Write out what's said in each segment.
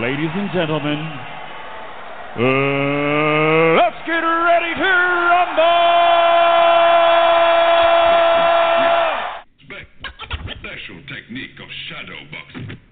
Ladies and gentlemen, uh, let's get ready to rumble! Special technique of shadow boxing.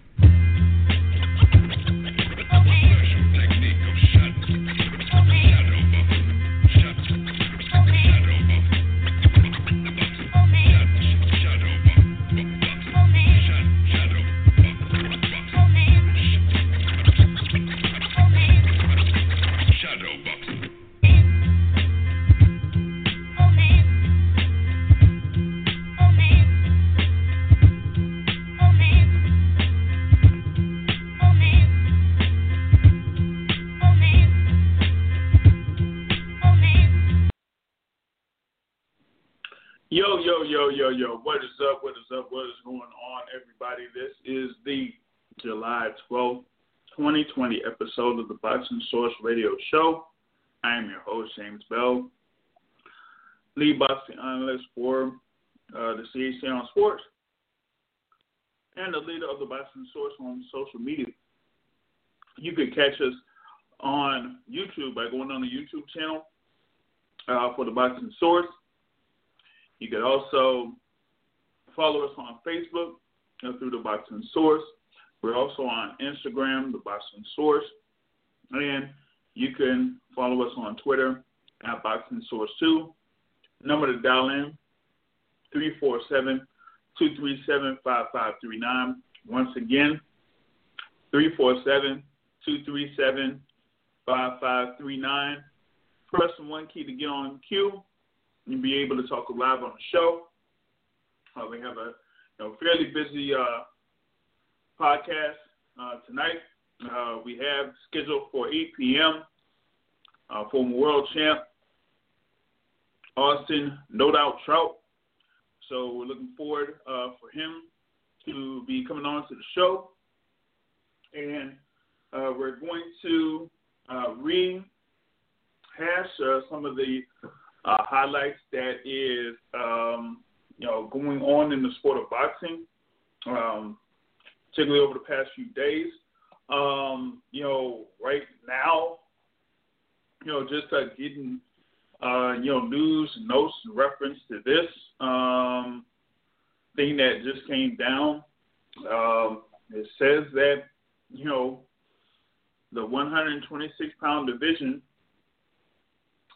Yo, yo. What is up? What is up? What is going on, everybody? This is the July 12th, 2020 episode of the Boxing Source Radio Show. I am your host, James Bell, lead boxing analyst for uh, the CHC on Sports, and the leader of the Boxing Source on social media. You can catch us on YouTube by going on the YouTube channel uh, for the Boxing Source. You can also follow us on Facebook through the Boxing Source. We're also on Instagram, the Boxing Source, and you can follow us on Twitter at Boxing Source 2. Number to dial in 347 237 5539. Once again, 347 237 5539. Press one key to get on queue and be able to talk live on the show. Uh, we have a you know, fairly busy uh, podcast uh, tonight. Uh, we have scheduled for 8 p.m. Uh, former world champ Austin No Doubt Trout. So we're looking forward uh, for him to be coming on to the show, and we're going to rehash some of the uh, highlights that is um, you know going on in the sport of boxing, um, particularly over the past few days. Um, you know, right now, you know, just uh, getting uh, you know news notes in reference to this um, thing that just came down. Um, it says that you know the 126 pound division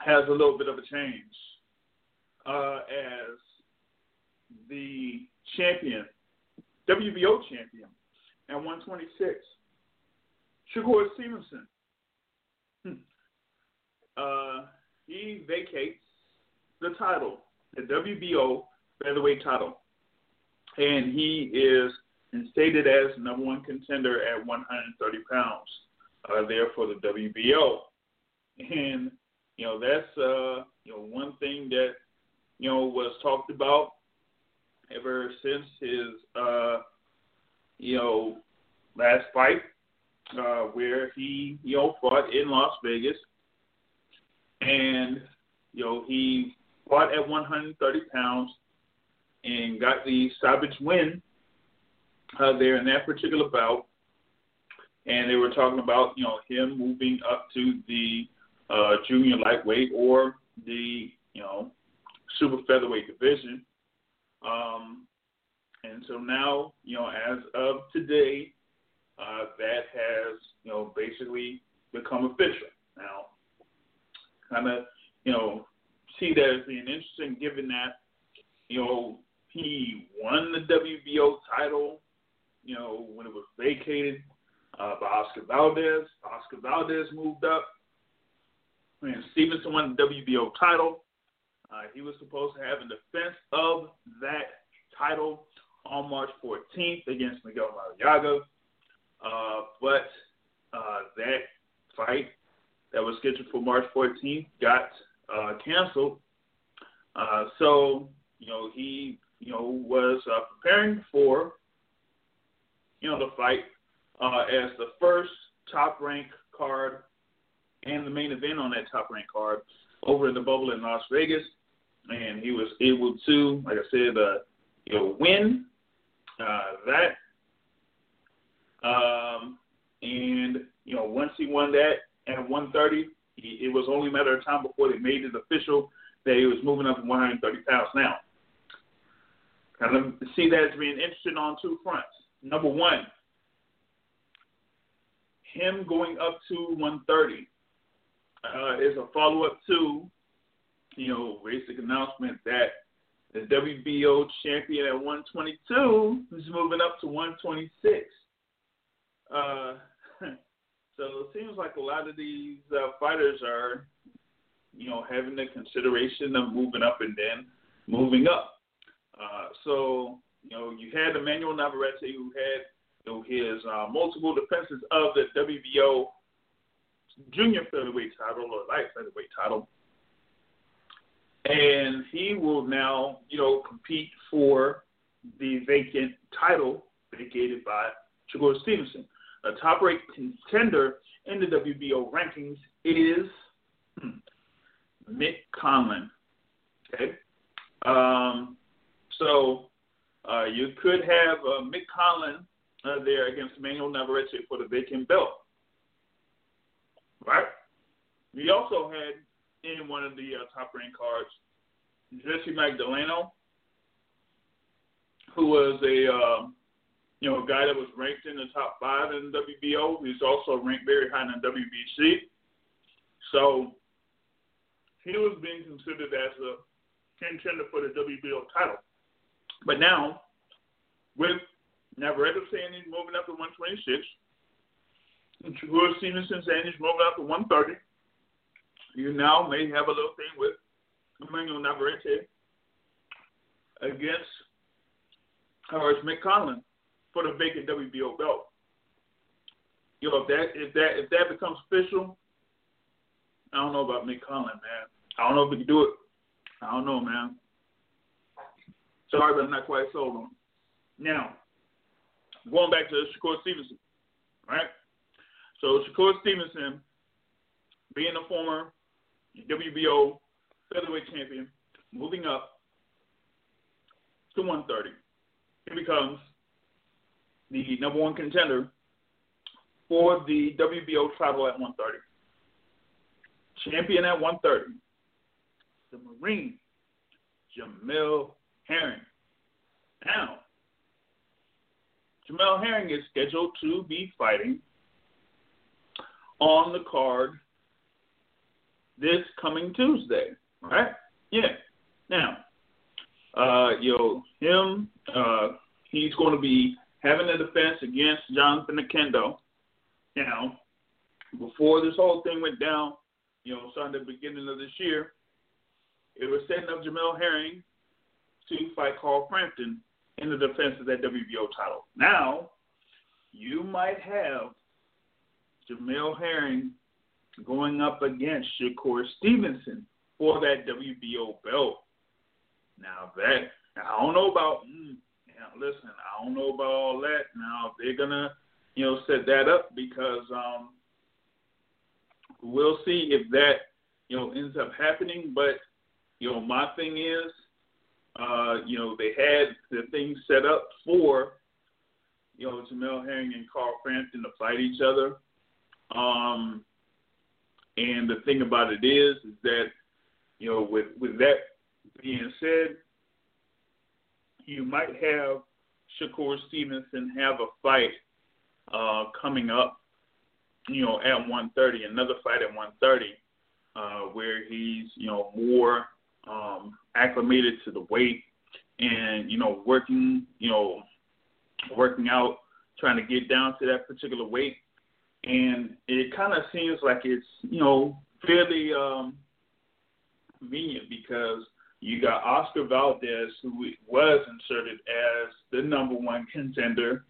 has a little bit of a change uh, as the champion, WBO champion, at 126, Shakur Stevenson. Hmm. Uh, he vacates the title, the WBO featherweight title, and he is instated as number one contender at 130 pounds uh, there for the WBO. And you know, that's uh, you know one thing that you know was talked about ever since his uh, you know last fight, uh, where he you know fought in Las Vegas, and you know he fought at 130 pounds and got the savage win uh, there in that particular bout. And they were talking about you know him moving up to the uh, junior lightweight or the you know super featherweight division. Um, and so now, you know, as of today, uh, that has you know basically become official. Now, kind of you know see that as being interesting, given that you know he won the WBO title, you know, when it was vacated uh, by Oscar Valdez. Oscar Valdez moved up when Stevenson won the WBO title, uh, he was supposed to have a defense of that title on March 14th against Miguel Marriaga. Uh, but uh, that fight that was scheduled for March 14th got uh, canceled. Uh, so, you know, he, you know, was uh, preparing for, you know, the fight as the first top rank card and the main event on that top rank card over in the bubble in Las Vegas. And he was able to, like I said, uh, you know, win uh, that. Um, And you know, once he won that at 130, he, it was only a matter of time before they made it official that he was moving up to 130 pounds. Now, kind of see that as being interesting on two fronts. Number one, him going up to 130 uh, is a follow up to, you know, basic announcement that the WBO champion at 122 is moving up to 126. Uh, so it seems like a lot of these uh, fighters are, you know, having the consideration of moving up and then moving up. Uh, so, you know, you had Emmanuel Navarrete who had you know, his uh, multiple defenses of the WBO junior featherweight title or light featherweight title. And he will now, you know, compete for the vacant title vacated by Shakur Stevenson. A top ranked contender in the WBO rankings is hmm, Mick Conlan. Okay. Um, so uh, you could have uh, Mick Conlan uh, there against Emmanuel Navarrete for the vacant belt. Right? We also had in one of the uh, top ranked cards Jesse Magdaleno, who was a uh, you know a guy that was ranked in the top five in the WBO. He's also ranked very high in the WBC. So he was being considered as a contender for the WBO title. But now, with Navarrete saying he's moving up to 126, and Shakur Stevenson saying he's moving up to 130, you now may have a little thing with Emmanuel Navarrete against Horace Mick Conlan for the vacant WBO belt. You know, if that if that if that becomes official, I don't know about Mick Conlan, man. I don't know if we can do it. I don't know, man. Sorry, but I'm not quite sold on. Now, going back to Shakur Stevenson, right? So Shakur Stevenson, being a former WBO featherweight champion, moving up to 130, he becomes the number one contender for the WBO title at 130. Champion at 130, the Marine, Jamel Herring. Now, Jamel Herring is scheduled to be fighting on the card this coming Tuesday, right? Yeah. Now, uh, you know, him, uh, he's going to be having a defense against Jonathan Oquendo. Now, before this whole thing went down, you know, the beginning of this year, it was setting up Jamel Herring to fight Carl Frampton in the defense of that WBO title. Now, you might have Jamel Herring going up against Shakur Stevenson for that WBO belt. Now that I don't know about. Mm, now listen, I don't know about all that. Now they're gonna, you know, set that up because um, we'll see if that, you know, ends up happening. But you know, my thing is, uh, you know, they had the things set up for, you know, Jamel Herring and Carl Frampton to fight each other. Um, and the thing about it is, is that, you know, with with that being said, you might have Shakur Stevenson have a fight uh, coming up, you know, at 130, another fight at 130, uh, where he's, you know, more um, acclimated to the weight and you know working you know working out trying to get down to that particular weight and it kind of seems like it's you know fairly um convenient because you got Oscar Valdez who was inserted as the number one contender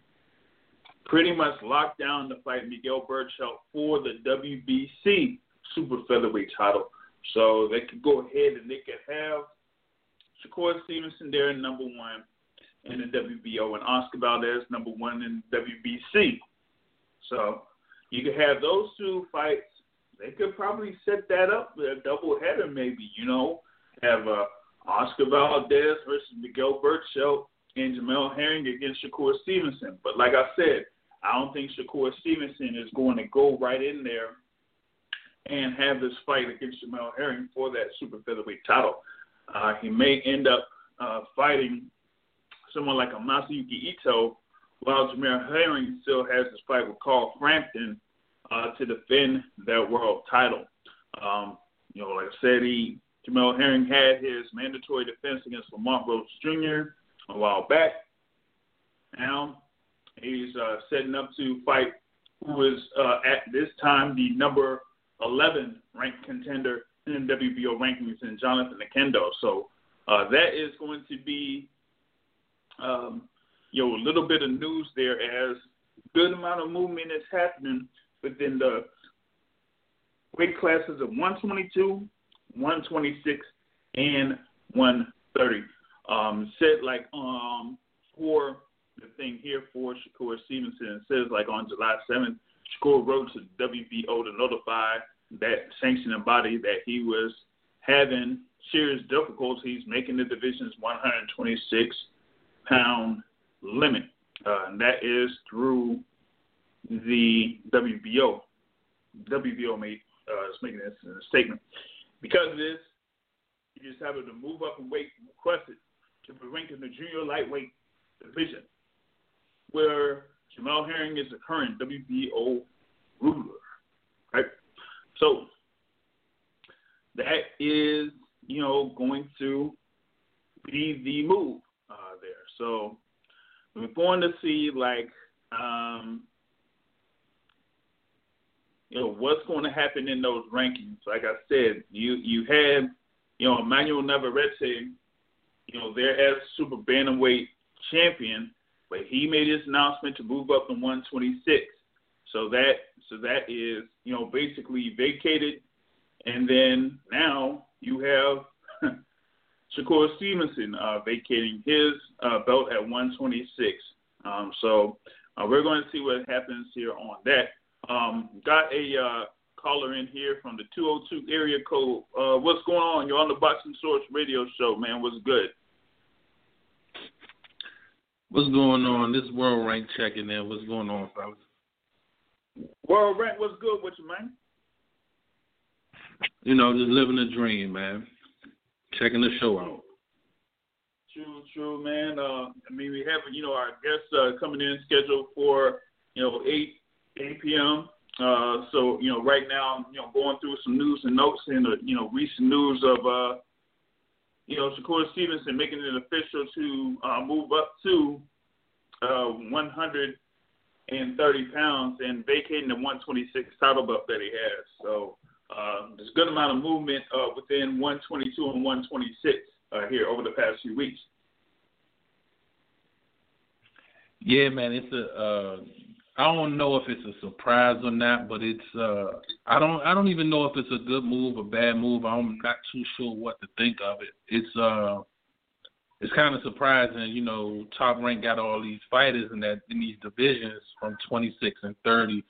pretty much locked down to fight Miguel Berchelt for the WBC super featherweight title so they could go ahead and they could have Shakur Stevenson there in number one in the WBO and Oscar Valdez number one in WBC. So you could have those two fights. They could probably set that up a double header, maybe. You know, have uh, Oscar Valdez versus Miguel Berchelt and Jamel Herring against Shakur Stevenson. But like I said, I don't think Shakur Stevenson is going to go right in there and have this fight against Jamel Herring for that super featherweight title. Uh, he may end up uh, fighting someone like a Masayuki Ito, while Jamel Herring still has his fight with Carl Frampton uh, to defend that world title. Um, you know, like I said, he Jamel Herring had his mandatory defense against Lamont Roach Jr. a while back. Now he's uh, setting up to fight who is uh, at this time the number 11 ranked contender in WBO rankings in Jonathan Oquendo. So uh, that is going to be um, you know a little bit of news there as good amount of movement is happening within the weight classes of 122, 126, and 130. Um, said like um for the thing here for Shakur Stevenson. Says like on July 7th, Shakur wrote to WBO to notify that sanctioning body that he was having serious difficulties making the division's 126 pound limit. Uh, and that is through the WBO. WBO made uh, is making this a statement. Because of this, you just have to move up in weight requested to be ranked in the junior lightweight division, where Jamel Herring is the current WBO ruler. Right? So that is, you know, going to be the move uh, there. So we're going to see like um, you know what's going to happen in those rankings. Like I said, you you had you know Emmanuel Navarrete, you know there as super bantamweight champion, but he made his announcement to move up to 126. So that so that is you know basically vacated, and then now you have Shakur Stevenson uh, vacating his uh, belt at 126. Um, so uh, we're going to see what happens here on that. Um, got a uh, caller in here from the 202 area code. Uh, what's going on? You're on the Boxing Source radio show, man. What's good? What's going on? This World Rank checking in. What's going on, fellas? World Rank, what's good with you, man? You know, just living a dream, man. Checking the show out. True, true, man. Uh, I mean, we have, you know, our guests uh, coming in scheduled for, you know, 8 8 p.m. Uh, so you know, right now, you know, going through some news and notes and uh, you know, recent news of uh, you know, Shakur Stevenson making it official to uh, move up to uh, 130 pounds and vacating the 126 title belt that he has. So uh, there's a good amount of movement uh, within 122 and 126 uh, here over the past few weeks. Yeah, man, it's a uh, I don't know if it's a surprise or not, but it's uh I don't I don't even know if it's a good move or bad move. I'm not too sure what to think of it. It's uh it's kind of surprising, you know, top rank got all these fighters in that in these divisions from 26 and 30.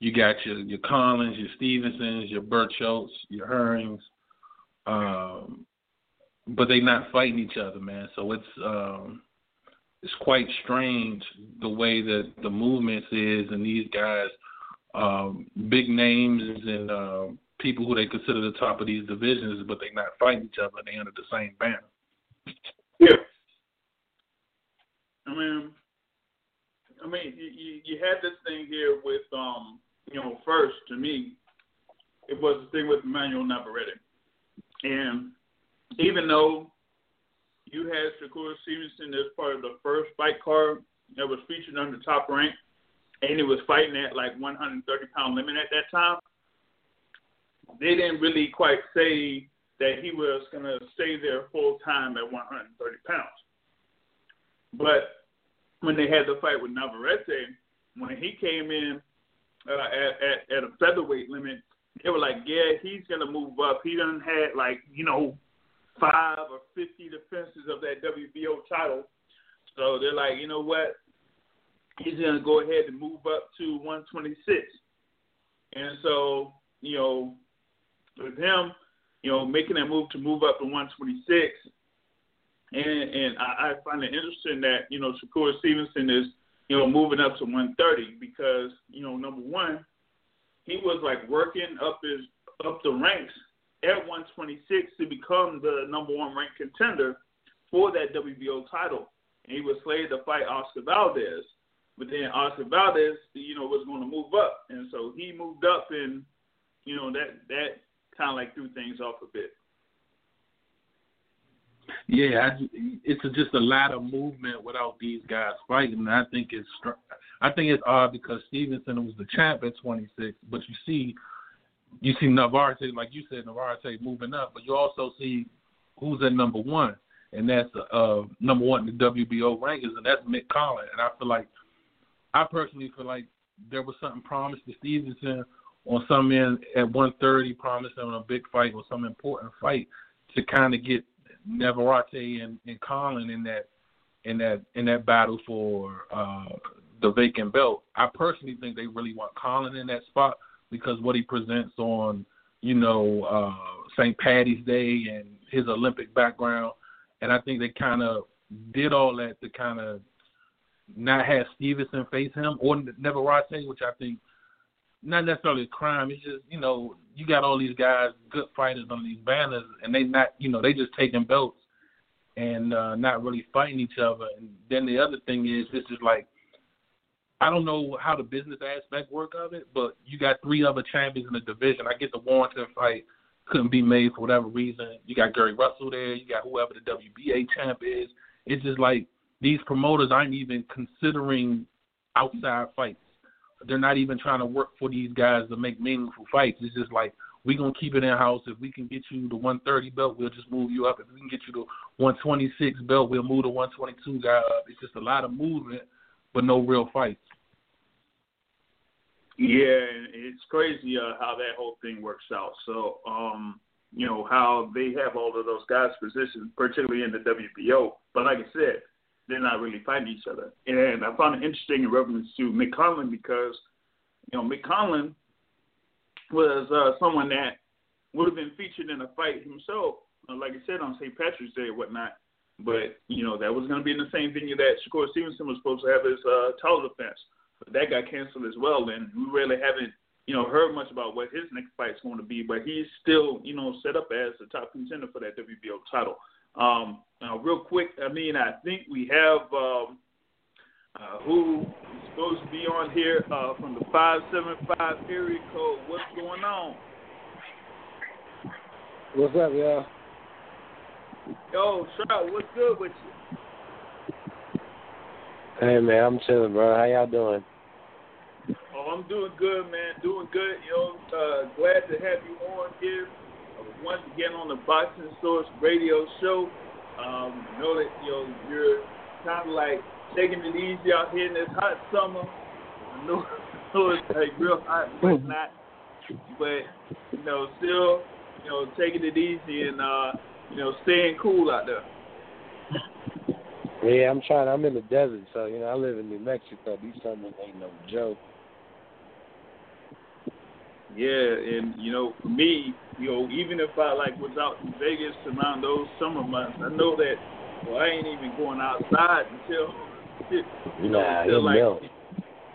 You got your your Collins, your Stevensons, your Berchelts, your Herrings, um, but they not fighting each other, man. So it's um, it's quite strange the way that the movements is and these guys, um, big names and uh, people who they consider the top of these divisions, but they not fighting each other. They under the same banner. Yeah. I mean, I mean, you, you had this thing here with, um, you know, first to me, it was the thing with Emmanuel Navarrete, and even though you had Shakur Stevenson as part of the first fight card that was featured on the top rank, and he was fighting at like 130 pound limit at that time. They didn't really quite say that he was going to stay there full time at 130 pounds. But when they had the fight with Navarrete, when he came in at, at, at a featherweight limit, they were like, yeah, he's to move up. He done had like, you know, five or 50 defenses of that WBO title. So they're like, you know what? He's to go ahead and move up to 126. And so, you know, with him, you know, making that move to move up to 126, and and I, I find it interesting that you know Shakur Stevenson is you know, moving up to 130 because you know, number one, he was like working up his up the ranks at 126 to become the number one ranked contender for that WBO title. And he was slated to fight Oscar Valdez. But then Oscar Valdez, you know, was going to move up. And so he moved up and, you know, that that kind of like threw things off a bit. Yeah, I, it's just a lot of movement without these guys fighting. And I think it's I think it's odd because Stevenson was the champ at 26, but you see you see Navarrete, like you said, Navarrete moving up, but you also see who's at number one, and that's uh number one in the WBO rankings, and that's Mick Collins. And I feel like, I personally feel like there was something promised to Stevenson on some end at 130, promised him a big fight or some important fight to kind of get Navarrete and, and Collin in that in that in that battle for uh the vacant belt. I personally think they really want Collin in that spot because what he presents on, you know, uh, St. Patty's Day and his Olympic background, and I think they kind of did all that to kind of not have Stevenson face him or Navarrete, which I think not necessarily a crime. It's just you know you got all these guys, good fighters on these banners, and they not you know they just taking belts and uh, not really fighting each other. And then the other thing is this is like I don't know how the business aspect work of it, but you got three other champions in the division. I get the Warrington fight couldn't be made for whatever reason. You got Gary Russell there. You got whoever the WBA champ is. It's just like these promoters aren't even considering outside fights. They're not even trying to work for these guys to make meaningful fights. It's just like we're gonna keep it in house. If we can get you the 130 belt, we'll just move you up. If we can get you the 126 belt, we'll move the 122 guy up. It's just a lot of movement, but no real fights. Yeah, it's crazy uh, how that whole thing works out. So, um, you know, how they have all of those guys positioned, particularly in the WBO. But like I said, they're not really fighting each other. And I found it interesting in reference to Mick Conlan because, you know, Mick Conlan was uh, someone that would have been featured in a fight himself, uh, like I said, on St. Patrick's Day or whatnot. But, you know, that was going to be in the same venue that Shakur Stevenson was supposed to have his uh, title defense but that got canceled as well. And we really haven't, you know, heard much about what his next fight's going to be. But he's still, you know, set up as the top contender for that WBO title. Um, uh, real quick, I mean, I think we have um, uh, who is supposed to be on here uh, from the 575 area code. What's going on? What's up, y'all? Yo, Trout, what's good with you? Hey man, I'm chilling, bro. How y'all doing? Oh, I'm doing good, man. Doing good. You know, uh, glad to have you on here once again on the Boxing Source Radio Show. Um, know that you know you're kind of like taking it easy out here in this hot summer. I know, I know it's like real hot, but not. But you know, still, you know, taking it easy and uh, you know, staying cool out there. Yeah, I'm trying. I'm in the desert, so you know I live in New Mexico. These summers ain't no joke. Yeah, and you know, for me, you know, even if I like was out in Vegas around those summer months, I know that well, I ain't even going outside until you know nah, until like milk.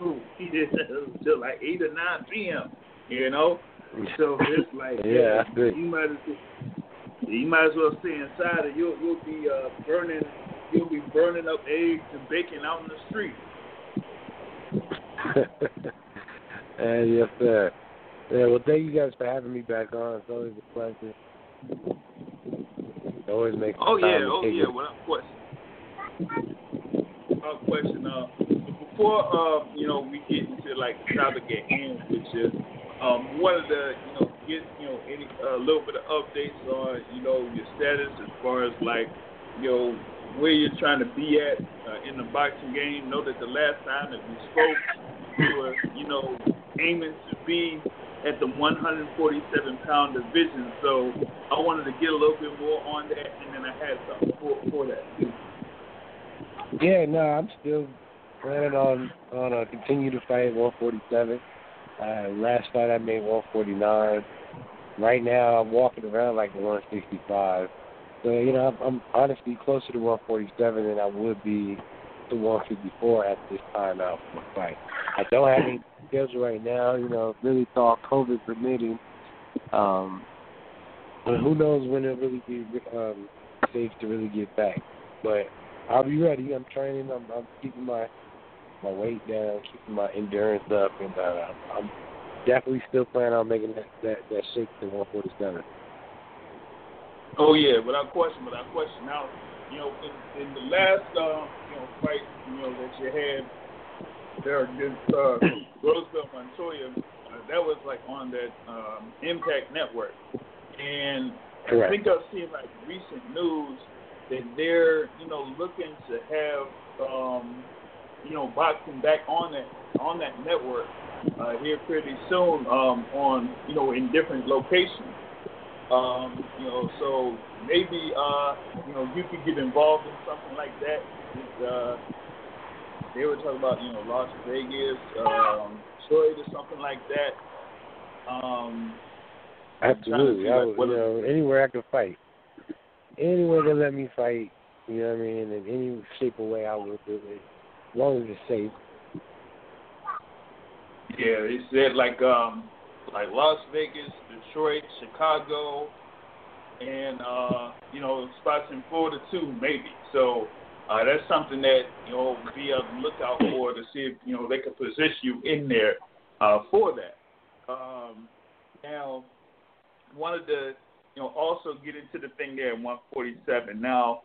until like eight or nine p.m. You know, so it's like yeah, yeah, you might as well, you might as well stay inside, or you'll you'll be uh, burning you'll be burning up eggs and bacon out in the street. uh, yes, sir. Yeah, well, thank you guys for having me back on. It's always a pleasure. It always makes Oh yeah, oh yeah. Without question. Without question. Uh, before uh, you know, we get into like the topic at hand, which is um, wanted to you know get you know any a uh, little bit of updates on you know your status as far as like you know where you're trying to be at uh, in the boxing game. Know that the last time that we spoke, you were, you know, aiming to be at the 147 pound division. So I wanted to get a little bit more on that, and then I had something for, for that too. Yeah, no, I'm still planning on on uh, continue to fight 147. Uh, last fight I made 149. Right now I'm walking around like 165. So you know, I'm, I'm honestly closer to 147 than I would be to 154 at this time out for a fight. I don't have any schedule right now. You know, really thought COVID permitting. Um, but who knows when it'll really be um, safe to really get back. But I'll be ready. I'm training. I'm, I'm keeping my my weight down, keeping my endurance up, and uh, I'm definitely still planning on making that that, that shake to 147. Oh yeah, without question, without question. Now, you know, in, in the last uh, you know fight, you know that you had there against uh, Roosevelt Montoya, uh, that was like on that um, Impact Network, and Correct. I think I've seen like recent news that they're you know looking to have um, you know boxing back on that on that network uh, here pretty soon um, on you know in different locations. Um, you know, so maybe uh, you know you could get involved in something like that. Uh, they were talking about you know Las Vegas, um, Detroit, or something like that. Um, Absolutely. I would, you know, anywhere I can fight. Anywhere they let me fight, you know what I mean, in any shape or way I will do it. As long as it's safe. Yeah, they said like um like Las Vegas, Detroit, Chicago, and uh, you know spots in Florida too, maybe. So uh, that's something that you know be on the lookout for to see if you know they can position you in there uh, for that. Um, now, wanted to you know also get into the thing there at 147. Now,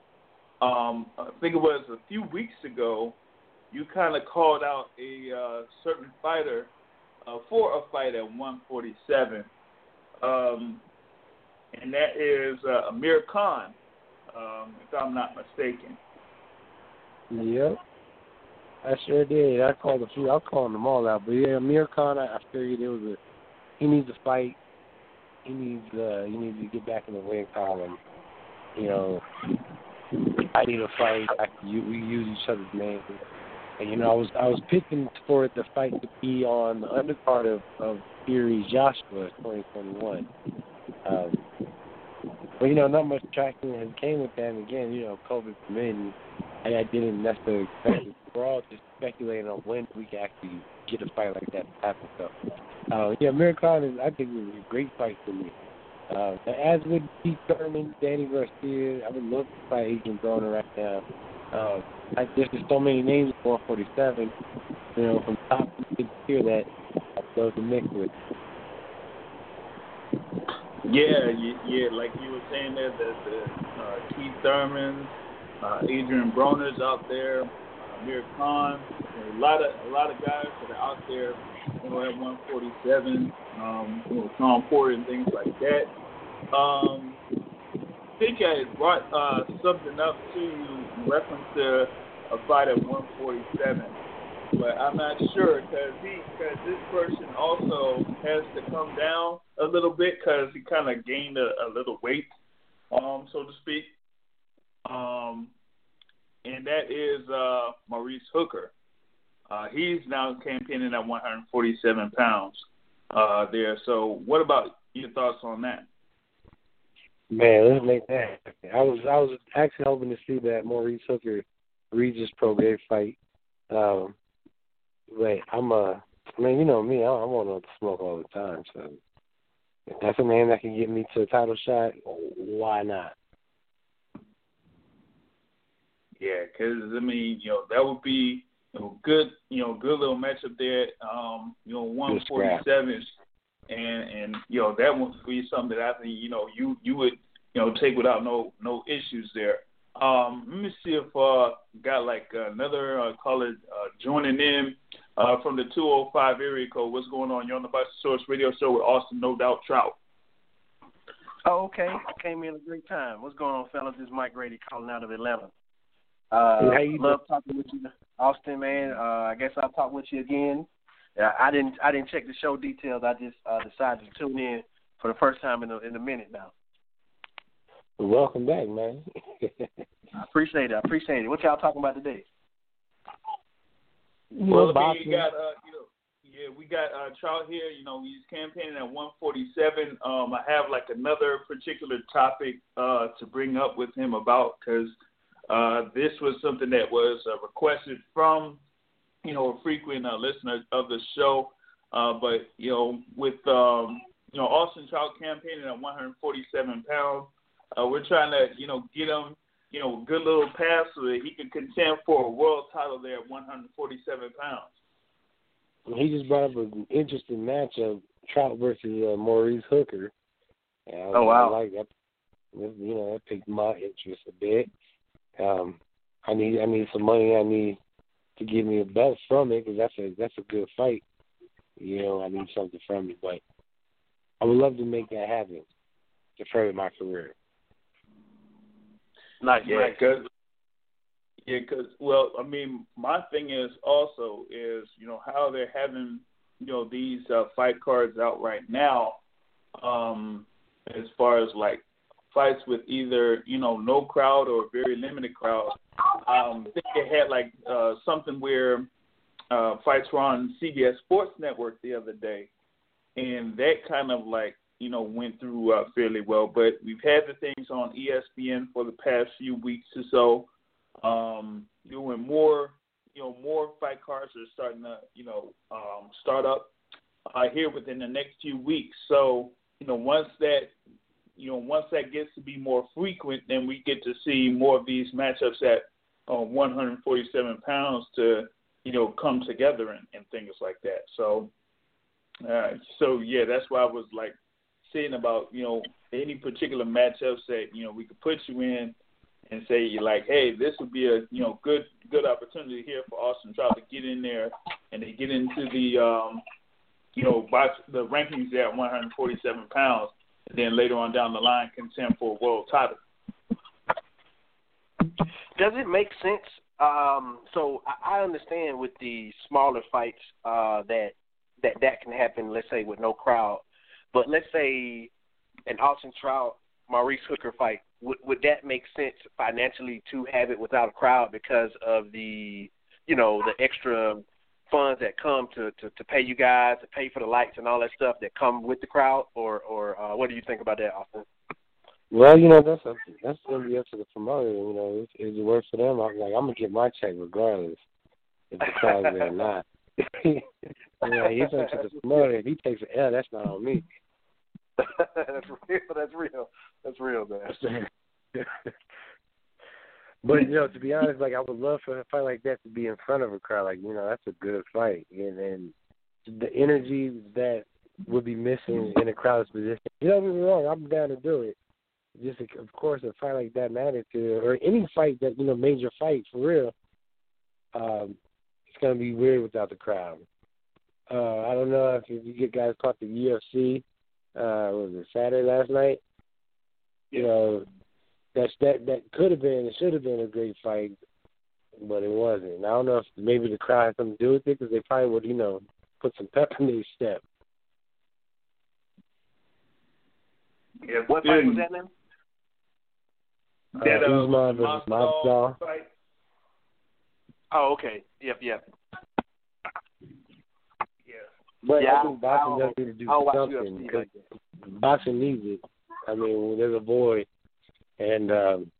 um, I think it was a few weeks ago, you kind of called out a uh, certain fighter uh, for a fight at 147, um, and that is uh, Amir Khan, um, if I'm not mistaken. Yep. I sure did. I called a few. I called them all out. But yeah, Amir Khan, I, I figured it was a. He needs to fight. He needs. uh He needs to get back in the win column. You know, I need a fight. I, you, we use each other's names. And, you know, I was I was picking for the fight to be on the undercard of of Fury Joshua 2021. Um, but you know, not much traction has came with that. And again, you know, COVID permitting, and I didn't necessarily expect it. We're all just speculating on when we can actually get a fight like that to happen. So, uh, yeah, Amir Khan is I think would be a great fight for me. Uh, as with Keith Thurman, Danny Garcia, I would love to fight Adrian Broner right now. Uh, like there's just so many names at 447. You know, from top to tier that I love to mix with. Yeah, yeah, yeah, like you were saying there, the, the uh, Keith Thurman, uh, Adrian Broner's out there, Amir Khan, a lot of a lot of guys that are out there, you know, at 147, um, you know, Sean Porter and things like that. Um, I think I brought uh, something up to reference to a fight at 147 but I'm not sure because he because this person also has to come down a little bit because he kind of gained a, a little weight, um, so to speak. Um, and that is uh, Maurice Hooker. Uh, he's now campaigning at 147 pounds uh, there. So, what about your thoughts on that? Man, let's make that. I was I was actually hoping to see that Maurice Hooker Regis Prograis fight. Um, but I'm a I mean, you know me, I, I want to smoke all the time. So if that's a man that can get me to a title shot, why not? Yeah, because I mean, you know, that would be you know good, you know, good little matchup there. Um, you know, one forty seven, and and you know that would be something that I think you know you you would you know take without no no issues there. Um, let me see if uh got like another uh, caller uh, joining in uh, from the 205 area code. What's going on? You're on the Bus Source Radio Show with Austin No Doubt Trout. Oh, okay. Came in a great time. What's going on, fellas? This is Mike Grady calling out of Atlanta. Uh, hey, love talking with you, Austin, man. Uh, I guess I'll talk with you again. Yeah, I didn't I didn't check the show details. I just uh, decided to tune in for the first time in a, in a minute now. Welcome back, man. I appreciate it. I appreciate it. What y'all talking about today? Well, I mean, you got uh, you know, yeah, we got uh, Trout here. You know, he's campaigning at 147. Um, I have like another particular topic uh to bring up with him about because Uh, this was something that was uh, requested from, you know, a frequent uh, listener of the show. Uh, but you know, with um, you know Austin Trout campaigning at 147 pounds, uh, we're trying to you know get him you know a good little pass so that he can contend for a world title there at 147 pounds. He just brought up an interesting matchup: Trout versus uh, Maurice Hooker. And I, Oh, wow. I like that. You know, that piqued my interest a bit. Um, I need I need some money. I need to give me a belt from it because that's a that's a good fight. You know, I need something from it, but I would love to make that happen to further my career. Nice, Yeah, nice. because yeah, because well, I mean, my thing is also is you know how they're having you know these uh, fight cards out right now, um, as far as like fights with either you know no crowd or very limited crowd. Um, I think they had like uh, something where uh, fights were on CBS Sports Network the other day, and that kind of like you know went through uh, fairly well. But we've had the things on ESPN for the past few weeks or so. Um, doing more, you know, more fight cards are starting to you know um, start up uh, here within the next few weeks. So you know once that you know once that gets to be more frequent, then we get to see more of these matchups at uh, 147 pounds to you know come together and, and things like that. So uh, so yeah, that's why I was like saying about you know any particular matchups that you know we could put you in and say you're like, hey, this would be a you know good good opportunity here for Austin Trout to get in there and to get into the um, you know box the rankings at 147 pounds, and then later on down the line contend for a world title. Does it make sense? Um, so I, understand with the smaller fights uh, that that that can happen. Let's say with no crowd, but let's say an Austin Trout Maurice Hooker fight. Would would that make sense financially to have it without a crowd because of the you know the extra funds that come to, to to pay you guys to pay for the lights and all that stuff that come with the crowd or or uh, what do you think about that, Austin? Well, you know that's up that's gonna be up to the promoter. You know, if, if it works for them, I'm like I'm gonna get my check regardless if the crowd's there or not. yeah, he's up to the promoter. If he takes an L, that's not on me. that's real. That's real. That's real, man. But you know, to be honest, like I would love for a fight like that to be in front of a crowd. Like you know, that's a good fight, and and the energy that would be missing in a crowd's position. You know, don't get me wrong, I'm down to do it. Just of course, a fight like that magnitude, or any fight that you know, major fight for real. Um, it's gonna be weird without the crowd. Uh, I don't know if, if you get guys caught the UFC. Uh, was it Saturday last night? You know, that's that that could have been, it should have been a great fight, but it wasn't. And I don't know if maybe the crowd had something to do with it because they probably would, you know, put some pep in their step. Yeah, What fight was that now? That, uh, uh, Usman versus Masvidal Masvidal. Oh, okay. Yep, yep. Yeah. But Yeah, I think boxing I does need to do I don't something because like boxing needs it. I mean, there's a boy, and um,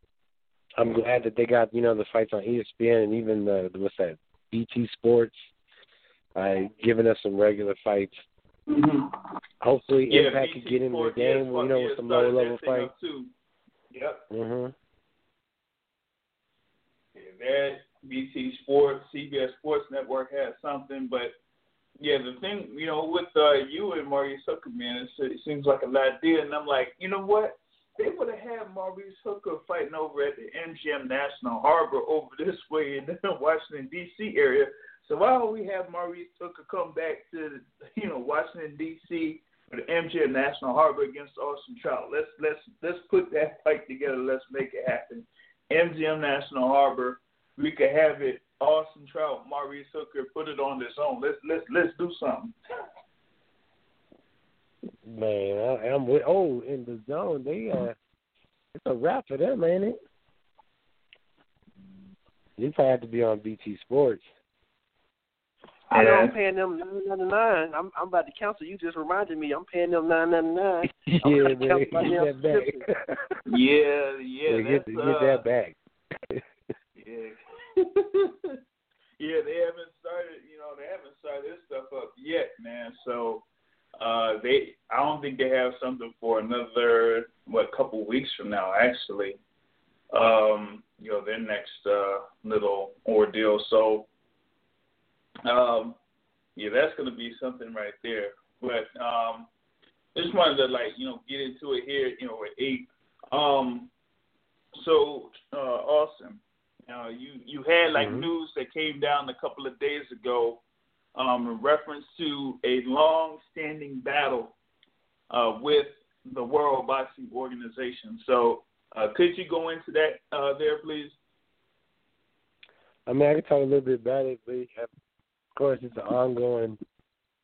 I'm glad that they got you know the fights on ESPN and even the what's that BT Sports, uh, giving us some regular fights. Mm-hmm. Hopefully, Yeah, Impact BT could get into the game, you know, with some started low level fights. Yep. Mhm. Yeah, that BT Sports, CBS Sports Network has something, but yeah, the thing, you know, with uh, you and Maurice Hooker, man, it's, it seems like a lot deal, and I'm like, you know what? They would have had Maurice Hooker fighting over at the MGM National Harbor over this way in the Washington D.C. area. So why don't we have Maurice Hooker come back to, you know, Washington D.C. for the MGM National Harbor against Austin Trout? Let's let's let's put that fight together. Let's make it happen. MGM National Harbor. We could have it. Austin Trout, Maurice Hooker, put it on its own. Let's let's let's do something. Man, I, I'm with. Oh, in the zone, they uh, it's a wrap for them, ain't it? They probably have to be on BT Sports. I know I'm paying them nine ninety nine. I'm I'm about to cancel. You just reminded me. I'm paying them nine ninety nine. yeah, man, get that back. Yeah, yeah, Yeah, get, that's, get uh, that back. Yeah. yeah, they haven't started. You know, they haven't started this stuff up yet, man. So uh, they, I don't think they have something for another what couple weeks from now, actually. Um, you know, their next uh, little ordeal. So, um, yeah, that's going to be something right there. But um, just wanted to like you know get into it here. You know, at eight. Um, so uh, awesome. Now you you had like Mhm. news that came down a couple of days ago um, in reference to a long-standing battle uh, with the World Boxing Organization. So uh, could you go into that uh, there, please? I mean, I can talk a little bit about it, but of course, it's an ongoing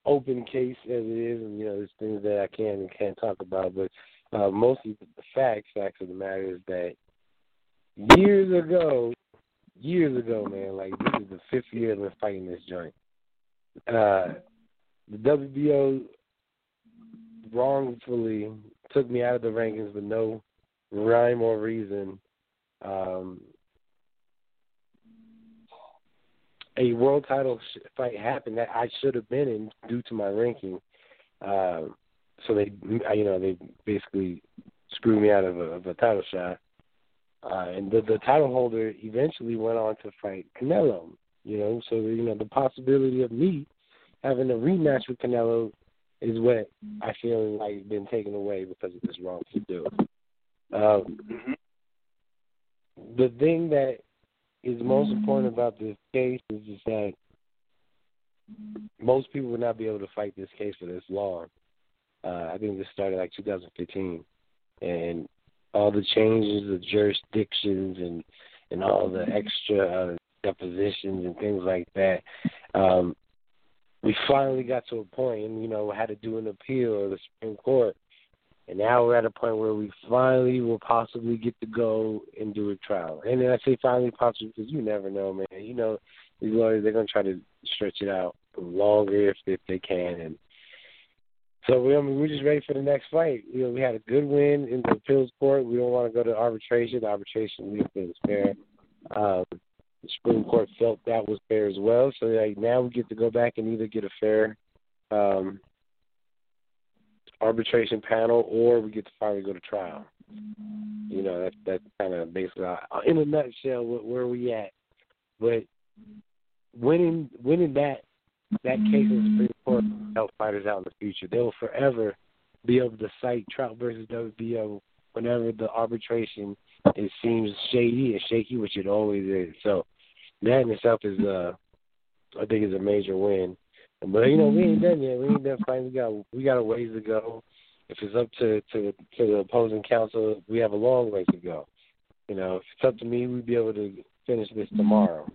open case as it is, and you know, there's things that I can and can't talk about. But uh, mostly, the facts, facts of the matter is that years ago, years ago, man, like this is the fifth year I've been fighting this joint. Uh, the WBO wrongfully took me out of the rankings with no rhyme or reason. Um, a world title fight happened that I should have been in due to my ranking. Um, so they, you know, they basically screwed me out of a, of a title shot. Uh, and the the title holder eventually went on to fight Canelo. You know, so you know the possibility of me having a rematch with Canelo is what I feel like been taken away because of this wrongful deal. Um, the thing that is most important about this case is just that most people would not be able to fight this case for this long. Uh, I think this started like 2015, and all the changes of jurisdictions and and all the extra uh, depositions and things like that. Um, we finally got to a point, and you know, had to do an appeal of the Supreme Court, and now we're at a point where we finally will possibly get to go and do a trial. And then I say finally possibly because you never know, man. You know, these lawyers they're gonna try to stretch it out longer if if they can, and so we I mean, we're just ready for the next fight. You know, we had a good win in the appeals court. We don't want to go to arbitration. The arbitration we feel is fair. Um, the Supreme Court felt that was fair as well. So like now we get to go back and either get a fair um, arbitration panel or we get to finally go to trial. You know, that's that's kind of basically uh, in a nutshell where, where we at. But winning winning that that case in the Supreme Court will help fighters out in the future. They will forever be able to cite Trout versus WBO whenever the arbitration it seems shady and shaky, which it always is. So that in itself is uh I think is a major win. But you know, we ain't done yet. We ain't done fighting. We got we got a ways to go. If it's up to to to the opposing counsel, we have a long way to go. You know, if it's up to me, we'd be able to finish this tomorrow.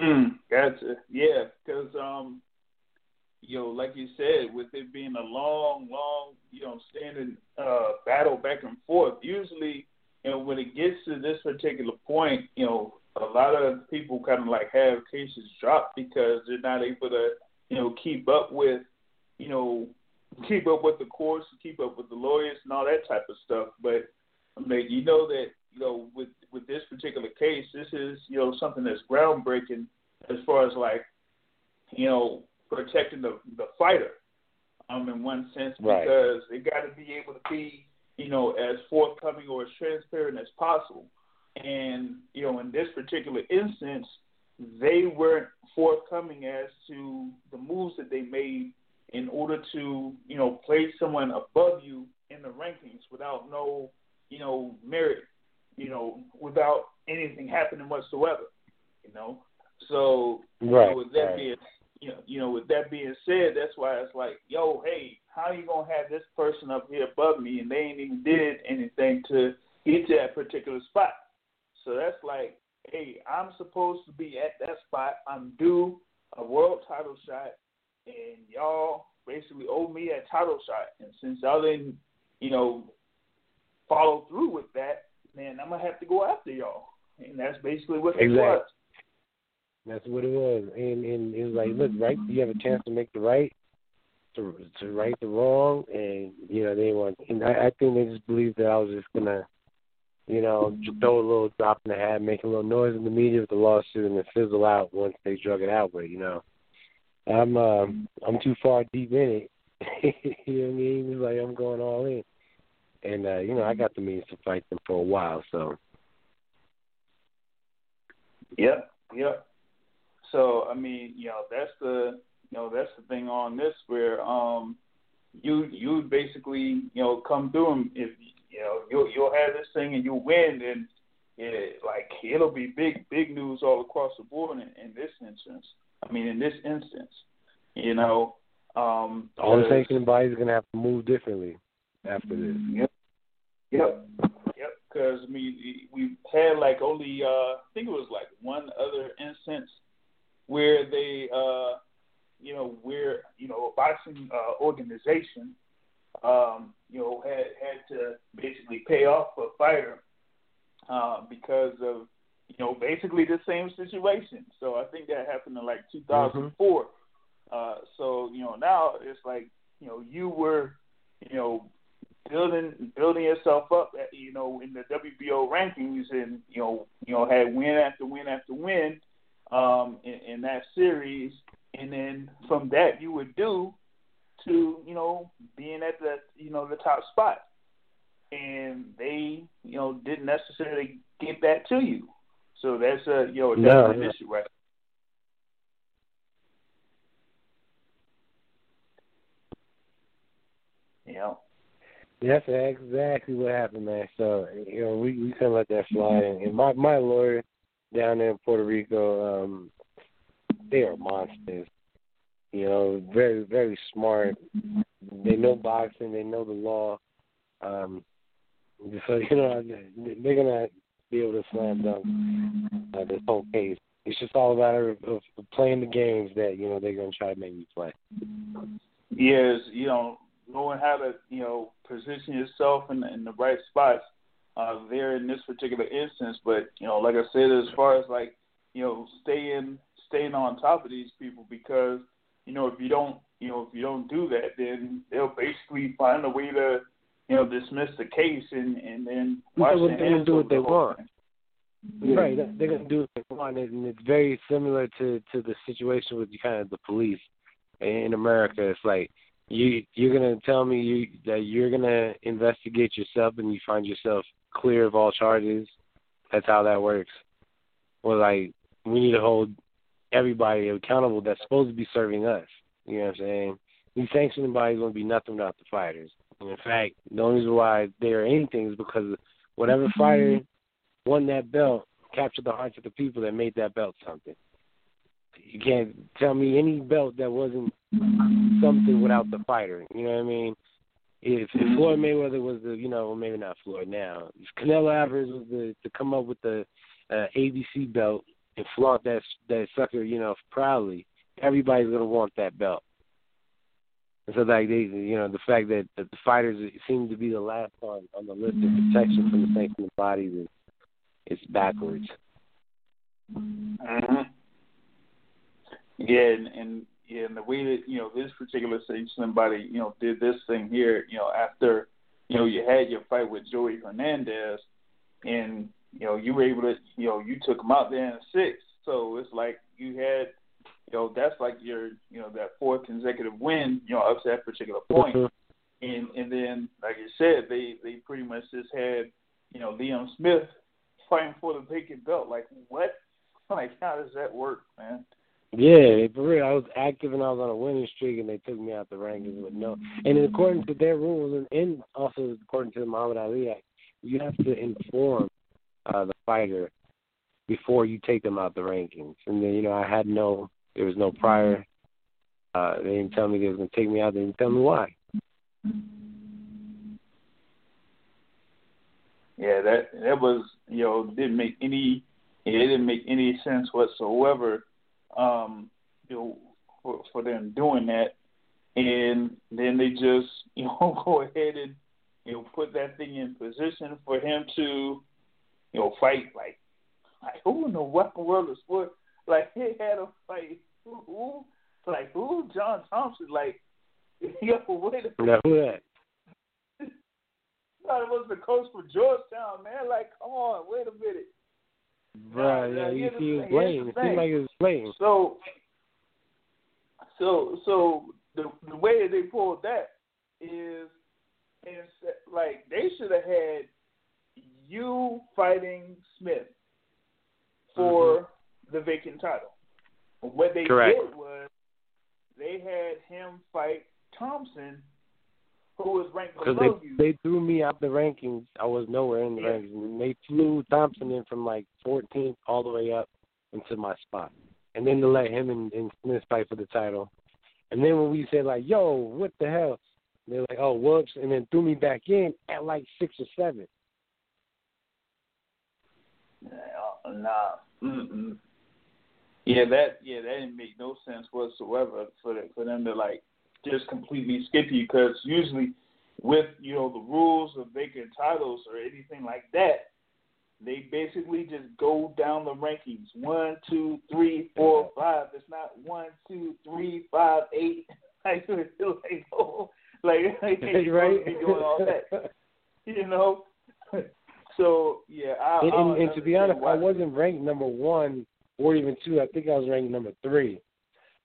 Mm, gotcha. Yeah, because um, you know, like you said, with it being a long, long, you know, standing uh battle back and forth. Usually, know, when it gets to this particular point, you know, a lot of people kind of like have cases dropped because they're not able to, you know, keep up with, you know, keep up with the courts, keep up with the lawyers and all that type of stuff. But I mean, you know that you know with with this particular case, this is you know something that's groundbreaking as far as like, you know, protecting the the fighter. Um, in one sense, Right. because they got to be able to be, you know, as forthcoming or as transparent as possible. And you know, in this particular instance, they weren't forthcoming as to the moves that they made in order to, you know, place someone above you in the rankings without no, you know, merit, you know, without anything happening whatsoever. You know, so you Right, know, with that right. being, you know, you know, with that being said, that's why it's like, yo, hey, how you gonna have this person up here above me and they ain't even did anything to get to that particular spot? So that's like, hey, I'm supposed to be at that spot. I'm due a world title shot, and y'all basically owe me a title shot. And since y'all didn't, you know, follow through with that, man, I'm gonna have to go after y'all. And that's basically what it Exactly. was. That's what it was. And and it was like, look, right, mm-hmm. you have a chance to make the right, to to right the wrong, and you know they want. And I, I think they just believed that I was just gonna you know, throw a little drop in the hat, make a little noise in the media with the lawsuit, and then fizzle out once they drug it out. But you know, I'm uh, I'm too far deep in it. you know what I mean? It's like I'm going all in, and uh, you know, I got the means to fight them for a while. So. Yep. Yep. So I mean, you know, that's the know that's the thing on this where um you you basically you know come through them if you know you'll you'll have this thing and you win and it, like it'll be big big news all across the board in, in this instance. I mean, in this instance, you know. Um, all the sanctioning bodies are gonna have to move differently after this. Yep. Yep. Yep. Because I mean, we had like only uh, I think it was like one other instance where they uh, you know, where you know a boxing uh, organization, um, you know, had had to basically pay off a fighter uh, because of you know basically the same situation. So I think that happened in like 2004. Mm-hmm. Uh, so you know now it's like you know you were you know building building yourself up at, you know in the WBO rankings and you know you know had win after win after win um, in, in that series and then from that you would do to you know being at the you know the top spot, and they you know didn't necessarily get that to you, so that's a you know that's no, an issue, right? You know. That's exactly what happened, man. So you know, we we couldn't let that fly. And, and my my lawyer down there in Puerto Rico, um, they are monsters. You know, very very smart. They know boxing. They know the law. Um, so you know they're gonna be able to slam dunk uh, this whole case. It's just all about of, of playing the games that you know they're gonna try to make you play. Yes, you know, knowing how to you know position yourself in the, in the right spots uh, there in this particular instance. But you know, like I said, as far as like you know, staying staying on top of these people because you know if you don't you know if you don't do that, then they'll basically find a way to you know dismiss the case and and then watch they're gonna do what they want. Yeah. Right, they're gonna do what they want, and it's very similar to to the situation with kind of the police in America. It's like you you're gonna tell me you that you're gonna investigate yourself and you find yourself clear of all charges. That's how that works. Well, like we need to hold everybody accountable that's supposed to be serving us. You know what I'm saying? These sanctioning bodies won't be nothing without the fighters. And in fact, the only reason why they are anything is because whatever fighter won that belt captured the hearts of the people that made that belt something. You can't tell me any belt that wasn't something without the fighter. You know what I mean? If, if Floyd Mayweather was the, you know, well, maybe not Floyd now. If Canelo Alvarez was the to come up with the uh, ABC belt and flaunt that that sucker, you know, proudly, everybody's gonna want that belt. And so, like they, you know, the fact that, that the fighters seem to be the last on on the list of protection from the sanctioned bodies is it's backwards. Mm-hmm. Yeah, and, and and the way that you know this particular sanctioned body, you know, did this thing here, you know, after you know you had your fight with Joey Hernandez, and you know, you were able to, you know, you took them out there in six. So it's like you had, you know, that's like your, you know, that fourth consecutive win, you know, up to that particular point. And and then, like you said, they they pretty much just had, you know, Liam Smith fighting for the vacant belt. Like what? Like how does that work, man? Yeah, for real. I was active and I was on a winning streak, and they took me out the rankings with no. And according to their rules, and, and also according to the Muhammad Ali Act, you have to inform uh, the fighter before you take them out the rankings. And then, you know, I had no, there was no prior. Uh, they didn't tell me they was going to take me out. They didn't tell me why. Yeah, that that was you know didn't make any it didn't make any sense whatsoever. Um, you know, for for them doing that, and then they just you know go ahead and you know put that thing in position for him to you know, fight like like who in the weapon world of sport like he had a fight who, who like who John Thompson like yo wait a minute. who that? thought it was the coach for Georgetown, man. Like, come on, wait a minute. Right, yeah, you see it was thing, here's blatant. the It seemed like it was blatant. So, so, so the the way they pulled that is, is like they should have had you fighting Smith for mm-hmm. the vacant title. What they Correct. did was they had him fight Thompson, who was ranked below they you. they threw me out the rankings. I was nowhere in the Yeah. rankings. And they flew Thompson in from like 14th all the way up into my spot, and then to let him and, and Smith fight for the title. And then when we said like, "Yo, what the hell?" They're like, "Oh, whoops," and then threw me back in at like six or seven. Nah, nah. Mm-mm. Yeah, that yeah, that didn't make no sense whatsoever for the, for them to like just completely skip you because usually with you know the rules of vacant titles or anything like that, they basically just go down the rankings one, two, three, four, five. It's not one, two, three, five, eight. Like, like, oh, like, like right? be doing all that, you know. So yeah, I, and, and, and to be honest, I wasn't ranked number one or even two. I think I was ranked number three.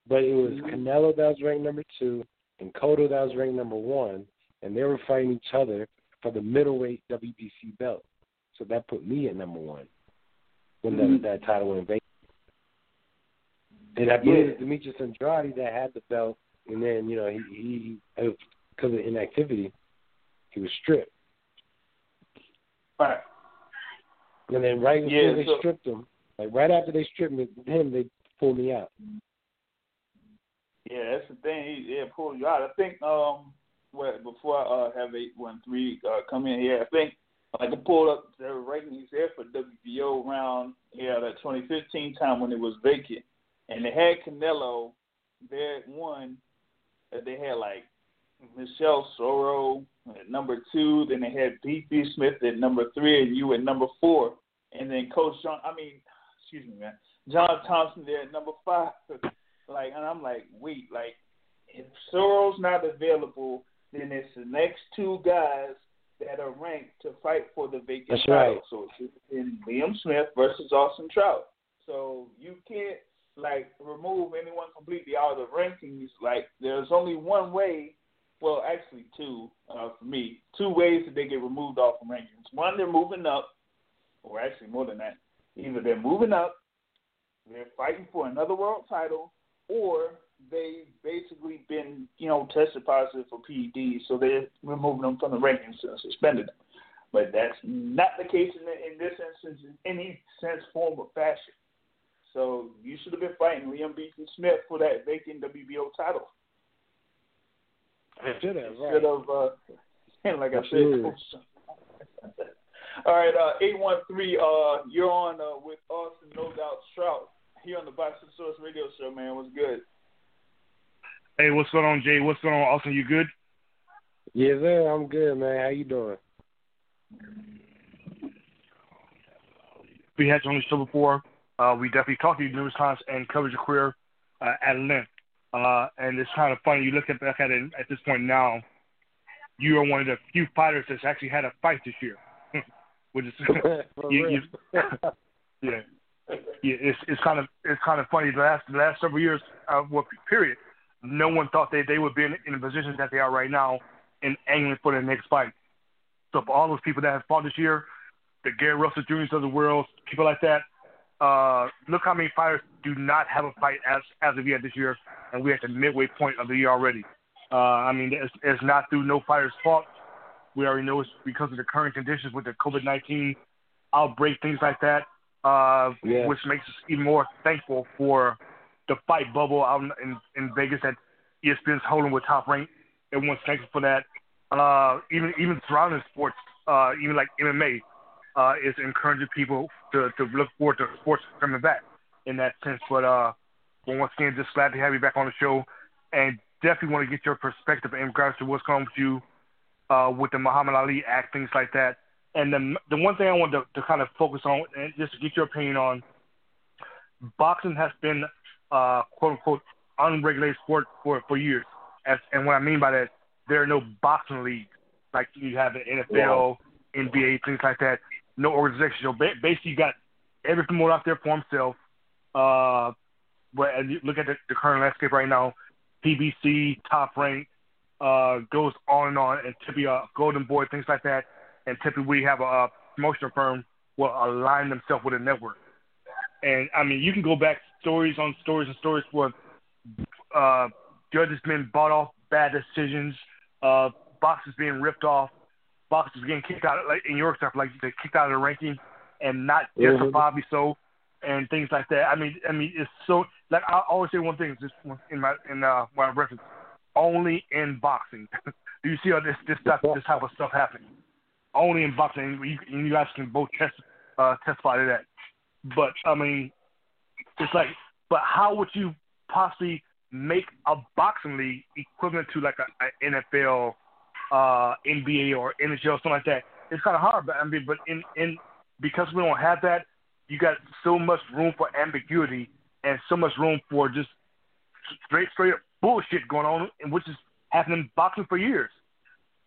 But it was Mhm. Canelo that was ranked number two and Cotto that was ranked number one, and they were fighting each other for the middleweight WBC belt. So that put me at number one when Mhm. that that title went vacant. And I believe Yeah. it's Demetrius Andrade that had the belt, and then you know he he because of inactivity, he was stripped. Right. And then right before Yeah, they so- stripped him, like right after they stripped me, him, they pulled me out. Yeah, that's the thing. He, yeah, pull you out. I think um, what before I uh, have eight one three uh, come in here, I think like I pulled up the rankings there for WBO round yeah that 2015 time when it was vacant, and they had Canelo there at one. That they had like Michel Soro at number two, then they had Beefy Smith at number three, and you at number four, and then Coach John. I mean, excuse me, man. John Thompson there at number five. Like, and I'm like, wait, like, if Soro's not available, then it's the next two guys that are ranked to fight for the vacant That's title. right. So it's in Liam Smith versus Austin Trout. So you can't like remove anyone completely out of the rankings. Like, there's only one way. Well, actually, two uh, for me. Two ways that they get removed off from rankings. One, they're moving up, or actually more than that. Either they're moving up, they're fighting for another world title, or they've basically been, you know, tested positive for PEDs, so they're removing them from the rankings and suspended them. But that's not the case in, in this instance in any sense, form, or fashion. So you should have been fighting Liam Beefy Smith for that vacant WBO title. I should have, Instead of, uh, and like I said, all right, uh, eight one three. Uh, you're on uh, with Austin, no doubt Trout here on the Boxing Source Radio Show. Man, what's good? Hey, what's going on, Jay? What's going on, Austin? You good? Yes, sir. I'm good, man. How you doing? We had you on the show before. Uh, we definitely talked to you numerous times and covered your career uh, at length. Uh, and it's kind of funny. You look at back at it at this point now. You are one of the few fighters that's actually had a fight this year, which is For You- yeah, yeah. It's it's kind of it's kind of funny. The last the last several years, uh, well, period, no one thought they they would be in, in the position that they are right now, and angling for their next fight. So for all those people that have fought this year, the Gary Russell Juniors of the world, people like that, uh, look how many fighters do not have a fight as as of yet this year, and we're at the midway point of the year already. Uh, I mean, it's, it's not through no fighter's fault. We already know it's because of the current conditions with the COVID nineteen outbreak, things like that, uh, Yeah. which makes us even more thankful for the fight bubble out in, in, in Vegas that ESPN's holding with Top Rank. Everyone's thankful for that. Uh, even even surrounding sports, uh, even like MMA, uh, is encouraging people to, to look forward to sports coming back in that sense. But uh, well, once again, just glad to have you back on the show, and definitely want to get your perspective in regards to what's going on with you uh, with the Muhammad Ali Act, things like that. And the the one thing I want to, to kind of focus on, and just to get your opinion on, boxing has been uh, quote unquote unregulated sport for for years. As, and what I mean by that, there are no boxing leagues. like you have the NFL, NBA, things like that. No organization. So basically, you got every promoter out there for himself. Uh, but you look at the, the current landscape right now, PBC, Top Rank, uh, goes on and on, and typically uh, Golden Boy, things like that. And typically we have a, a promotional firm will align themselves with a network. And I mean, you can go back stories on stories and stories where uh, judges being bought off bad decisions, uh, boxers being ripped off, boxers getting kicked out, like in your stuff, like they kicked out of the ranking, and not mm-hmm. so, and things like that. I mean, I mean, it's so like I always say one thing, just in my in uh, my reference, only in boxing do you see all this this stuff, this type of stuff happening. Only in boxing, you, you guys can both test, uh, testify to that. But I mean, it's like, but how would you possibly make a boxing league equivalent to like a, a NFL, uh, NBA or NHL, or something like that? It's kind of hard, but I mean, but in in because we don't have that, you got so much room for ambiguity and so much room for just straight straight up bullshit going on, and which is happening in boxing for years.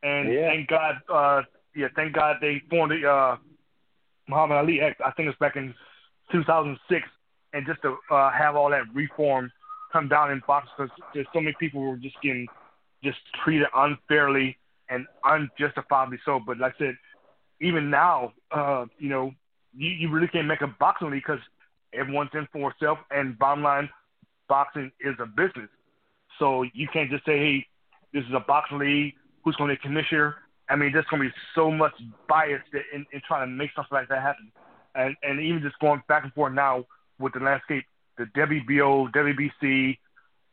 And yeah. thank God, uh, yeah, thank God they formed the uh, Muhammad Ali Act. I think it's back in 2006, and just to uh, have all that reform come down in boxing because there's so many people who were just getting just treated unfairly and unjustifiably so. But like I said, even now, uh, you know, you, you really can't make a boxing league because everyone's in for itself. And bottom line, boxing is a business. So you can't just say, hey, this is a boxing league. Who's going to be commissioner? I mean, there's going to be so much bias in, in trying to make something like that happen. And, and even just going back and forth now with the landscape, the WBO, WBC,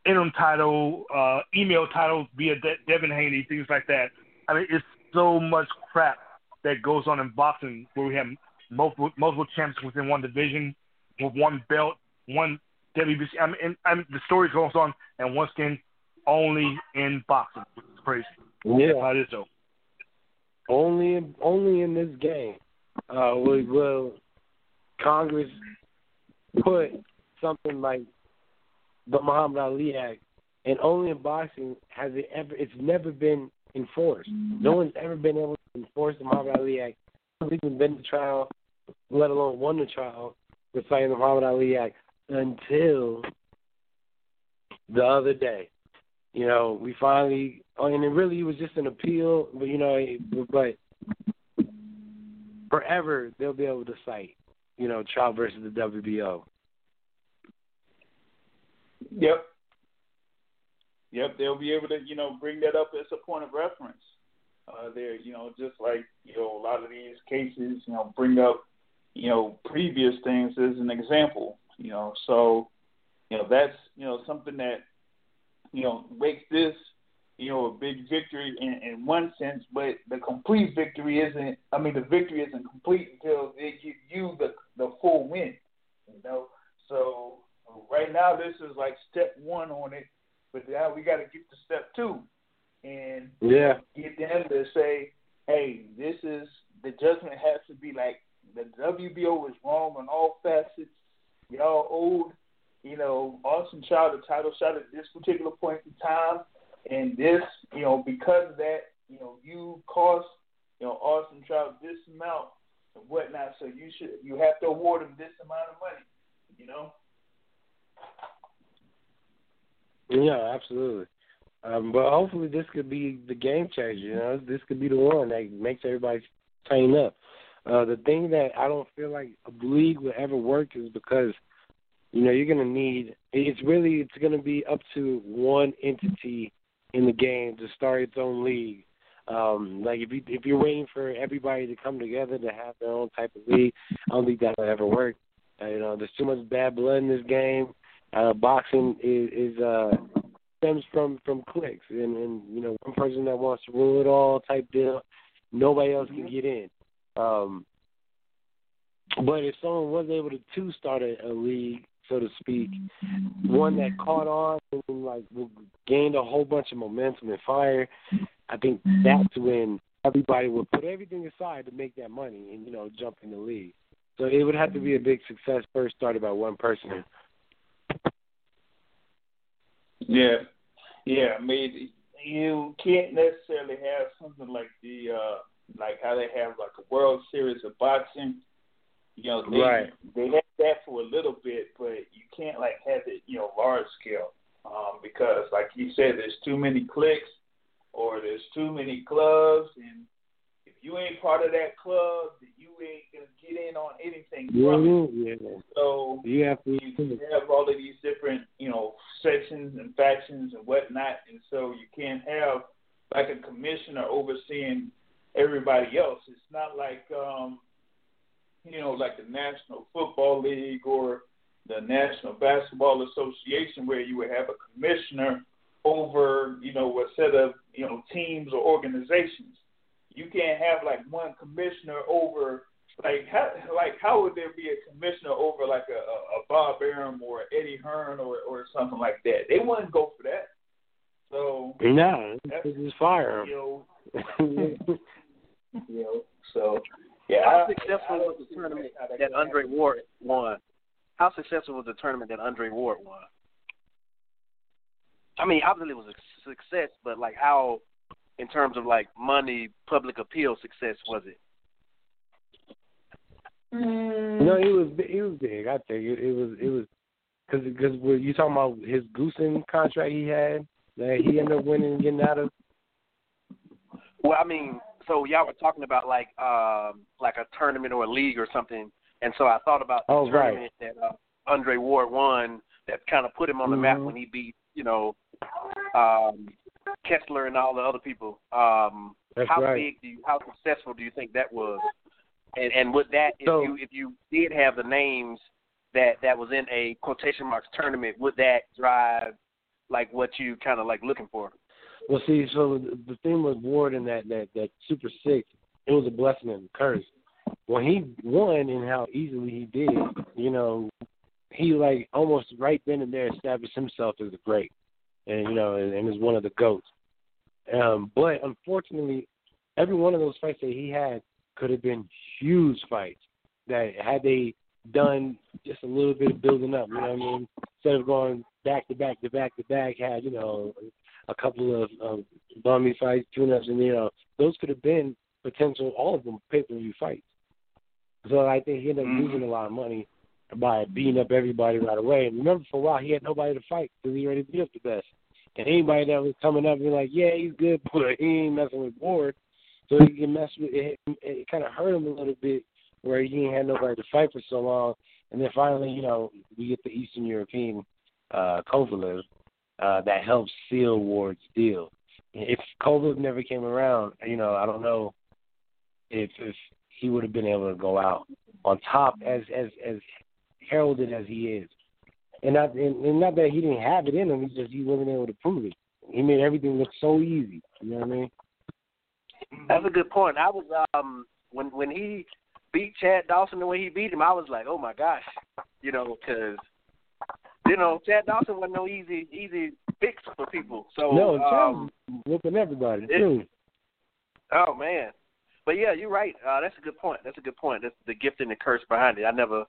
interim title, uh, email titles via De- Devin Haney, things like that. I mean, it's so much crap that goes on in boxing where we have multiple multiple champions within one division with one belt, one WBC. I mean, and, I mean the story goes on, and once again, only in boxing, which is crazy. Yeah, that is so. Only in only in this game uh, will, will Congress put something like the Muhammad Ali Act, and only in boxing has it ever. It's never been enforced. Mm-hmm. No one's ever been able to enforce the Muhammad Ali Act. No one's even been to Trout, let alone won the trial for citing the Muhammad Ali Act until the other day. You know, we finally, oh, and it really was just an appeal, but you know, but forever they'll be able to cite, you know, trial versus the WBO. Yep. Yep, they'll be able to, you know, bring that up as a point of reference. Uh, there, you know, just like you know, a lot of these cases, you know, bring up, you know, previous things as an example. You know, so, you know, that's you know something that you know, makes this, you know, a big victory in, in one sense, but the complete victory isn't. I mean, the victory isn't complete until they give you the the full win. You know, so right now this is like step one on it, but now we got to get to step two, and yeah, get them to say, hey, this is the judgment has to be like the WBO was wrong on all facets. Y'all owed you know, Austin Trout a title shot at this particular point in time, and this, you know, because of that, you know, you cost, you know, Austin Trout this amount and whatnot, so you should, you have to award him this amount of money, you know. Yeah, absolutely. Um, but hopefully this could be the game changer. You know, this could be the one that makes everybody tighten up. Uh, the thing that I don't feel like a league would ever work is because you know, you're going to need. It's really it's going to be up to one entity in the game to start its own league. Um, like if you if you're waiting for everybody to come together to have their own type of league, I don't think that'll ever work. Uh, you know, there's too much bad blood in this game. Uh, boxing is, is uh, stems from from clicks, and and you know one person that wants to rule it all type deal. Nobody else can get in. Um, but if someone was able to, to start a, a league so to speak, one that caught on and like gained a whole bunch of momentum and fire. I think that's when everybody would put everything aside to make that money and you know jump in the league. So it would have to be a big success first started by one person. Yeah, yeah. I mean, you can't necessarily have something like the uh like how they have like a World Series of boxing. You know, they Right. they have that for a little bit, but you can't like have it, you know, large scale. Um, because like you said, there's too many clicks or there's too many clubs and you ain't part of that club, you ain't gonna get in on anything from it. Yeah, yeah. So You have to. you have all of these different, you know, sections and factions and whatnot, and so you can't have like a commissioner overseeing everybody else. It's not like, um, you know, like the National Football League or the National Basketball Association, where you would have a commissioner over, you know, a set of, you know, teams or organizations. You can't have like one commissioner over like how like how would there be a commissioner over like a, a, a Bob Arum or Eddie Hearn or or something like that? They wouldn't go for that. So No, this is fire. you know, yeah, you know, so yeah. How I- successful I was don't the tournament how that Andre happen. Ward won? How successful was the tournament that Andre Ward won? I mean, obviously it was a success, but like how, in terms of like money, public appeal success was it? No, it was bi- it was big. I think it, it was it was because because you talking about his Goossen contract he had that he ended up winning and getting out of. Well, I mean, so y'all were talking about like um like a tournament or a league or something, and so I thought about the Oh, right. tournament that uh, Andre Ward won that kind of put him on the map Mhm. when he beat you know um Kessler and all the other people. Um That's how right. big do you how successful do you think that was? And and with that if So- you if you did have the names that that was in a quotation marks tournament, would that drive like what you kind of like looking for? Well, see, so the, the thing with Ward and that that that Super Six, it was a blessing and a curse. When he won and how easily he did, you know, he like almost right then and there established himself as a great, and you know, and, and is one of the goats. Um, but unfortunately, every one of those fights that he had could have been huge fights that had they done just a little bit of building up, you know what I mean? Instead of going back to back to back to back, had, you know, a couple of um, bummy fights, tune ups, and, you know, those could have been potential, all of them pay per view fights. So I think he ended up Mhm. losing a lot of money by beating up everybody right away. And remember, for a while, he had nobody to fight because he already beat up the best. And anybody that was coming up be like, yeah, he's good, but he ain't messing with Ward. So he can mess with it. It, it kind of hurt him a little bit where he ain't had nobody to fight for so long. And then finally, you know, we get the Eastern European uh, Kovalev uh, that helps seal Ward's deal. If Kovalev never came around, you know, I don't know if if he would have been able to go out on top as as as heralded as he is. And not and, and not that he didn't have it in him, he just he wasn't able to prove it. He made everything look so easy. You know what I mean? That's a good point. I was um when when he beat Chad Dawson the way he beat him, I was like, oh my gosh, you know, because you know Chad Dawson wasn't no easy easy fix for people. So no, um, Chad whooping everybody it- too. oh man, but yeah, you're right. Uh, that's a good point. That's a good point. That's the gift and the curse behind it. I never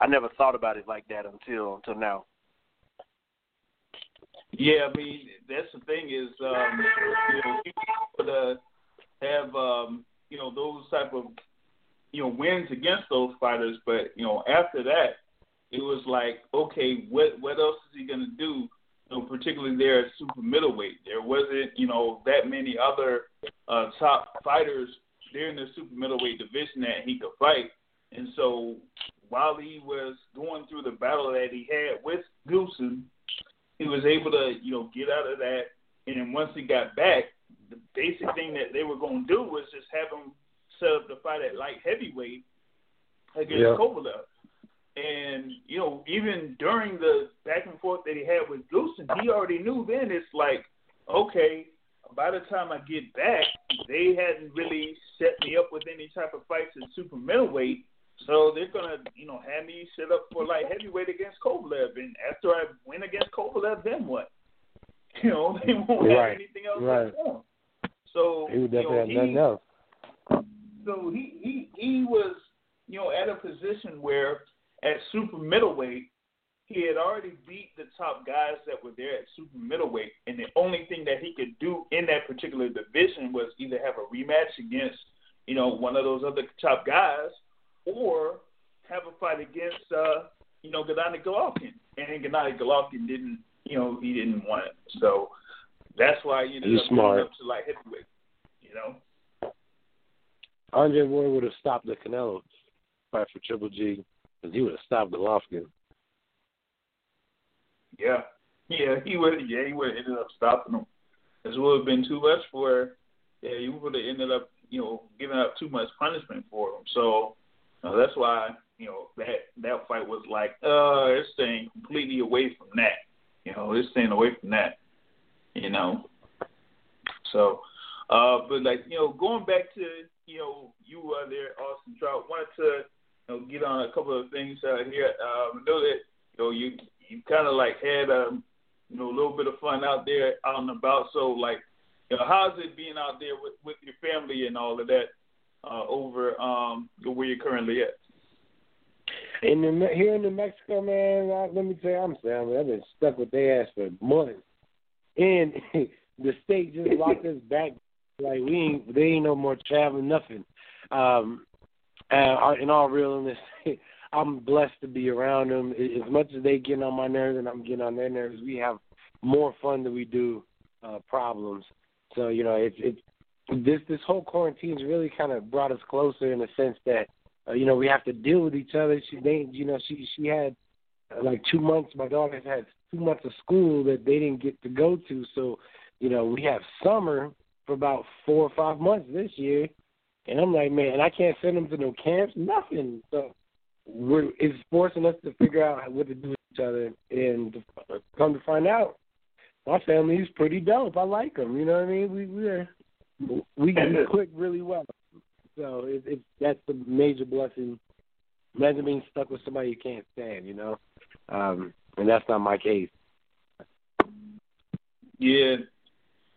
I never thought about it like that until until now. Yeah, I mean that's the thing is, um, you know, people to have um, you know those type of you know wins against those fighters, but you know after that, it was like, okay, what what else is he gonna do? You know, particularly there at super middleweight, there wasn't you know that many other uh, top fighters there in the super middleweight division that he could fight, and so while he was going through the battle that he had with Goossen, he was able to, you know, get out of that. And then once he got back, the basic thing that they were going to do was just have him set up the fight at light heavyweight against Yeah. Kovalev. And you know, even during the back and forth that he had with Goossen, he already knew then it's like, okay, by the time I get back, they hadn't really set me up with any type of fights at super middleweight. So they're gonna, you know, have me set up for like heavyweight against Kovalev, and after I win against Kovalev, then what? You know, they won't have Right, anything else right. for him. So He would you definitely know, have nothing else. so he he he was, you know, at a position where at super middleweight, he had already beat the top guys that were there at super middleweight, and the only thing that he could do in that particular division was either have a rematch against, you know, one of those other top guys, or have a fight against, uh, you know, Gennady Golovkin. And Gennady Golovkin didn't, you know, he didn't want it. So that's why he ended He's up smart. up to like heavyweight. You know. Andre Ward would have stopped the Canelo fight for Triple G, because he would have stopped Golovkin. Yeah, yeah, he would. Yeah, he would have ended up stopping him. This would have been too much for. Yeah, he would have ended up, you know, giving up too much punishment for him. So uh, that's why, you know, that that fight was like, uh, it's staying completely away from that. You know, it's staying away from that. You know. So, uh, but like, you know, going back to, you know, you uh, there, Austin Trout, wanted to, you know, get on a couple of things uh, here. Um, know that, you know, you you kind of like had um you know a little bit of fun out there out and about. So like, you know, how's it being out there with with your family and all of that uh, over um where you're currently at? In the, here in New Mexico, man, I, let me tell you, I'm saying, I've been stuck with their ass for months, and the state just locked us back. Like we ain't, they ain't no more traveling, nothing. Um, and in all realness, I'm blessed to be around them. As much as they get on my nerves and I'm getting on their nerves, we have more fun than we do uh, problems. So you know, it's it's this this whole quarantine's really kind of brought us closer in the sense that uh, you know we have to deal with each other. She they you know she she had uh, like two months. My daughter's had two months of school that they didn't get to go to. So you know we have summer for about four or five months this year. And I'm like, man, I can't send them to no camps, nothing. So we're it's forcing us to figure out what to do with each other. And come to find out, my family is pretty dope. I like them. You know what I mean? We we're we we click really well. So it, it that's a major blessing. Imagine being stuck with somebody you can't stand. You know, um, and that's not my case. Yeah,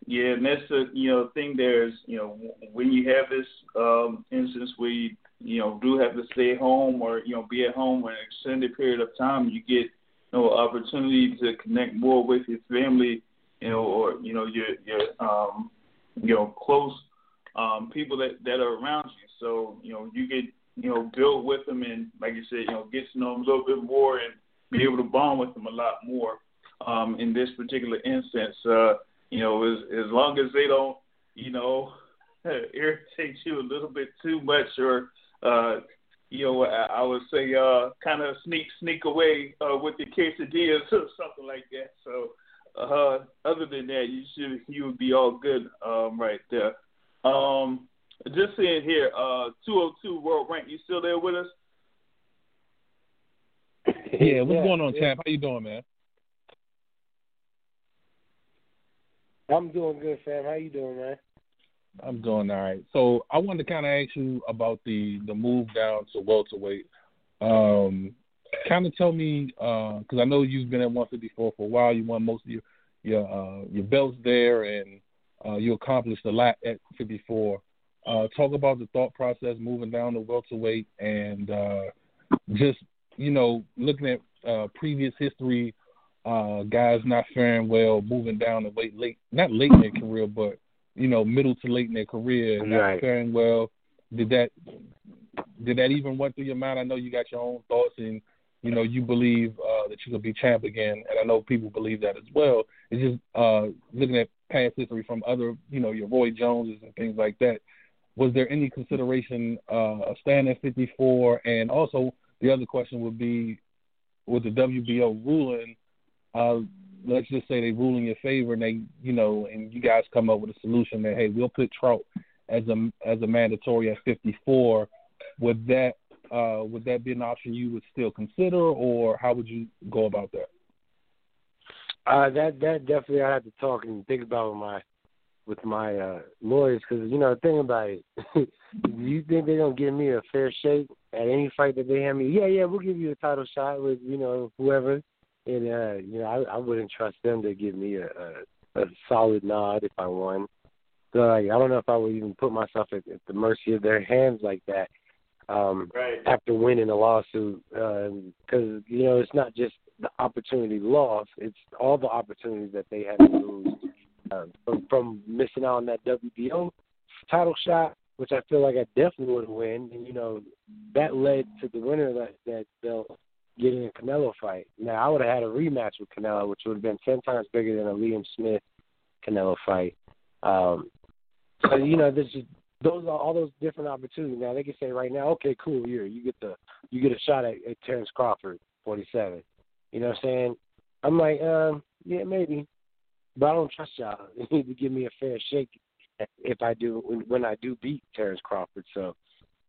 yeah, and that's the you know thing. There's you know when you have this um, instance where you you know do have to stay home or you know be at home for an extended period of time, you get you know opportunity to connect more with your family, you know, or you know your your um, you know close um, people that that are around you. So you know you get you know build with them and like you said, you know get to know them a little bit more and be able to bond with them a lot more. Um, in this particular instance, uh, you know, as as long as they don't, you know, irritate you a little bit too much, or uh, you know, I, I would say, uh, kind of sneak sneak away uh, with the quesadillas or something like that. So, uh, other than that, you should you would be all good, um, right there. Um, just seeing here, uh, 202 world rank. You still there with us? Yeah, what's Yeah, going on, yeah. champ? How you doing, man? I'm doing good, fam. How you doing, man? I'm doing all right. So I wanted to kind of ask you about the the move down to welterweight. Um, kind of tell me because I know you've been at 154 for a while. You won most of your your uh, your belts there, and uh, you accomplished a lot at 54. Uh, talk about the thought process moving down to welterweight, and uh, just you know looking at uh, previous history, uh, guys not faring well, moving down to weight late, not late in their career, but you know, middle to late in their career, not Right. faring well. Did that did that even run through your mind? I know you got your own thoughts and you know, you believe uh that you could be champ again and I know people believe that as well. It's just uh looking at past history from other, you know, your Roy Joneses and things like that. Was there any consideration uh of staying at fifty four and also the other question would be with the WBO ruling, uh let's just say they rule in your favor and they you know and you guys come up with a solution that hey we'll put Trout as a as a mandatory at 54 would that uh would that be an option you would still consider or how would you go about that Uh, that that definitely I have to talk and think about with my with my uh lawyers because you know the thing about it, do you think they're gonna give me a fair shake at any fight that they have me? Yeah, yeah, we'll give you a title shot with you know whoever, and uh, you know I, I wouldn't trust them to give me a, a a solid nod if I won. So like I don't know if I would even put myself at, at the mercy of their hands like that. Um, Right. after winning a lawsuit because you know it's not just the opportunity lost. It's all the opportunities that they had to lose uh, from from missing out on that WBO title shot, which I feel like I definitely would have win. And you know, that led to the winner that that they'll get a Canelo fight. Now I would have had a rematch with Canelo, which would have been ten times bigger than a Liam Smith Canelo fight. Um, so you know, there's just those are all those different opportunities. Now they can say right now, okay, cool, you you get the you get a shot at, at Terrence Crawford, forty seven. You know what I'm saying? I'm like, um, yeah, maybe, but I don't trust y'all. You need to give me a fair shake if I do when, when I do beat Terrence Crawford. So,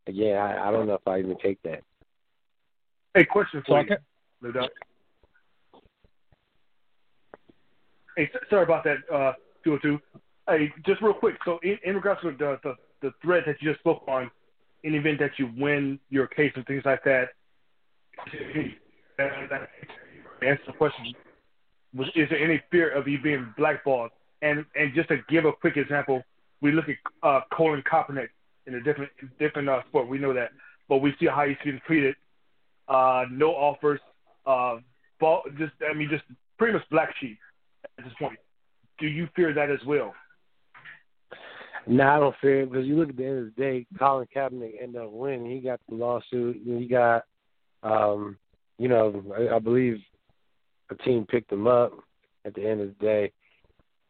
yeah, I, I don't know if I even take that. Hey, question for So you, Ludoc. Hey, sorry about that, uh, 202. Hey, just real quick. So, in, in regards to the, the the threat that you just spoke on, in the event that you win your case and things like that, answer the question. Was, is there any fear of you being blackballed? And and just to give a quick example, we look at uh, Colin Kaepernick in a different different uh, sport. We know that, but we see how he's being treated. Uh, no offers. Uh, ball, just I mean, just pretty much black sheep at this point. Do you fear that as well? No, I don't fear it because you look at the end of the day, Colin Kaepernick ended up winning. He got the lawsuit. He got, um, you know, I, I believe a team picked him up. At the end of the day,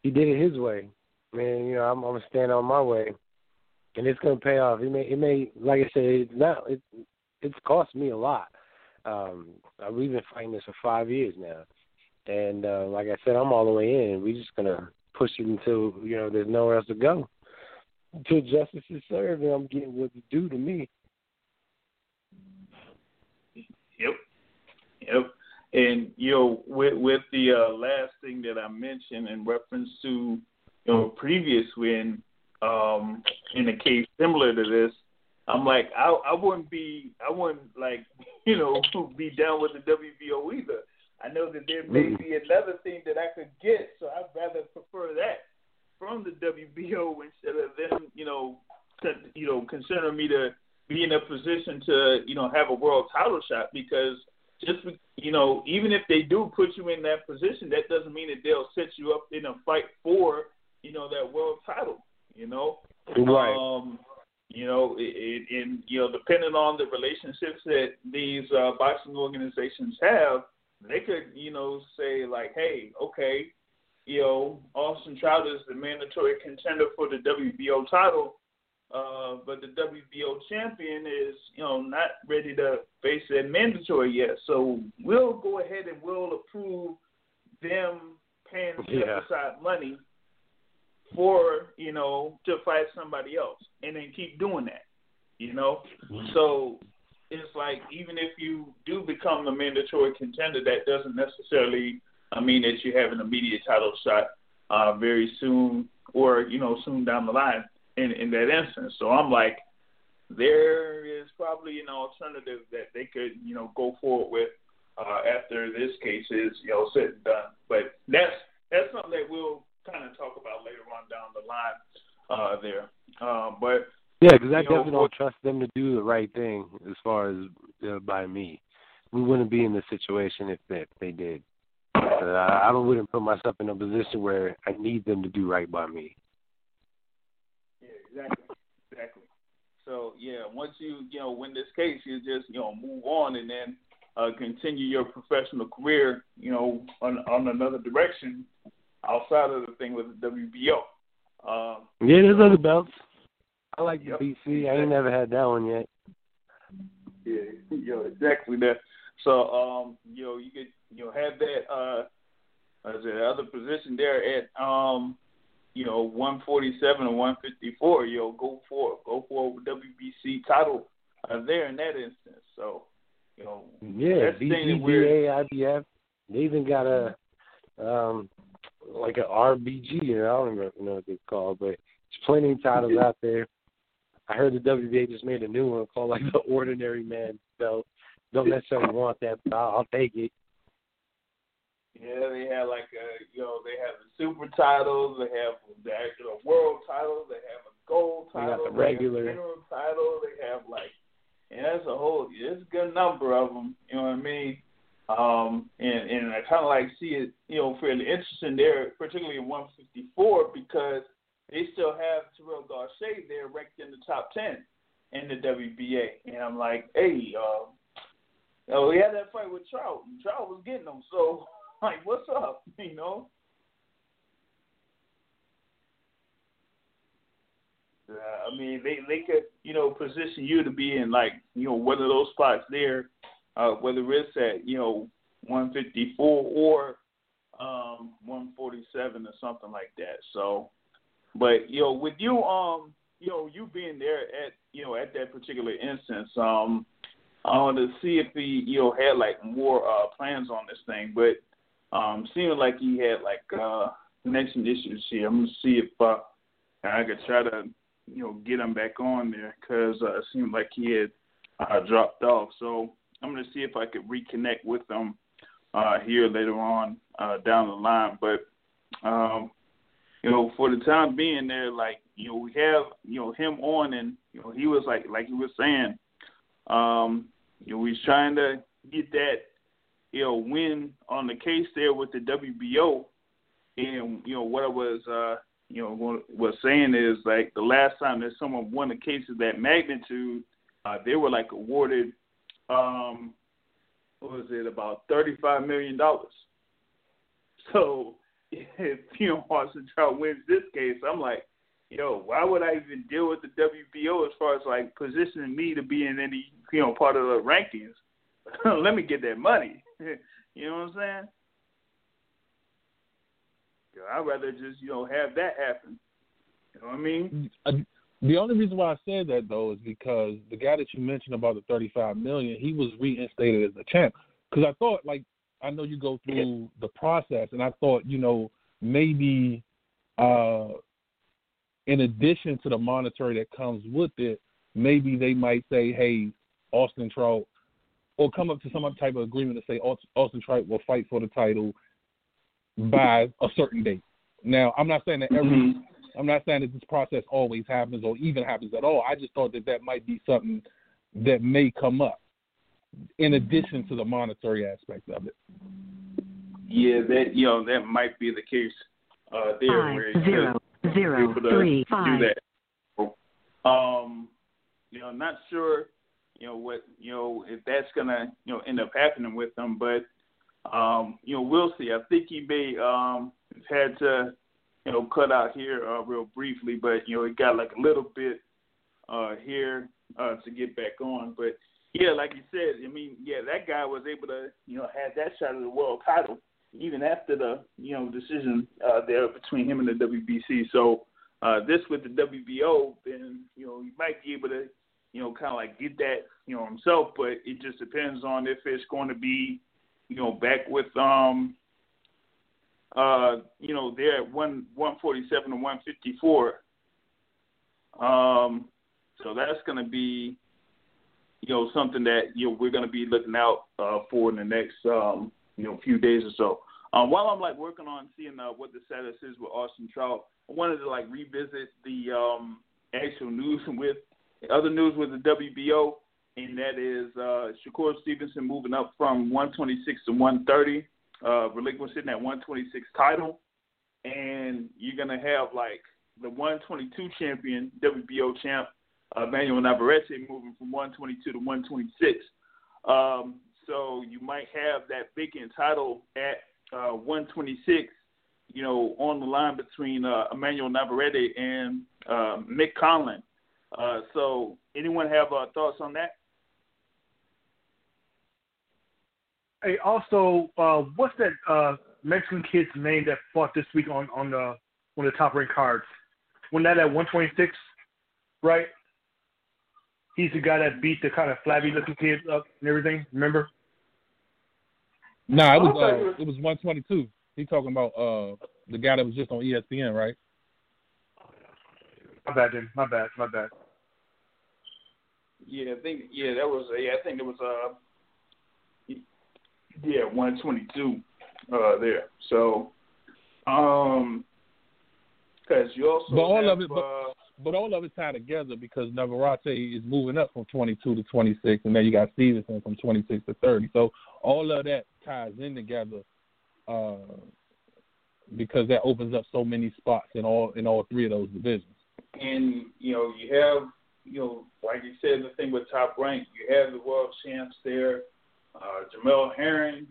he did it his way. Man, you know, I'm, gonna stand on my way, and it's gonna pay off. It may, it may, like I said, not. It, it's cost me a lot. Um, we've been fighting this for five years now, and uh, like I said, I'm all the way in. We're just gonna push it until you know there's nowhere else to go until justice is served and I'm getting what's due to me. Yep. Yep. And you know, with with the uh, last thing that I mentioned in reference to you know previous win, um, in a case similar to this, I'm like I I wouldn't be I wouldn't like you know be down with the WBO either. I know that there may be another thing that I could get, so I'd rather prefer that from the WBO instead of them, you know, you know, considering me to be in a position to, you know, have a world title shot because just you know, even if they do put you in that position, that doesn't mean that they'll set you up in a fight for, you know, that world title. You know, Right. um, you know, it, it, and you know, depending on the relationships that these uh, boxing organizations have, they could, you know, say like, hey, okay, you know, Austin Trout is the mandatory contender for the WBO title, uh, but the WBO champion is, you know, not ready to face that mandatory yet. So we'll go ahead and we'll approve them paying Yeah. aside money for, you know, to fight somebody else and then keep doing that. You know? So it's like even if you do become a mandatory contender, that doesn't necessarily I mean that you have an immediate title shot uh, very soon, or you know, soon down the line in in that instance. So I'm like, there is probably an alternative that they could you know go forward with uh, after this case is you know said and done. But that's that's something that we'll kind of talk about later on down the line uh, there. Uh, but Yeah, because I You know, definitely don't trust them to do the right thing as far as uh, by me. We wouldn't be in this situation if they, if they did. Uh, I I don't wouldn't put myself in a position where I need them to do right by me. Yeah, exactly, exactly. So yeah, once you you know win this case, you just you know move on and then uh, continue your professional career, you know, on on another direction outside of the thing with the WBO. Um, Yeah, there's other belts. I like the Yep. BC. I ain't never had that one yet. yeah, know, exactly that. So um, you know, you could you know have that uh, as the other position there at um, you know, 147 or 154. You know, go for go for WBC title uh, there in that instance. So you know, Yeah, That's the thing that BC, we're- BA, IBF. They even got a um like a RBG. You know, I don't even know what it's called, but there's plenty of titles out there. I heard the WBA just made a new one called like the Ordinary Man belt. Don't necessarily want that, but I'll, I'll take it. Yeah, they have like uh you know they have the super titles, they have the actual world titles, they have a gold title, They got the they have regular. a interim title, they have like and that's a whole it's a good number of them. You know what I mean? Um, and and I kind of like see it, you know, fairly interesting there, particularly in 154 because they still have Terrell Gausha there ranked in the top 10 in the WBA, and I'm like, hey, uh, know, we had that fight with Trout, and Trout was getting them, so like, what's up, you know? Uh, I mean, they they could you know position you to be in like you know one of those spots there, uh, whether it's at you know 154 or um 147 or something like that. So, but you know with you um you know you being there at you know at that particular instance um I want to see if he you know had like more uh plans on this thing, but um seemed like he had like uh connection issues here. I'm gonna see if uh I could try to you know, get him back on there because uh, it seemed like he had uh, dropped off. So I'm to see if I could reconnect with him uh, here later on uh, down the line. But um, you know, for the time being, there, like you know, we have you know him on, and you know, he was like like he was saying, um, you know, he's trying to get that you know win on the case there with the WBO, and you know what I was. Uh, you know, was saying is like the last time that someone won a case of that magnitude, uh, they were like awarded, um, what was it, about thirty-five million dollars. So if you know Austin Trout wins this case, I'm like, yo, why would I even deal with the WBO as far as like positioning me to be in any you know part of the rankings? Let me get that money. you know what I'm saying? I'd rather just you know have that happen. You know what I mean? Uh, the only reason why I said that though is because the guy that you mentioned about the thirty-five million, he was reinstated as the champ. Because I thought, like, I know you go through the process, and I thought, you know, maybe uh, in addition to the monetary that comes with it, maybe they might say, hey, Austin Trout, or come up to some type of agreement to say Austin Trout will fight for the title by a certain date. Now, I'm not saying that every mm-hmm. I'm not saying that this process always happens or even happens at all. I just thought that that might be something that may come up in addition to the monetary aspect of it. Yeah, that you know that might be the case uh, there five, where zero, zero, three, five. do that. Um, you know, not sure, you know what, you know if that's gonna you know end up happening with them, but um, you know, we'll see. I think he may um had to, you know, cut out here uh, real briefly, but you know, he got like a little bit uh here uh to get back on. But yeah, like you said, I mean, yeah, that guy was able to, you know, have that shot at the world title even after the, you know, decision uh there between him and the WBC. So uh this with the WBO, then, you know, he might be able to, you know, kind of like get that, you know, himself, but it just depends on if it's going to be you know, back with um uh, you know, they're at one one forty seven and one fifty four. Um so that's gonna be you know, something that, you know, we're gonna be looking out uh for in the next um, you know, a few days or so. Um, while I'm like working on seeing uh, what the status is with Austin Trout, I wanted to like revisit the um, actual news with other news with the WBO and that is uh, Shakur Stevenson moving up from 126 to 130, uh, relinquishing that 126 title, and you're gonna have like the 122 champion, WBO champ, uh, Manuel Navarrete moving from 122 to 126. Um, so you might have that vacant title at uh, 126, you know, on the line between uh, Emmanuel Navarrete and uh, Mick Conlan. Uh, so anyone have uh, thoughts on that? Hey, also, uh, what's that Mexican kid's name that fought this week on on the one of the top ranked cards? When that at 126, right? He's the guy that beat the kind of flabby looking kid up and everything. Remember? No, nah, it was uh, it was 122. He talking about uh the guy that was just on ESPN, right? My bad, then. My bad. My bad. Yeah, I think yeah that was yeah I think it was uh yeah, 122 uh, there. So, um, because you also but all have, of it, but, uh, but all of it tied together because Navarrete is moving up from 22 to 26, and then you got Stevenson from 26 to 30. So all of that ties in together uh, because that opens up so many spots in all in all three of those divisions. And you know, you have you know, like you said, the thing with top rank, you have the world champs there, uh, Jamel Herring,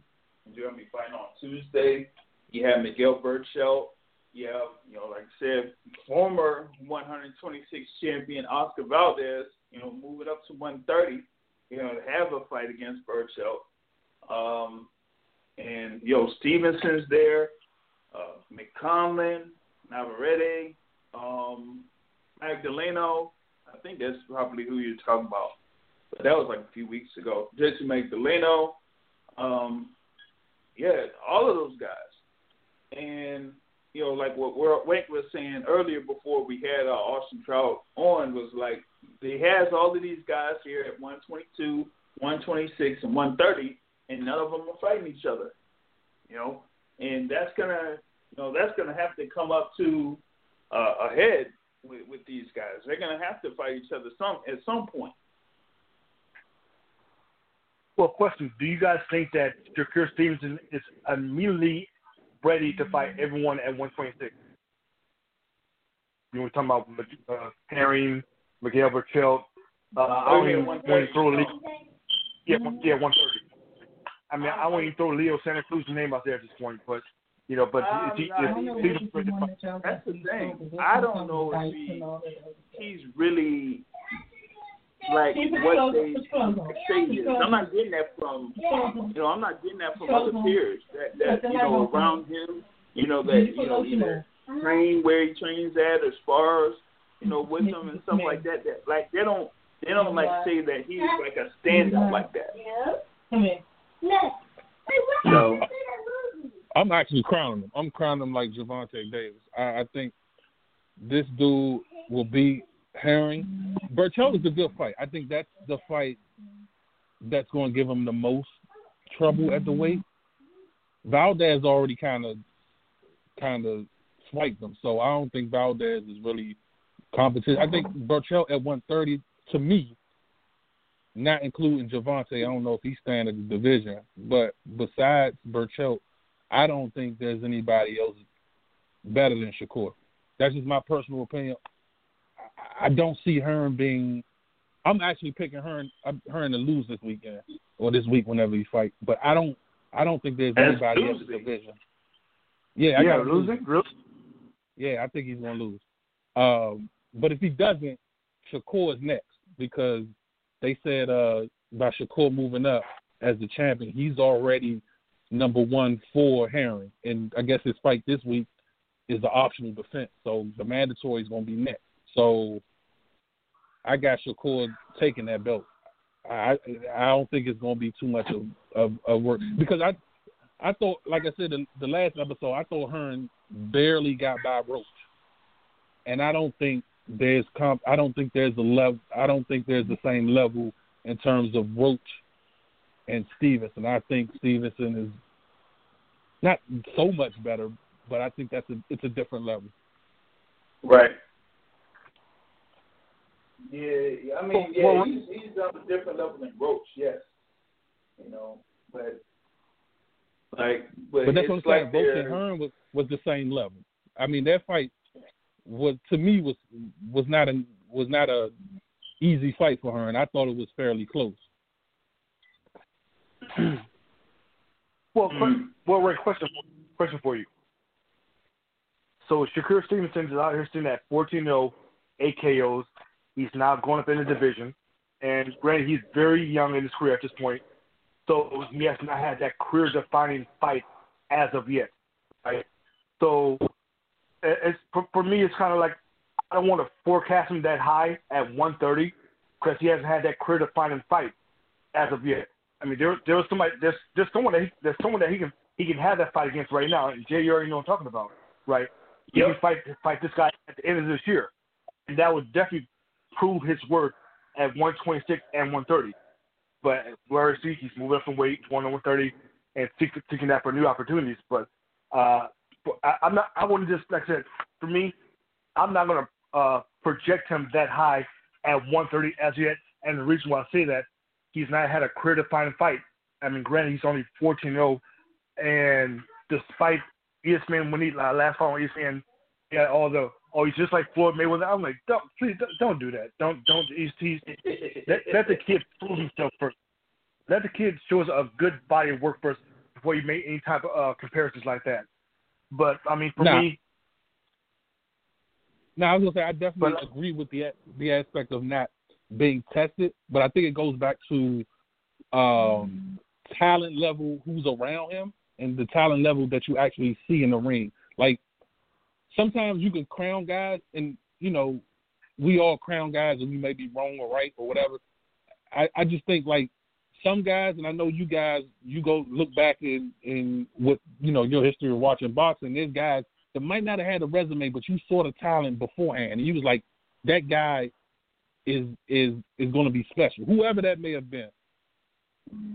Jeremy fighting on Tuesday. You have Miguel Berchelt. Have, you know, like I said, former 126 champion Oscar Valdez, you know, moving up to 130, you know, to have a fight against Berchelt. Um, and, you know, Stevenson's there, uh, Mick Conlan, Navarrete, um, Magdaleno. I think that's probably who you're talking about. But that was like a few weeks ago. Jesse Magdaleno. Um, yeah, all of those guys. And, you know, like what Wink was saying earlier before we had uh, Austin Trout on was like he has all of these guys here at 122, 126, and 130, and none of them are fighting each other. You know, and that's gonna, you know, that's gonna have to come up to uh, a head with, with these guys. They're gonna have to fight each other some at some point. Well, question: Do you guys think that Shakur Stevenson is immediately ready to fight everyone at 126? You were talking about uh, Herring, Miguel Berchelt. Uh, I don't even want to throw Leo. Yeah, yeah, 130. I mean, I won't even throw Leo Santa Cruz's name out there at this point, but you know, but um, he, he, that's the thing. I don't know if he, he's really like what they say is. I'm not getting that from you know, I'm not getting that from other peers that that you know around him, you know, that you know either train where he trains at or spars, you know, with him and stuff like that. That like they don't they don't like say that he's like a standout like that. So I'm actually crowning him. I'm crowning him like Gervonta Davis. I, I think this dude will be Herring. Berchelt is a good fight. I think that's the fight that's going to give him the most trouble at the weight. Valdez already kind of kind of swiped him, so I don't think Valdez is really competent. I think Berchelt at 130 to me, not including Gervonta, I don't know if he's staying in the division, but besides Berchelt, I don't think there's anybody else better than Shakur. That's just my personal opinion. I don't see Herring being. I'm actually picking Herring Herring to lose this weekend or this week whenever he fight. But I don't I don't think there's anybody else in the division. Yeah, I yeah, losing. Lose. Yeah, I think he's gonna lose. Um, but if he doesn't, Shakur is next because they said uh, by Shakur moving up as the champion, he's already number one for Herring, and I guess his fight this week is the optional defense. So the mandatory is going to be next. So I got Shakur taking that belt. I I don't think it's going to be too much of, of, of work because I I thought, like I said, the, the last episode, I thought Herring barely got by Roach, and I don't think there's comp. I don't think there's a level. I don't think there's the same level in terms of Roach and Stevenson. I think Stevenson is not so much better, but I think that's a it's a different level. Right. Yeah, I mean, yeah, well, he's he's on a different level than Roach, yes. You know, but like, but, but that's what I'm like saying. Roach and Herring was was the same level. I mean, that fight was to me was was not a was not a easy fight for Herring. I thought it was fairly close. well, mm. well, Ray, question question for you. So Shakur Stevenson is out here sitting at 14-0, 8 KOs. He's now going up in the division. And granted, he's very young in his career at this point. So he has not had that career defining fight as of yet. Right? So it's, for, for me, it's kind of like I don't want to forecast him that high at 130 because he hasn't had that career defining fight as of yet. I mean, there there was somebody there's there's someone that he, there's someone that he can he can have that fight against right now. And Jay, you already know what I'm talking about, right? He can fight fight this guy at the end of this year, and that would definitely prove his worth at 126 and 130. But is he? He's moving up from weight, to 130, and seeking that for new opportunities. But uh, I, I'm not. I wouldn't just like I said. For me, I'm not gonna uh, project him that high at 130 as yet. And the reason why I say that, he's not had a career-defining fight. I mean, granted, he's only 14-0, and despite ESPN when he uh, last fought on ESPN, he had all the oh he's just like Floyd Mayweather. I'm like, don't please don't, don't do that. Don't don't he's, he's let, let the kid prove himself first. Let the kid show us a good body of work first before you make any type of uh, comparisons like that. But I mean, for Nah. me, No, I was gonna say I definitely But- agree with the the aspect of not being tested, but I think it goes back to um, talent level, who's around him, and the talent level that you actually see in the ring. Like sometimes you can crown guys, and you know we all crown guys, and we may be wrong or right or whatever. I, I just think like some guys, and I know you guys, you go look back in in what you know your history of watching boxing. There's guys that might not have had a resume, but you saw the talent beforehand, and you was like, that guy is is is going to be special, whoever that may have been.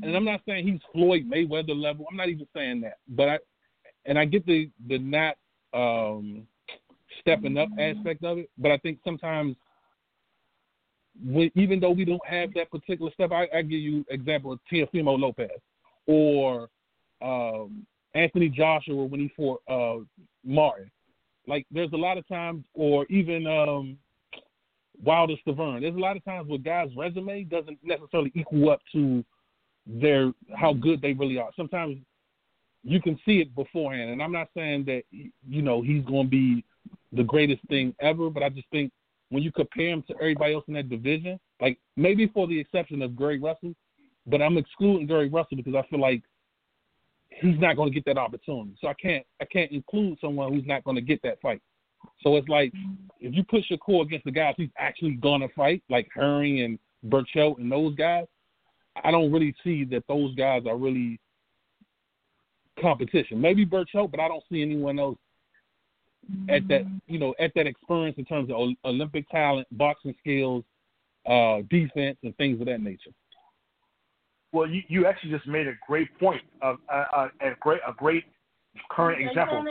And I'm not saying he's Floyd Mayweather level. I'm not even saying that, but I and I get the the not um, stepping up aspect of it, but I think sometimes. When, even though we don't have that particular step, I, I give you example of Teofimo Lopez or um, Anthony Joshua when he fought uh, Martin. Like there's a lot of times, or even um, Wilder Stiverne. There's a lot of times where guys' resume doesn't necessarily equal up to their how good they really are. Sometimes you can see it beforehand, and I'm not saying that you know he's going to be the greatest thing ever, but I just think when you compare him to everybody else in that division, like maybe for the exception of Gary Russell, but I'm excluding Gary Russell because I feel like he's not going to get that opportunity. So I can't I can't include someone who's not going to get that fight. So it's like if you push your core against the guys he's actually going to fight, like Herring and Berchelt and those guys, I don't really see that those guys are really competition. Maybe Berchelt, but I don't see anyone else at that you know at that experience in terms of Olympic talent, boxing skills, uh, defense, and things of that nature. well, you, you actually just made a great point of uh, uh, a great a great current example.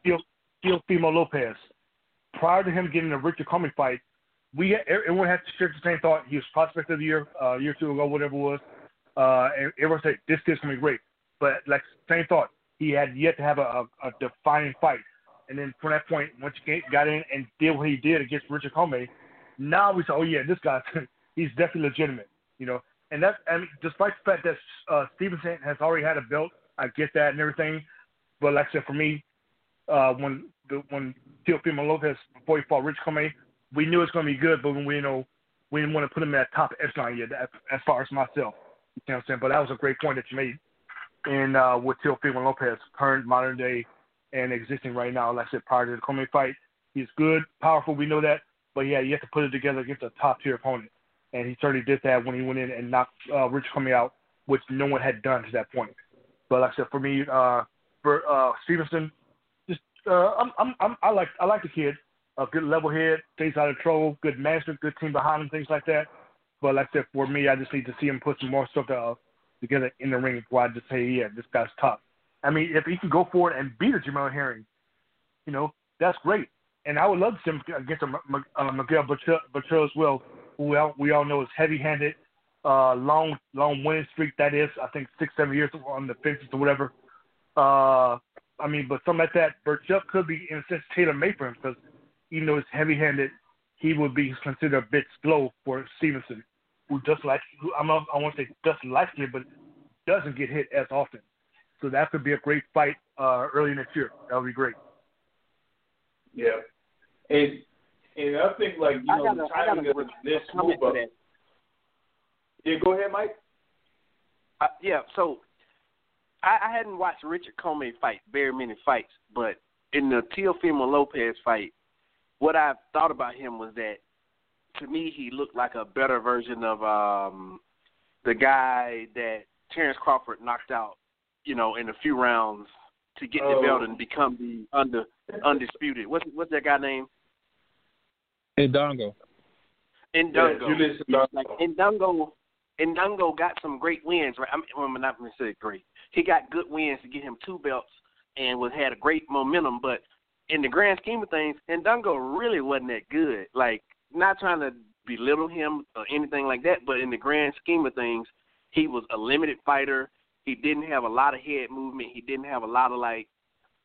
Steel Teofimo Lopez. Prior to him getting the Richard Commey fight, we everyone had to share the same thought. He was prospect of the year, uh, year or two ago, whatever it was. Uh, and everyone said this kid's gonna be great, but like same thought. He had yet to have a, a, a defining fight. And then from that point, once he got in and did what he did against Richard Commey, now we say, oh yeah, this guy, he's definitely legitimate, you know. And that, I mean, despite the fact that uh, Stevenson has already had a belt, I get that and everything. But like I said, for me, uh, when the, when Teofimo Lopez before he fought Rich Commey, we knew it was going to be good, but when we you know we didn't want to put him at top echelon yet. As far as myself, you know what I'm saying. But that was a great point that you made. And uh, with Teofimo Lopez, current modern day and existing right now, like I said, prior to the Commey fight, he's good, powerful. We know that, but yeah, you have to put it together against a top tier opponent, and he certainly did that when he went in and knocked uh, Rich Commey out, which no one had done to that point. But like I said, for me, uh, for uh, Stevenson, just uh, I'm, I'm, I'm, I like I like the kid. A good level head, stays out of trouble, good management, good team behind him, things like that. But like I said, for me, I just need to see him put some more stuff uh, together in the ring before I just say, yeah, this guy's tough. I mean, if he can go forward and beat a Jamel Herring, you know, that's great. And I would love to see him against a uh, Miguel Berchelt, as well, who we all, we all know is heavy-handed, uh, long, long winning streak. That is, I think, six, seven years on the fences or whatever. Uh, I mean, but something like that, Berchelt could be in a sense tailor-made for him because even though he's heavy-handed, he would be considered a bit slow for Stevenson, who just like who I'm not, I won't say just likes it, but doesn't get hit as often. So that could be a great fight uh, early next year. That would be great. Yeah. And and I think like you know got the a- I got timing a of this comment move up. Yeah, go ahead, Mike. Uh, yeah, so I, I hadn't watched Richard Commey fight very many fights, but in the Teofimo Lopez fight, what I thought about him was that to me he looked like a better version of um the guy that Terrence Crawford knocked out, you know, in a few rounds to get Oh. the belt and become the under undisputed. What's what's that guy name? Indongo. Indungo. Yeah, Julius Indongo. Like Indongo, Indongo got some great wins. Right? I mean, well, I'm not going to say great. He got good wins to get him two belts and was had a great momentum. But in the grand scheme of things, Indongo really wasn't that good. Like, not trying to belittle him or anything like that, but in the grand scheme of things, he was a limited fighter. He didn't have a lot of head movement. He didn't have a lot of like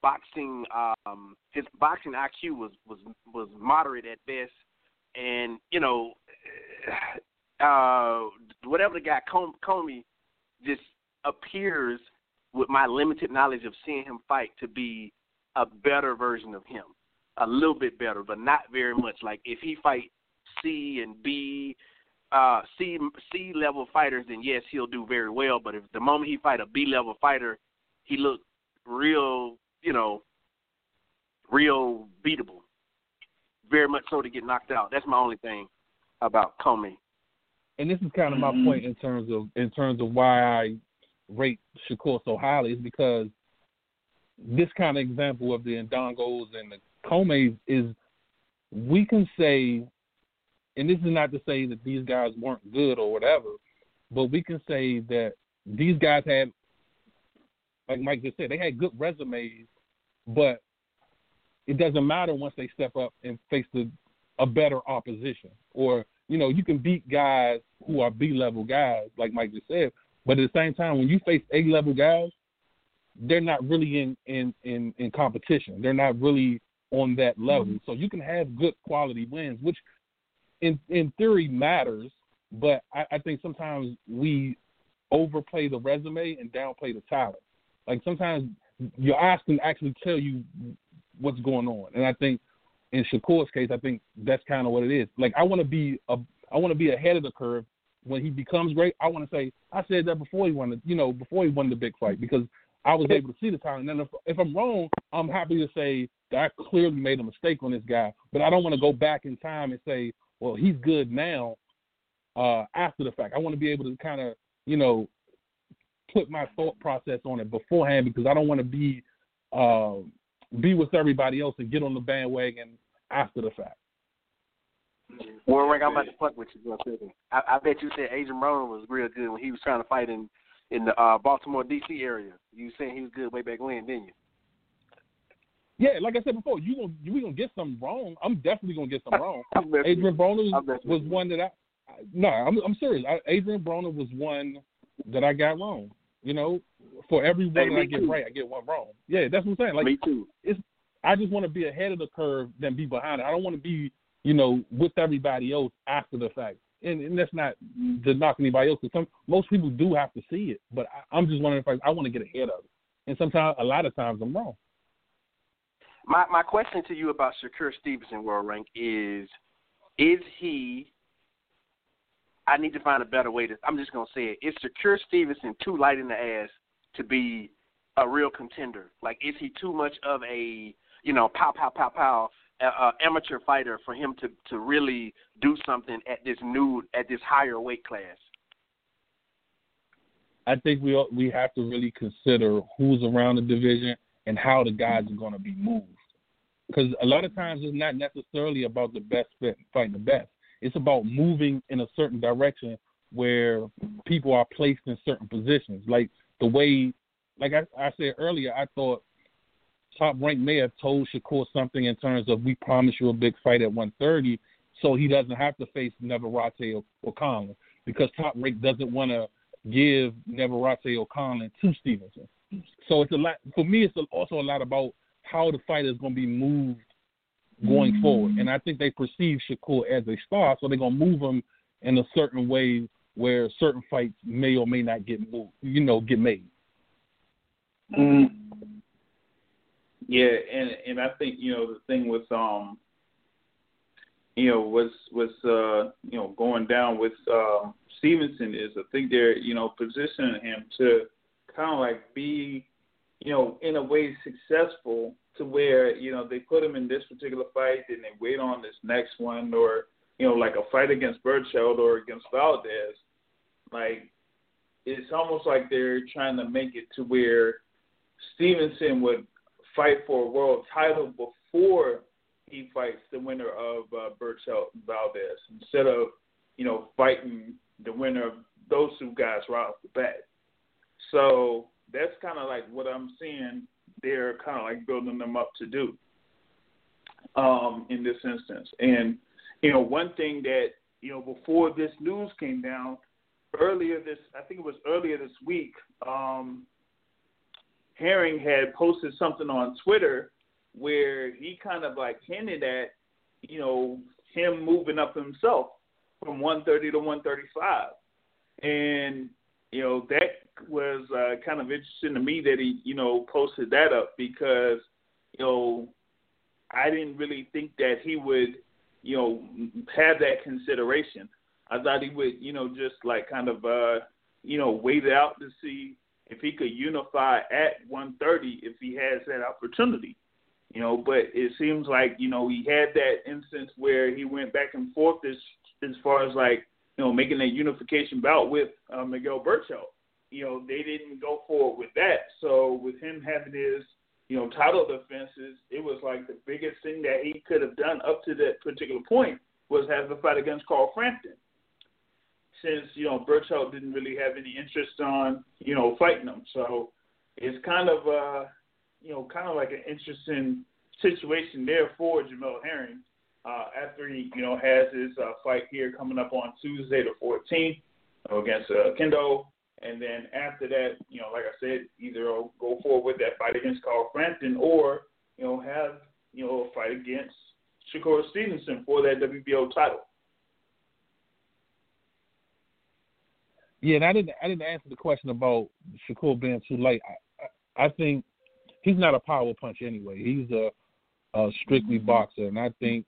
boxing. Um, his boxing IQ was was was moderate at best, and you know, uh, whatever the guy Commey just appears with my limited knowledge of seeing him fight to be a better version of him, a little bit better, but not very much. Like if he fight C and B, uh, C C level fighters, then yes, he'll do very well. But if the moment he fight a B level fighter, he look real, you know, real beatable. Very much so to get knocked out. That's my only thing about Commey. And this is kind of my mm-hmm. point in terms of in terms of why I rate Shakur so highly is because this kind of example of the Indongos and the Commeys is we can say, and this is not to say that these guys weren't good or whatever, but we can say that these guys had, like Mike just said, they had good resumes, but it doesn't matter once they step up and face the, a better opposition. Or, you know, you can beat guys who are B level guys, like Mike just said, but at the same time, when you face A level guys, they're not really in, in in in competition. They're not really on that level. Mm-hmm. So you can have good quality wins, which in in theory matters, but I, I think sometimes we overplay the resume and downplay the talent. Like sometimes your eyes can actually tell you what's going on. And I think in Shakur's case, I think that's kind of what it is. Like I want to be a I want to be ahead of the curve when he becomes great. I want to say I said that before he won the you know before he won the big fight because I was able to see the talent. And if, if I'm wrong, I'm happy to say that I clearly made a mistake on this guy. But I don't want to go back in time and say, well, he's good now uh, after the fact. I want to be able to kind of, you know, put my thought process on it beforehand because I don't want to be uh, be with everybody else and get on the bandwagon after the fact. Well, I'm about to fuck with you I bet you said Adrian Broner was real good when he was trying to fight in in the uh, Baltimore D.C. area. You saying he was good way back when, didn't you? Yeah, like I said before, you gonna we gonna get something wrong. I'm definitely gonna get something wrong. Adrian Broner was, one that I no, I'm I'm serious. I, Adrian Broner was one that I got wrong. You know, for every one hey, that I get right, I get one wrong. Yeah, that's what I'm saying. Like me too. It's I just want to be ahead of the curve than be behind it. I don't want to be, you know, with everybody else after the fact and, and that's not to knock anybody else. Some most people do have to see it, but I, I'm just wondering if I, I want to get ahead of it. And sometimes, a lot of times, I'm wrong. My my question to you about Shakur Stevenson world rank is: Is he? I need to find a better way to. I'm just gonna say it. Is Shakur Stevenson too light in the ass to be a real contender? Like, is he too much of a you know pow pow pow pow uh, amateur fighter for him to to really do something at this new at this higher weight class? I think we we have to really consider who's around the division and how the guys are going to be moved. Because a lot of times it's not necessarily about the best fit fighting the best. It's about moving in a certain direction where people are placed in certain positions. Like the way, like I, I said earlier, I thought Top Rank may have told Shakur something in terms of we promise you a big fight at 130, so he doesn't have to face Navarrete or, or because Top Rank doesn't want to give Navarrete or Conlan to Stevenson. So it's a lot for me. It's also a lot about how the fight is going to be moved going mm-hmm. forward, and I think they perceive Shakur as a star, so they're going to move him in a certain way where certain fights may or may not get moved, you know, get made. Mm. Yeah, and and I think you know the thing with um, you know, what's what's uh, you know going down with um, Stevenson is I think they're you know positioning him to kind of like be you know in a way successful to where you know they put him in this particular fight and they wait on this next one or you know like a fight against Berchelt or against Valdez, like it's almost like they're trying to make it to where Stevenson would fight for a world title before he fights the winner of uh, Berchelt and Valdez instead of you know fighting the winner of those two guys right off the bat. So that's kind of like what I'm seeing. They're kind of like building them up to do. um, in this instance. And you know, one thing that you know before this news came down earlier this, I think it was earlier this week. Um, Herring had posted something on Twitter where he kind of like hinted at, you know, him moving up himself from 130 to 135, and you know that was uh, kind of interesting to me that he, you know, posted that up because, you know, I didn't really think that he would, you know, have that consideration. I thought he would, you know, just like kind of, uh, you know, wait it out to see if he could unify at 130 if he has that opportunity. You know, but it seems like you know he had that instance where he went back and forth as as far as like you know making that unification bout with uh, Miguel Berchelt you know, they didn't go forward with that. So with him having his, you know, title defenses, it was like the biggest thing that he could have done up to that particular point was have a fight against Carl Frampton. Since, you know, Berchelt didn't really have any interest on, you know, fighting him. So it's kind of uh you know, kind of like an interesting situation there for Jamel Herring. Uh, after he, you know, has his uh, fight here coming up on Tuesday the 14th against uh, Oquendo and then after that, you know, like I said, either go forward with that fight against Carl Frampton or, you know, have, you know, a fight against Shakur Stevenson for that WBO title. Yeah, and I didn't I didn't answer the question about Shakur being too late. I, I, I think he's not a power punch anyway. He's a, a strictly mm-hmm. boxer, and I think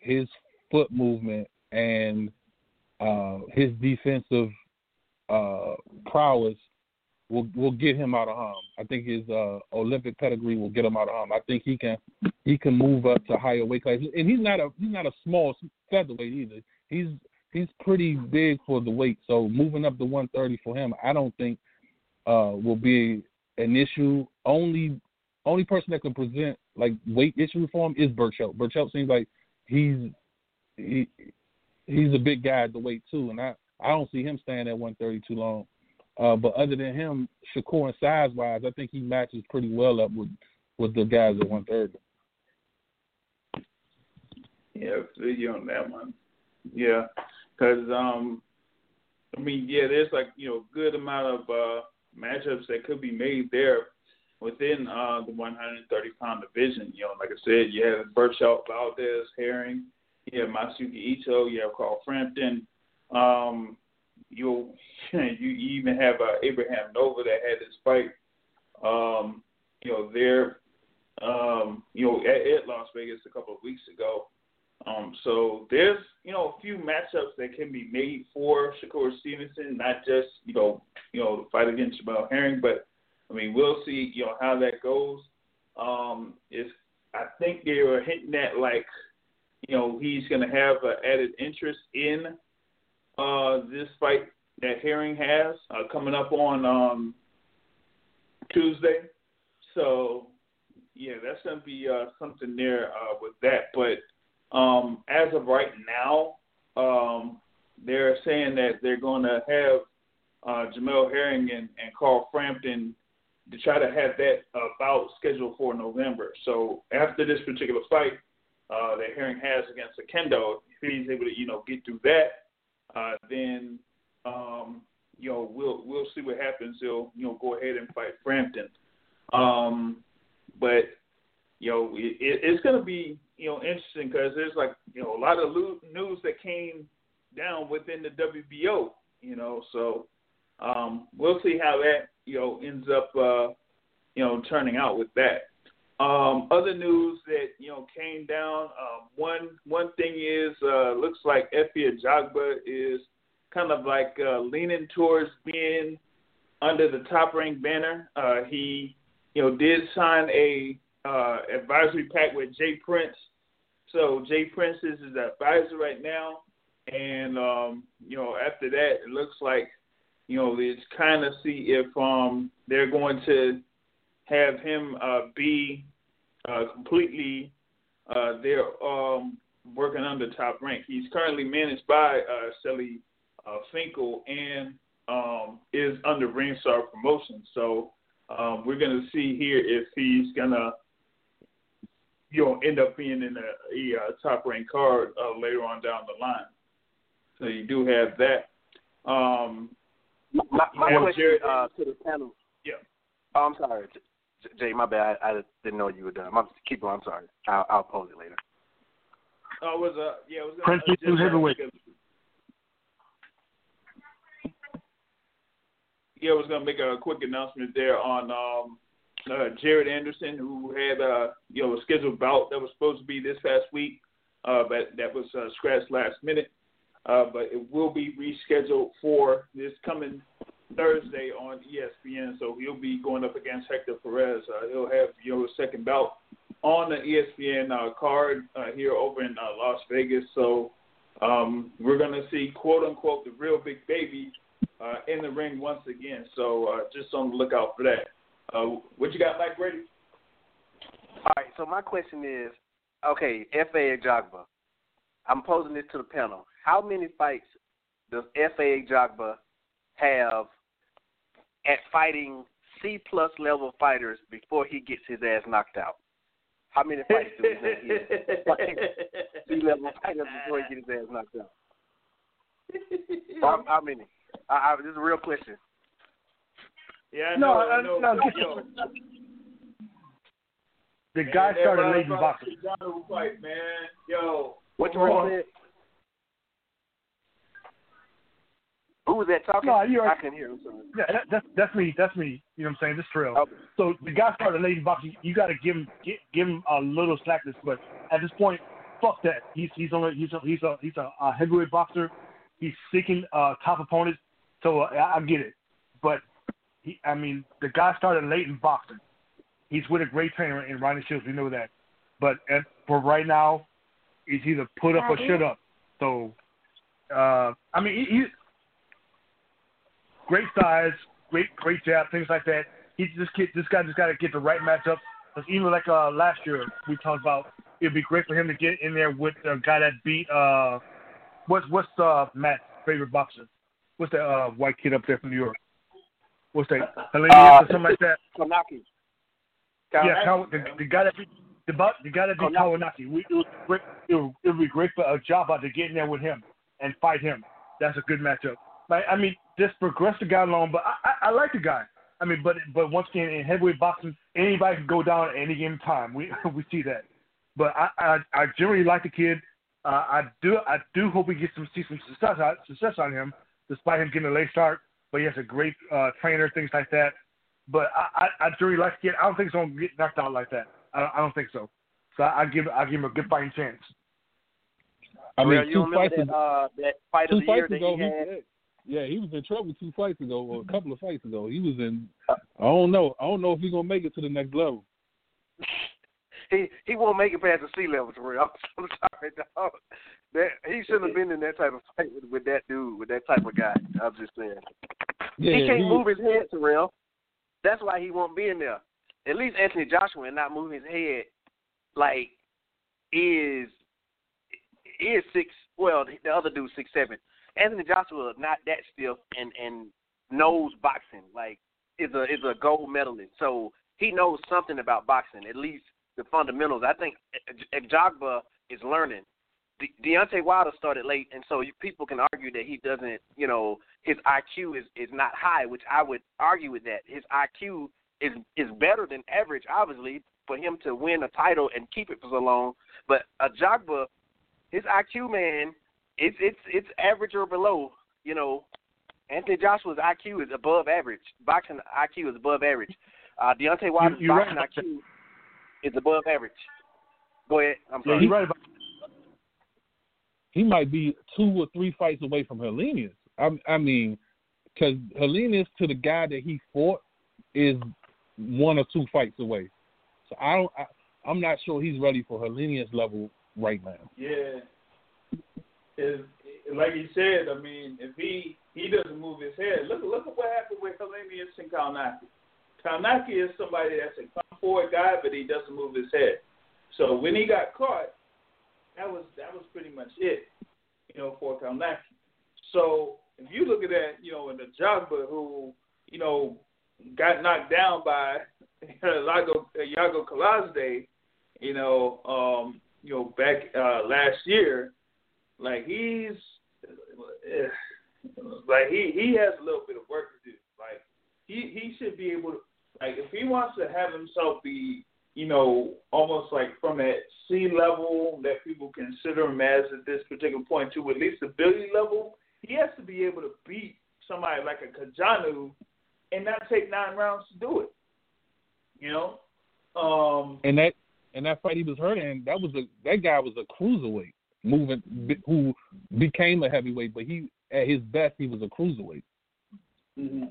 his foot movement and uh, his defensive uh, prowess will will get him out of harm. I think his uh, Olympic pedigree will get him out of harm. I think he can he can move up to higher weight classes, and he's not a he's not a small featherweight either. He's he's pretty big for the weight, so moving up to 130 for him, I don't think uh, will be an issue. Only only person that can present like weight issue for him is Berchelt. Berchelt seems like he's he, he's a big guy at the weight too, and I I don't see him staying at 130 too long. Uh, but other than him, Shakur and size wise, I think he matches pretty well up with with the guys at 130. Yeah, you on that one. Yeah, because um, I mean, yeah, there's like you know good amount of uh, matchups that could be made there within uh, the 130 pound division. You know, like I said, you have Berchelt, Valdez, Herring, you have Masayuki Ito, you have Carl Frampton. Um, you you even have uh, Abraham Nova that had this fight. Um, you know, there, um, you know, at, at Las Vegas a couple of weeks ago. Um, so there's, you know, a few matchups that can be made for Shakur Stevenson, not just, you know, you know, the fight against Jamel Herring, but I mean, we'll see, you know, how that goes. Um, it's, I think they were hinting at like, you know, he's going to have an added interest in uh, this fight that Herring has uh, coming up on um, Tuesday. So, yeah, that's going to be uh, something there uh, with that. But um, as of right now, um, they're saying that they're going to have uh, Jamel Herring and, and Carl Frampton to try to have that uh, bout scheduled for November. So after this particular fight uh, that Herring has against Oquendo, if he's able to, you know, get through that, uh, then um, you know we'll we'll see what happens. He'll you know go ahead and fight Frampton, um, but you know it, it's going to be you know interesting because there's like you know a lot of news that came down within the WBO. You know, so um, we'll see how that you know ends up uh, you know turning out with that. Um, other news that you know came down. Um, one one thing is uh, looks like Efe Ajagba is kind of like uh, leaning towards being under the top rank banner. Uh, he you know did sign a uh, advisory pack with Jay Prince. So Jay Prince is his advisor right now, and um, you know after that it looks like you know it's kind of see if um, they're going to have him uh, be uh, completely uh, there um, working under top rank. He's currently managed by uh, Shelly uh, Finkel and um, is under Ringstar Promotions. So um, we're going to see here if he's going to you know end up being in a, a, a top ranked card uh, later on down the line. So you do have that. Um, my my question Jared- uh, to the panel. Yeah. Oh, I'm sorry, Jay. My bad. I, I didn't know you were done. I'm, keep going. I'm sorry. I'll, I'll pose it later. uh, was uh, yeah, it was Prince uh, Two just, uh, heavyweight. Yeah, I was gonna make a quick announcement there on um, uh, Jared Anderson, who had uh, you know a scheduled bout that was supposed to be this past week, uh, but that was uh, scratched last minute. Uh, but it will be rescheduled for this coming Thursday on ESPN. So he'll be going up against Hector Perez. Uh, he'll have you know a second bout on the ESPN uh, card uh, here over in uh, Las Vegas. So um, we're gonna see quote unquote the real big baby uh, in the ring once again. So uh, just on the lookout for that. Uh, what you got, Mike Brady? All right. So my question is, okay, Efe Ajagba. I'm posing this to the panel. How many fights does Efe Ajagba have at fighting C plus level fighters before he gets his ass knocked out? How many fights do we think he has? C level fighters before he gets his ass knocked out? How, how many? I, I, this is a real question. Yeah, I No, know, I- I know. no, but, get- yo, The guy man, started everybody late boxing. John fight, man. Yo, What you come want on. to say? Who was that talking? No, you're I right. can hear him. Sorry. Yeah, that, that's that's me. That's me. You know what I'm saying? This trail. Okay. So the guy started late in boxing. You got to give him give, give him a little slackness. But at this point, fuck that. He's he's only he's a he's a he's a, a heavyweight boxer. He's seeking uh, top opponents. So uh, I, I get it. But he, I mean, the guy started late in boxing. He's with a great trainer in Ronnie Shields. We know that. But at, for right now, he's either put up or shut up. So, uh, I mean, he, he great size, great great jab, things like that. He this kid, this guy just got to get the right matchup. Because even like uh, last year, we talked about it'd be great for him to get in there with the guy that beat uh, what's what's uh, Matt's favorite boxer? What's that uh, white kid up there from New York? What's that? Helenius Uh, or something like that. Kownacki. Yeah, Kaw- the, the guy that beat the, the guy that beat Kownacki. We, it was great. It would, it would be great for Ajagba to get in there with him and fight him. That's a good matchup. Like I mean, just progress the guy along. But I, I, I like the guy. I mean, but but once again, in heavyweight boxing, anybody can go down at any given time. We we see that. But I I, I generally like the kid. Uh, I do I do hope we get some see some success success on him, despite him getting a late start. But he has a great uh, trainer, things like that. But I, I, I generally like the kid. I don't think he's gonna get knocked out like that. I, don't- I don't think so. So I, I give I give him a good fighting chance. I mean, Real, two fights that, ago, uh, that fight of two the year fights that ago, he had? he, yeah, he was in trouble two fights ago, or a couple of fights ago. He was in. I don't know. I don't know if he's gonna make it to the next level. He he won't make it past the sea level for real. I'm so sorry, dog. That he shouldn't have been in that type of fight with, with that dude, with that type of guy. I'm just saying. Yeah, he can't he- move his head to real. That's why he won't be in there. At least Anthony Joshua and not moving his head like is is six well, the other dude's six seven. Anthony Joshua not that stiff and and knows boxing. Like is a is a gold medalist. So he knows something about boxing, at least the fundamentals. I think Ajagba is learning. De- Deontay Wilder started late, and so you, people can argue that he doesn't, you know, his IQ is is not high, which I would argue with that. His IQ is is better than average, obviously, for him to win a title and keep it for so long. But Ajagba, his IQ, man, it's it's it's average or below. You know, Anthony Joshua's IQ is above average. Boxing IQ is above average. Uh, Deontay Wilder's right boxing that. IQ is above average. Go ahead. I'm sorry. you're right about he might be two or three fights away from Helenius. I, I mean, because Helenius to the guy that he fought is one or two fights away. So I don't. I, I'm not sure he's ready for Helenius level right now. Yeah. Is like you said, I mean, if he he doesn't move his head, look look at what happened with Helenius and Kownacki. Kownacki is somebody that's a come forward guy, but he doesn't move his head. So when he got caught, that was that was pretty much it, you know, for Kownacki. So if you look at that, you know, in the Jogba who, you know, got knocked down by Iago Iago Kiladze you know, um, you know, back uh, last year, like he's eh, like he he has a little bit of work to do. Like he he should be able to like if he wants to have himself be you know almost like from that C level that people consider him as at this particular point to at least ability level, he has to be able to beat somebody like a Cojanu and not take nine rounds to do it. You know, um, and that and that fight he was hurt in, that was a that guy was a cruiserweight moving who became a heavyweight, but he at his best he was a cruiserweight. Mm-hmm.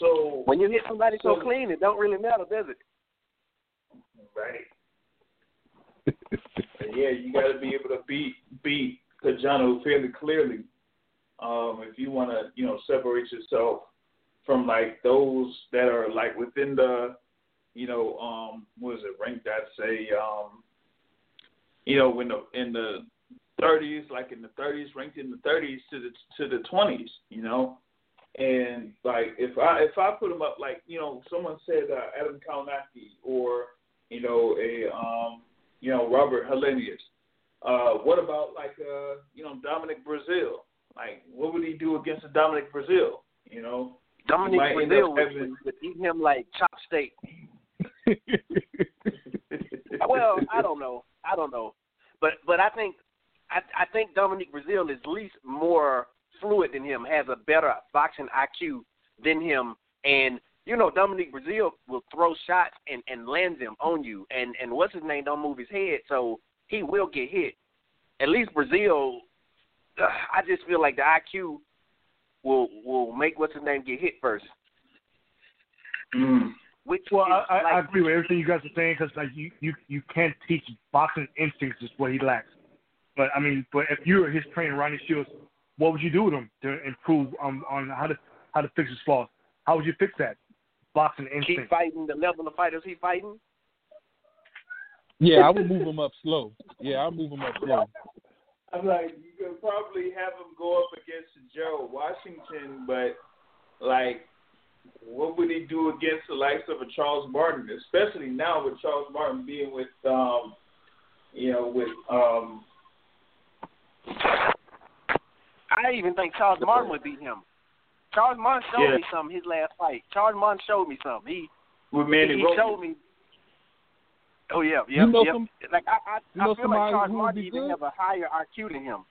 So when you hit somebody so, so clean, it don't really matter, does it? Right. yeah, you got to be able to beat beat Cojanu fairly clearly um, if you want to, you know, separate yourself from like those that are like within the, you know, um, what is it ranked? I'd say, um, you know, when the in the 30s, like in the 30s, ranked in the 30s to the to the 20s, you know, and like if I if I put them up, like you know, someone said uh, Adam Kownacki or you know a um, you know Robert Helenius. Uh, what about like uh, you know Dominic Breazeale? Like what would he do against a Dominic Breazeale? You know, Dominic Breazeale would, would eat him like chop steak. well, I don't know. I don't know, but but I think I I think Dominic Breazeale is at least more fluid than him, has a better boxing IQ than him, and you know Dominic Breazeale will throw shots and and lands them on you, and and what's his name don't move his head, so he will get hit. At least Breazeale, uh, I just feel like the IQ will will make what's his name get hit first. Mm. Which well, I, like, I agree with everything you guys are saying because like you, you you can't teach boxing instincts is what he lacks. But I mean, but if you were his trainer, Ronnie Shields, what would you do with him to improve um, on how to how to fix his flaws? How would you fix that? Boxing instinct. Keep fighting the level of fighters he fighting. Yeah, I would move him up slow. Yeah, I'll move him up slow. I'm like, you could probably have him go up against Joe Washington, but like, what would he do against the likes of a Charles Martin, especially now with Charles Martin being with, um, you know, with um, I even think Charles Martin would beat him. Charles Martin showed yeah. me something his last fight. Charles Martin showed me something. He with Manny he, he showed me. Oh yeah, yeah, you know yeah. Some, like I, I, you know I feel like Charles who Martin even good? have a higher IQ than him.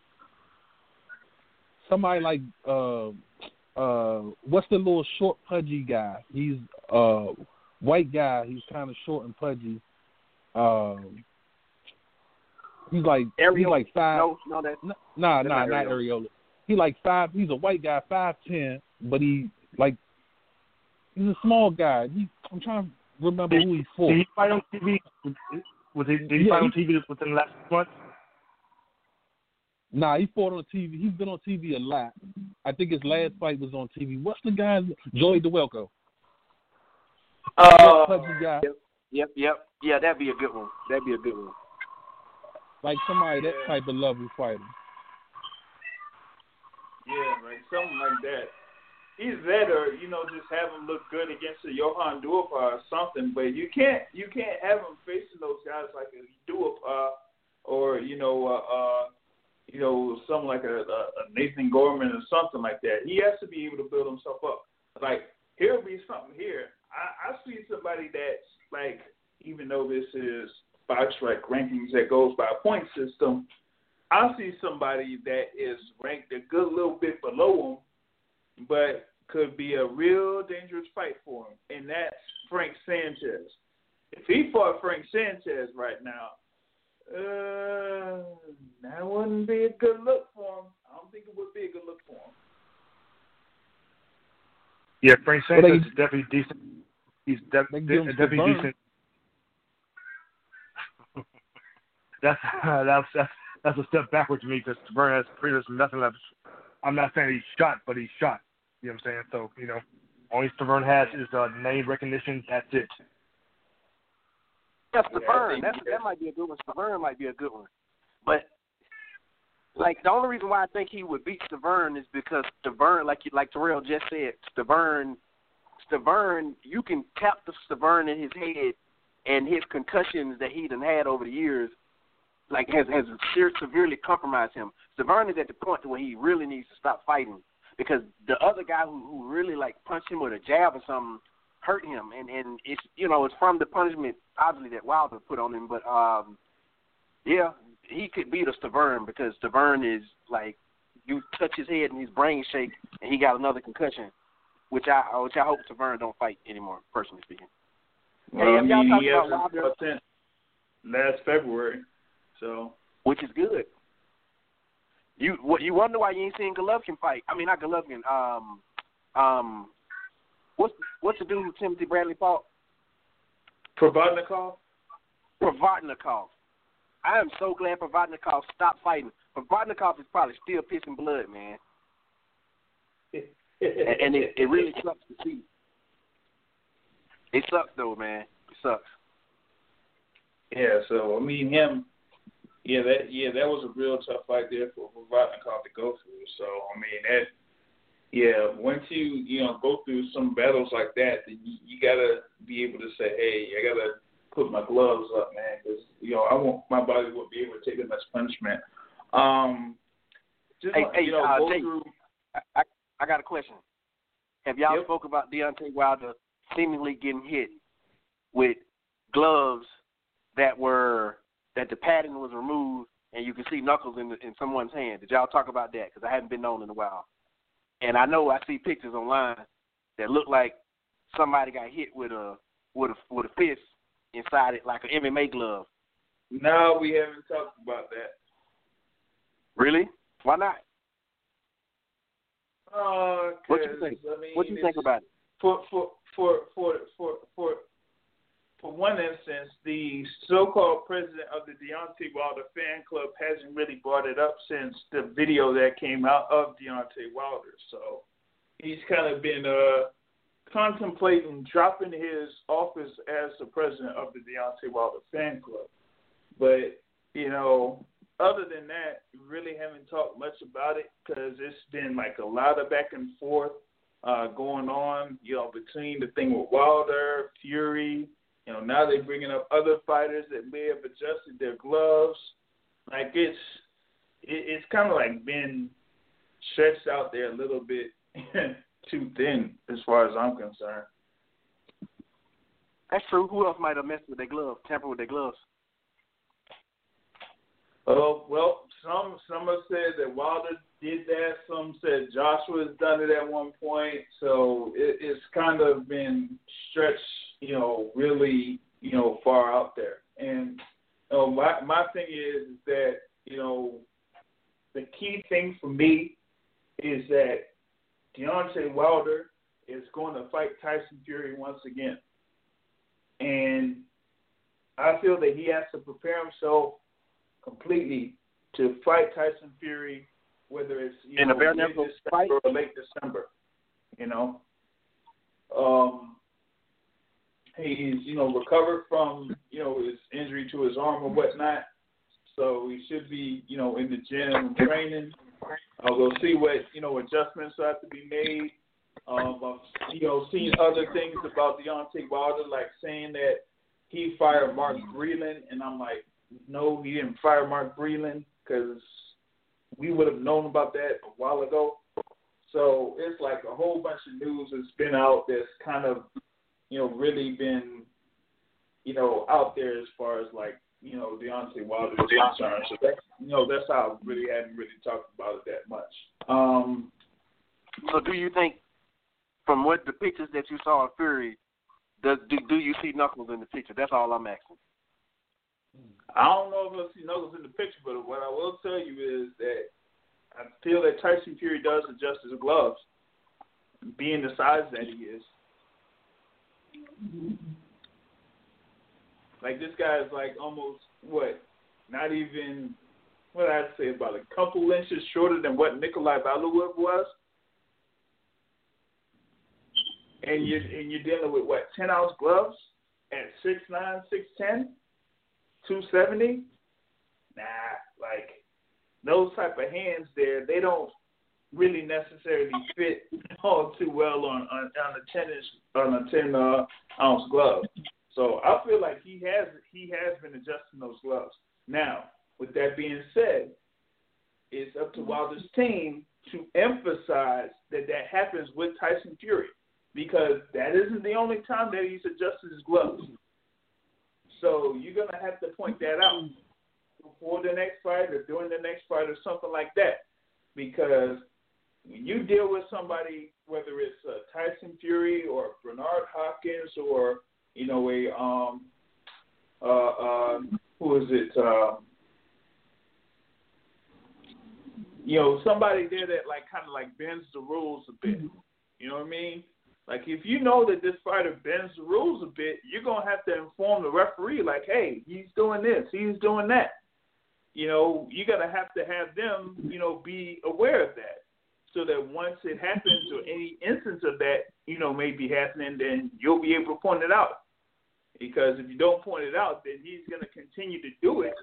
Somebody like uh uh what's the little short pudgy guy? He's uh white guy. He's kind of short and pudgy. Um, he's like Arreola. he's like five. No, no, that N- Nah, That's nah, not not Arreola. Arreola. He like five. He's a white guy, five ten, but he like he's a small guy. He, I'm trying to remember Did- who he's for. Did he fight on TV? Was he, did he Yeah, fight on he- TV within the last month? Nah, he fought on TV. He's been on TV a lot. I think his last fight was on TV. What's the guy? Joey Dawejko. uh, Pudgy guy, Yep, yep, yeah. That'd be a good one. That'd be a good one. like somebody that type of level fighter. Something like that. That or you know just have him look good against a Johann Duhaupas or something. But you can't you can't have him facing those guys like a Duopa or you know uh, uh you know something like a, a a Nathan Gorman or something like that. He has to be able to build himself up. Like here'll be something here. I, I see somebody that's like even though this is BoxRec rankings that goes by a point system, I see somebody that is ranked a good little bit below him, but could be a real dangerous fight for him, and that's Frank Sanchez. If he fought Frank Sanchez right now, uh, that wouldn't be a good look for him. I don't think it would be a good look for him. Yeah, Frank Well, Sanchez they- is definitely decent. He's def- de- definitely decent. that's that's that's that's a step backward to me because Stiverne has pretty much nothing left. I'm not saying he's shot, but he's shot. You know what I'm saying? So you know, only Stiverne has is uh, name recognition. That's it. That's Yeah, the burn. think That's, that- that might be a good one. Stiverne might be a good one. But like the only reason why I think he would beat Stiverne is because Stiverne, like you, like Terrell just said, Stiverne, Stiverne, you can tap the Stiverne in his head, and his concussions that he done had over the years, like has has severely compromised him. Stiverne is at the point where he really needs to stop fighting because the other guy who, who really like punched him with a jab or something hurt him, and and it's you know it's from the punishment obviously that Wilder put on him, but um, yeah, he could beat a Stiverne because Stiverne is like you touch his head and his brain shake, and he got another concussion, which I which I hope Stiverne don't fight anymore, personally speaking. Well, hey, I mean, y'all he talked about hasn't since last February, so which is good. You what you wonder why you ain't seen Golovkin fight? I mean, not Golovkin. Um, um, what's what's the dude who Timothy Bradley fought? Provodnikov. Provodnikov. I am so glad Provodnikov stopped fighting. Provodnikov is probably still pissing blood, man. and, and it, it really sucks to see. It sucks though, man. It sucks. Yeah, so I mean him. Yeah, that yeah that was a real tough fight there for Provodnikov to go through. So I mean that. Yeah, once you you know go through some battles like that, then you, you gotta be able to say, hey, I gotta put my gloves up, man, because you know I want my body won't be able to take that much punishment. Um, just Hey, hey, you know, uh, go Jay. through. I, I I got a question. Have y'all Yep. spoke about Deontay Wilder seemingly getting hit with gloves that were that the padding was removed and you can see knuckles in in someone's hand? Did y'all talk about that? Because I haven't been known in a while, and I know I see pictures online that look like somebody got hit with a with a with a fist inside it, like an MMA glove. No, we haven't talked about that. Really? Why not? Uh, What you think? I mean, What you think about it? for for for for for for for one instance, the so-called president of the Deontay Wilder fan club hasn't really brought it up since the video that came out of Deontay Wilder. So he's kind of been uh, contemplating dropping his office as the president of the Deontay Wilder fan club. But you know, other than that, we really haven't talked much about it because it's been like a lot of back and forth uh, going on, you know, between the thing with Wilder, Fury. You know, now they're bringing up other fighters that may have adjusted their gloves. Like it's, it, it's kind of like been stretched out there a little bit too thin, as far as I'm concerned. That's true. Who else might have messed with their gloves, tampered with their gloves? Oh well, some some have said that Wilder did that. Some said Joshua's done it at one point. So it, it's kind of been stretched, you know, really, you know, far out there. And you know, my my thing is, that you know, the key thing for me is that Deontay Wilder is going to fight Tyson Fury once again, and I feel that he has to prepare himself completely to fight Tyson Fury, whether it's you In know a bare knuckle fight? or late December. You know, um, he's you know recovered from you know his injury to his arm or whatnot, so he should be you know in the gym training. Uh, we'll see what you know adjustments have to be made. Um, I've you know seen other things about Deontay Wilder, like saying that he fired Mark Breland, and I'm like, no, he didn't fire Mark Breland because we would have known about that a while ago. So it's like a whole bunch of news that's been out that's kind of, you know, really been, you know, out there as far as like, you know, Deontay Wilder is concerned. So that's, you know, that's how I really hadn't really talked about it that much. Um, So do you think, from what the pictures that you saw of Fury, does do, do you see Knuckles in the picture? That's all I'm asking. I don't know if I'll see Knuckles in the picture, but what I will tell you is that I feel that Tyson Fury does adjust his gloves, being the size that he is. Like this guy is like almost what, not even what did I say about a couple inches shorter than what Nikolai Valuev was. And you're and you're dealing with what ten ounce gloves at six nine, six ten, two seventy. Nah, like those type of hands there, they don't really necessarily fit all too well on on, on a tennis on a ten uh, ounce glove. So I feel like he has he has been adjusting those gloves. Now, with that being said, it's up to Wilder's team to emphasize that that happens with Tyson Fury because that isn't the only time that he's adjusted his gloves. So you're gonna have to point that out before the next fight or during the next fight or something like that, because when you deal with somebody, whether it's uh, Tyson Fury or Bernard Hopkins or you know a um uh uh who is it um you know somebody there that like kind of like bends the rules a bit. You know what I mean? Like if you know that this fighter bends the rules a bit, you're gonna have to inform the referee, like, hey, he's doing this, he's doing that. You know, you gotta have to have them, you know, be aware of that, so that once it happens or any instance of that, you know, may be happening, then you'll be able to point it out. Because if you don't point it out, then he's gonna continue to do it,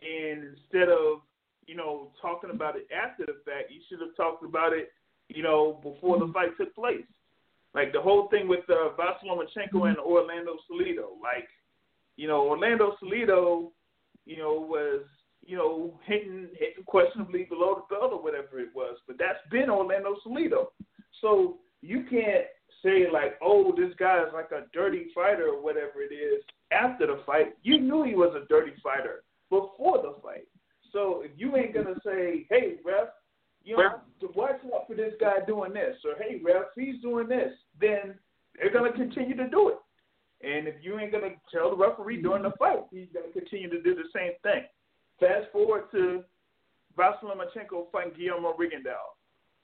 and instead of you know talking about it after the fact, you should have talked about it, you know, before the fight took place. Like the whole thing with uh, Vasyl Lomachenko and Orlando Salido. Like, you know, Orlando Salido, you know, was you know hitting hitting questionably below the belt or whatever it was, but that's been Orlando Salido. So you can't say like, oh, this guy is like a dirty fighter or whatever it is after the fight. You knew he was a dirty fighter before the fight. So if you ain't gonna say, hey, ref, you know, watch out for this guy doing this, or hey, ref, he's doing this, then they're gonna continue to do it. And if you ain't gonna tell the referee during the fight, he's gonna continue to do the same thing. Fast forward to Vasyl Lomachenko fighting Guillermo Rigondeaux.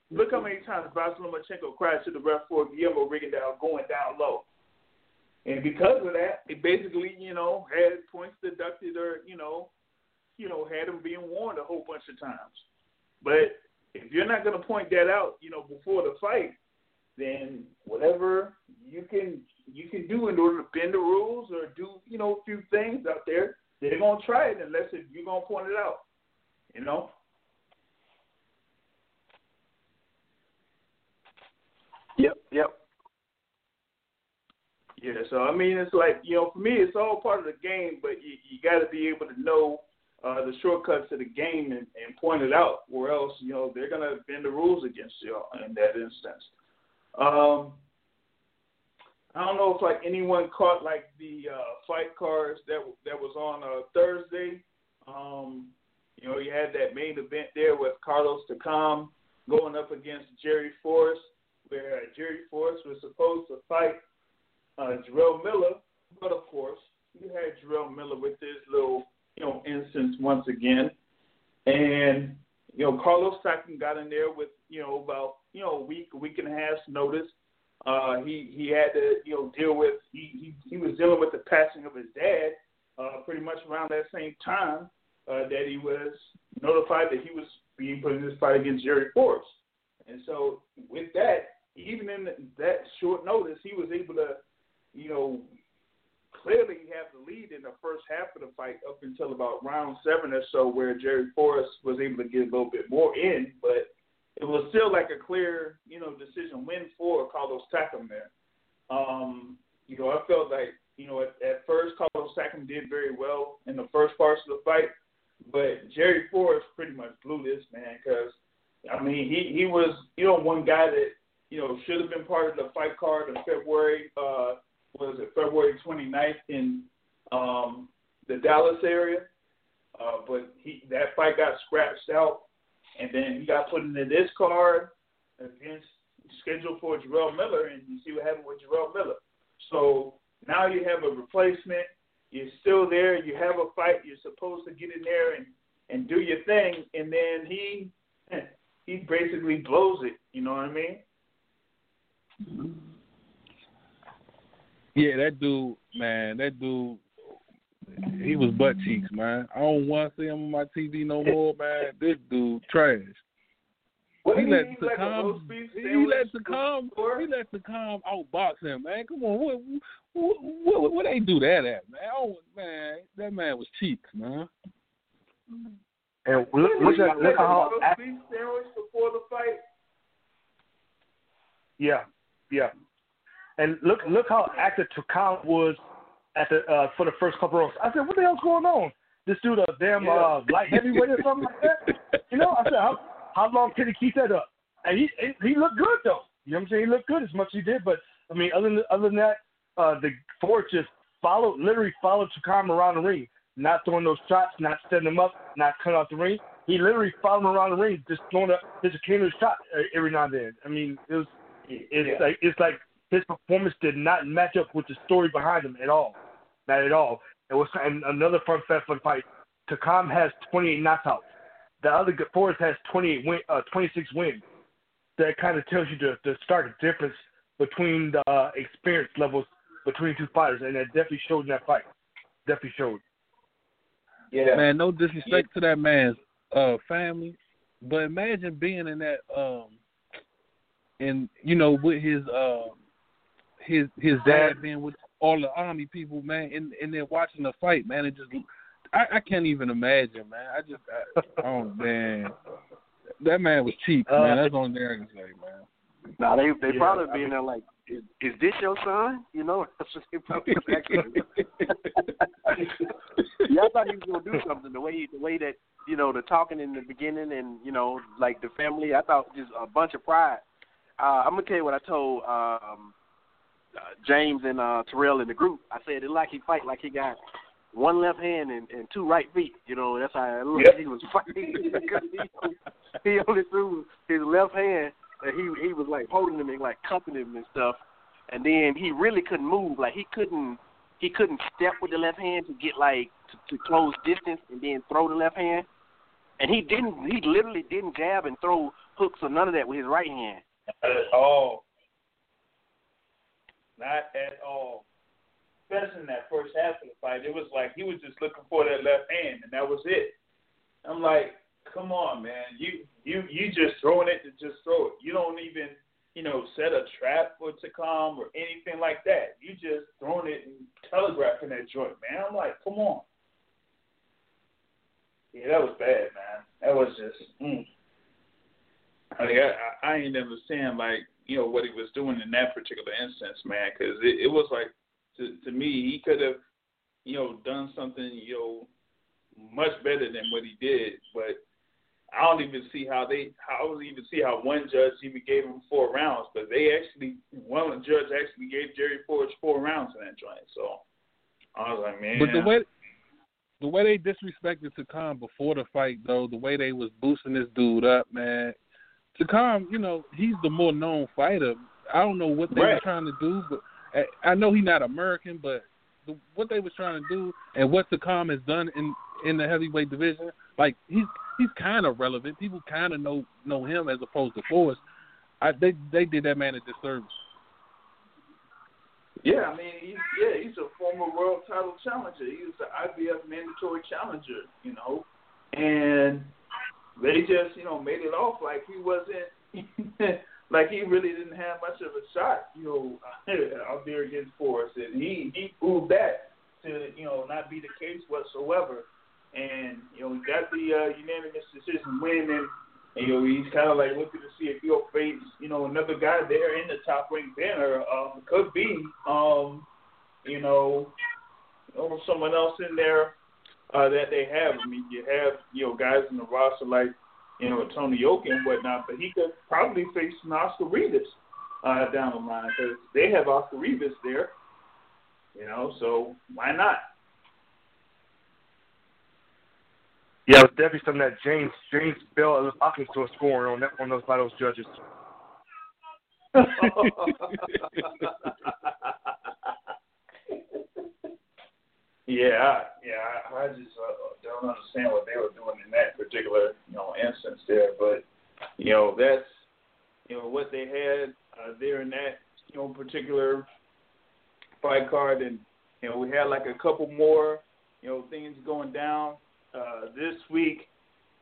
Look how many times Vasyl Lomachenko cried to the ref for Guillermo Rigondeaux going down low. And because of that, it basically, you know, had points deducted or, you know, you know, had him being warned a whole bunch of times. But if you're not going to point that out, you know, before the fight, then whatever you can you can do in order to bend the rules or do you know a few things out there, they're gonna try it unless if you're gonna point it out. You know. Yep. Yep. Yeah. So I mean, it's like you know, for me, it's all part of the game, but you you got to be able to know uh, the shortcuts to the game and, and point it out, or else you know they're gonna bend the rules against you in that instance. Um, I don't know if like anyone caught like the uh, fight cards that that was on uh, Thursday. Um, you know, you had that main event there with Carlos Takam going up against Jerry Forrest, where Jerry Forrest was supposed to fight uh, Jarrell Miller, but of course you had Jarrell Miller with this little you know instance once again, and you know Carlos Takam got in there with you know about you know a week, a week and a half's notice. Uh, he he had to you know deal with he he, he was dealing with the passing of his dad uh, pretty much around that same time uh, that he was notified that he was being put in this fight against Jerry Forrest. And so with that, even in that short notice, he was able to you know clearly have the lead in the first half of the fight up until about round seven or so, where Jerry Forrest was able to get a little bit more in, but it was still like a clear, you know, decision win for Carlos Takam there. Um, you know, I felt like, you know, at, at first Carlos Takam did very well in the first parts of the fight, but Jerry Forrest pretty much blew this man because, I mean, he he was, you know, one guy that you know should have been part of the fight card in February. Uh, was it February 29th in um, the Dallas area, uh, but he that fight got scratched out and then he got put into this card against scheduled for Jarrell Miller, and you see what happened with Jarrell Miller. So now you have a replacement. You're still there. You have a fight. You're supposed to get in there and and do your thing, and then he he basically blows it. You know what I mean? Yeah, that dude, man, that dude he was butt cheeks, man. I don't want to see him on my TV no more, man. This dude trash. What he let like Takam, he let Takam, he let Takam outbox him, man. Come on, what, what, what, what they do that at, man? Oh, man, that man was cheeks, man. And look, look at look at how beef sandwich before the fight. Yeah, yeah. And look look how active Takam was at the uh, for the first couple rounds. I said, what the hell's going on? This dude a damn Yeah. uh, light heavyweight or something like that. You know, I said, how how long can he keep that up? And he he looked good though. You know what I'm saying? He looked good as much as he did, but I mean, other than other than that, uh, the Ford just followed, literally followed Takam around the ring, not throwing those shots, not setting him up, not cutting out the ring. He literally followed him around the ring, just throwing just a cane shot uh, every now and then. I mean, it was it's Yeah. like it's like his performance did not match up with the story behind him at all, not at all. It was and another fun fact for the fight. Takam has 28 knockouts. The other good Forrest has 28 win, uh, 26 wins. That kind of tells you the the stark difference between the uh, experience levels between two fighters, and that definitely showed in that fight. Definitely showed. Yeah. Man, no disrespect to that man's uh family, but imagine being in that um and you know with his uh his his dad being with all the army people, man, and and then watching the fight, man, it just I, I can't even imagine, man. I just I, oh man. That man was cheap, Uh, man. That's the only thing I can say, man. Now they they Yeah, probably I be in mean- there like, is, is this your son? You know, that's what they probably was asking. yeah, I thought he was gonna do something. The way the way that you know the talking in the beginning and you know like the family. I thought just a bunch of pride. Uh, I'm gonna tell you what I told um, uh, James and uh, Terrell in the group. I said it like he fight like he got one left hand and, and two right feet. You know, that's how it looked. Yep. He was fighting because he, he only threw his left hand and he he was like holding him and like cupping him and stuff. And then he really couldn't move. Like he couldn't he couldn't step with the left hand to get like to, to close distance and then throw the left hand. And he didn't. He literally didn't jab and throw hooks or none of that with his right hand. Not at all. Not at all. Especially in that first half of the fight, it was like he was just looking for that left hand, and that was it. I'm like, come on, man, you you you just throwing it to just throw it. You don't even you know set a trap for Takam or anything like that. You just throwing it and telegraphing that joint, man. I'm like, come on. Yeah, that was bad, man. That was just. Mm. I mean, I, I ain't never seen like you know what he was doing in that particular instance, man. Because it, it was like to to me, he could have you know done something you know much better than what he did. But I don't even see how they how I don't even see how one judge even gave him four rounds. But they actually one judge actually gave Jerry Forrest four rounds in that joint. So I was like, man. But the way the way they disrespected Takam before the fight, though, the way they was boosting this dude up, man. Takam, you know, he's the more known fighter. I don't know what they were trying to do, but I- I know he's not American, but the, what they was trying to do and what Takam has done in in the heavyweight division, like he's he's kind of relevant. People kind of know know him as opposed to Forrest. I they they did that man a disservice. Yeah, I mean, he's, yeah, he's a former world title challenger. He was the IBF mandatory challenger, you know, and they just, you know, made it off like he wasn't, like he really didn't have much of a shot, you know, out there against Forrest, and he he proved that to, you know, not be the case whatsoever, and you know, he got the uh, unanimous decision win, and and, you know, he's kind of like looking to see if he'll face, you know, another guy there in the Top Rank banner. Um, could be, um, you know, or someone else in there uh, that they have. I mean, you have, you know, guys in the roster like, you know, Tony Yoka and whatnot, but he could probably face an Oscar Rivas uh, down the line because they have Oscar Rivas there, you know, so why not? Yeah, it was definitely something that James James Bell was talking to a scoring on that one of those by those judges. yeah, yeah, I, I just uh, don't understand what they were doing in that particular, you know, instance there. But you know, that's you know what they had uh, there in that you know particular fight card, and you know we had like a couple more you know things going down uh, this week.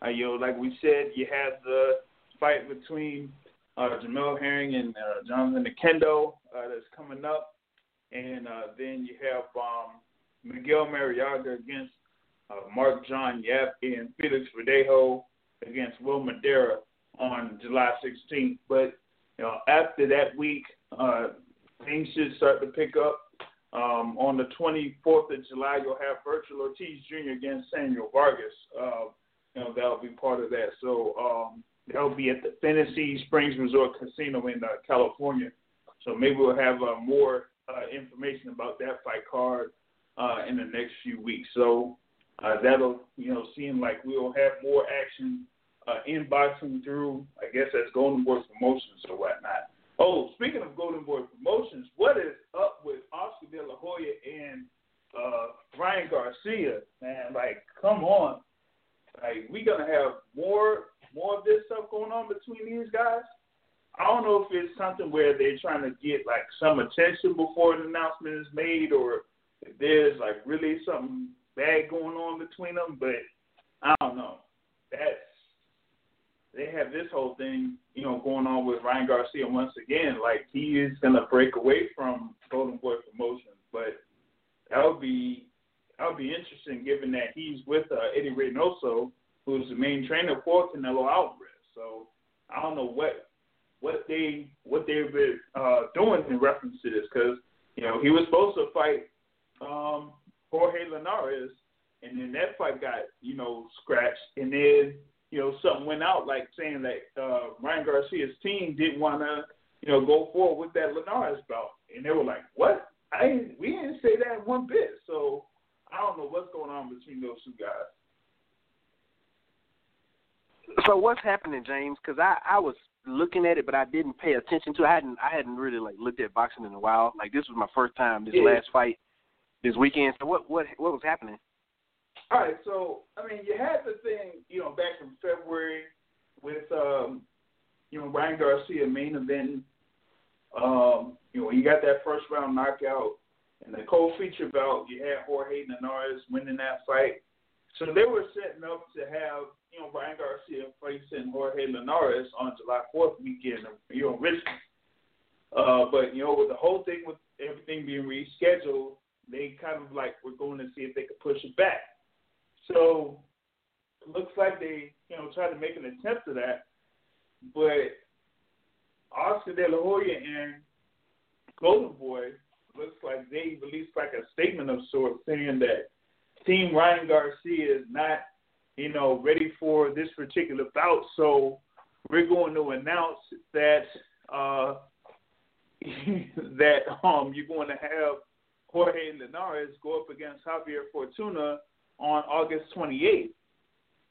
Uh, you know, like we said, you had the fight between uh, Jamel Herring and uh, Jonathan Oquendo uh, that's coming up, and uh, then you have um, Miguel Marriaga against uh, Mark John Yap and Felix Verdejo against Will Madera on July 16th. But you know, after that week, uh, things should start to pick up Um, on the 24th of July, you'll have Vergil Ortiz Jr. against Samuel Vargas. Uh, you know that'll be part of that. So um, that'll be at the Fantasy Springs Resort Casino in uh, California. So maybe we'll have uh, more uh, information about that fight card uh, in the next few weeks. So uh, that'll you know seem like we'll have more action uh, in boxing through I guess that's Golden Boy Promotions or whatnot. Oh, speaking of Golden Boy Promotions, what is up with Oscar De La Hoya and uh, Ryan Garcia? Man, like, come on, like we gonna have more more of this stuff going on between these guys. I don't know if it's something where they're trying to get like some attention before an announcement is made, or if there's like really something bad going on between them. But I don't know. That's they have this whole thing, you know, going on with Ryan Garcia once again. Like he is gonna break away from Golden Boy Promotions, but that would be that would be interesting, given that he's with uh, Eddie Reynoso, who's the main trainer for Canelo Alvarez. So I don't know what what they what they've been uh, doing in reference to this, because you know he was supposed to fight um, Jorge Linares, and then that fight got you know scratched, and then you know, something went out like saying that uh, Ryan Garcia's team didn't want to, you know, go forward with that Linares belt, and they were like, "What? I didn't, we didn't say that one bit." So I don't know what's going on between those two guys. So what's happening, James? Because I I was looking at it, but I didn't pay attention to. it. I hadn't I hadn't really like looked at boxing in a while. Like this was my first time this Yeah. last fight this weekend. So what what what was happening? All right, so I mean, you had the thing, you know, back in February with, um, you know, Ryan Garcia main event. Um, you know, you got that first round knockout, and the co-feature bout, you had Jorge Linares winning that fight. So they were setting up to have, you know, Ryan Garcia facing Jorge Linares on July 4th weekend, you know, Richmond. Uh, but you know, with the whole thing with everything being rescheduled, they kind of like were going to see if they could push it back. So it looks like they, you know, tried to make an attempt to that, but Oscar De La Hoya and Golden Boy looks like they released like a statement of sorts saying that Team Ryan Garcia is not, you know, ready for this particular bout. So we're going to announce that uh, that um you're going to have Jorge Linares go up against Javier Fortuna on August 28th.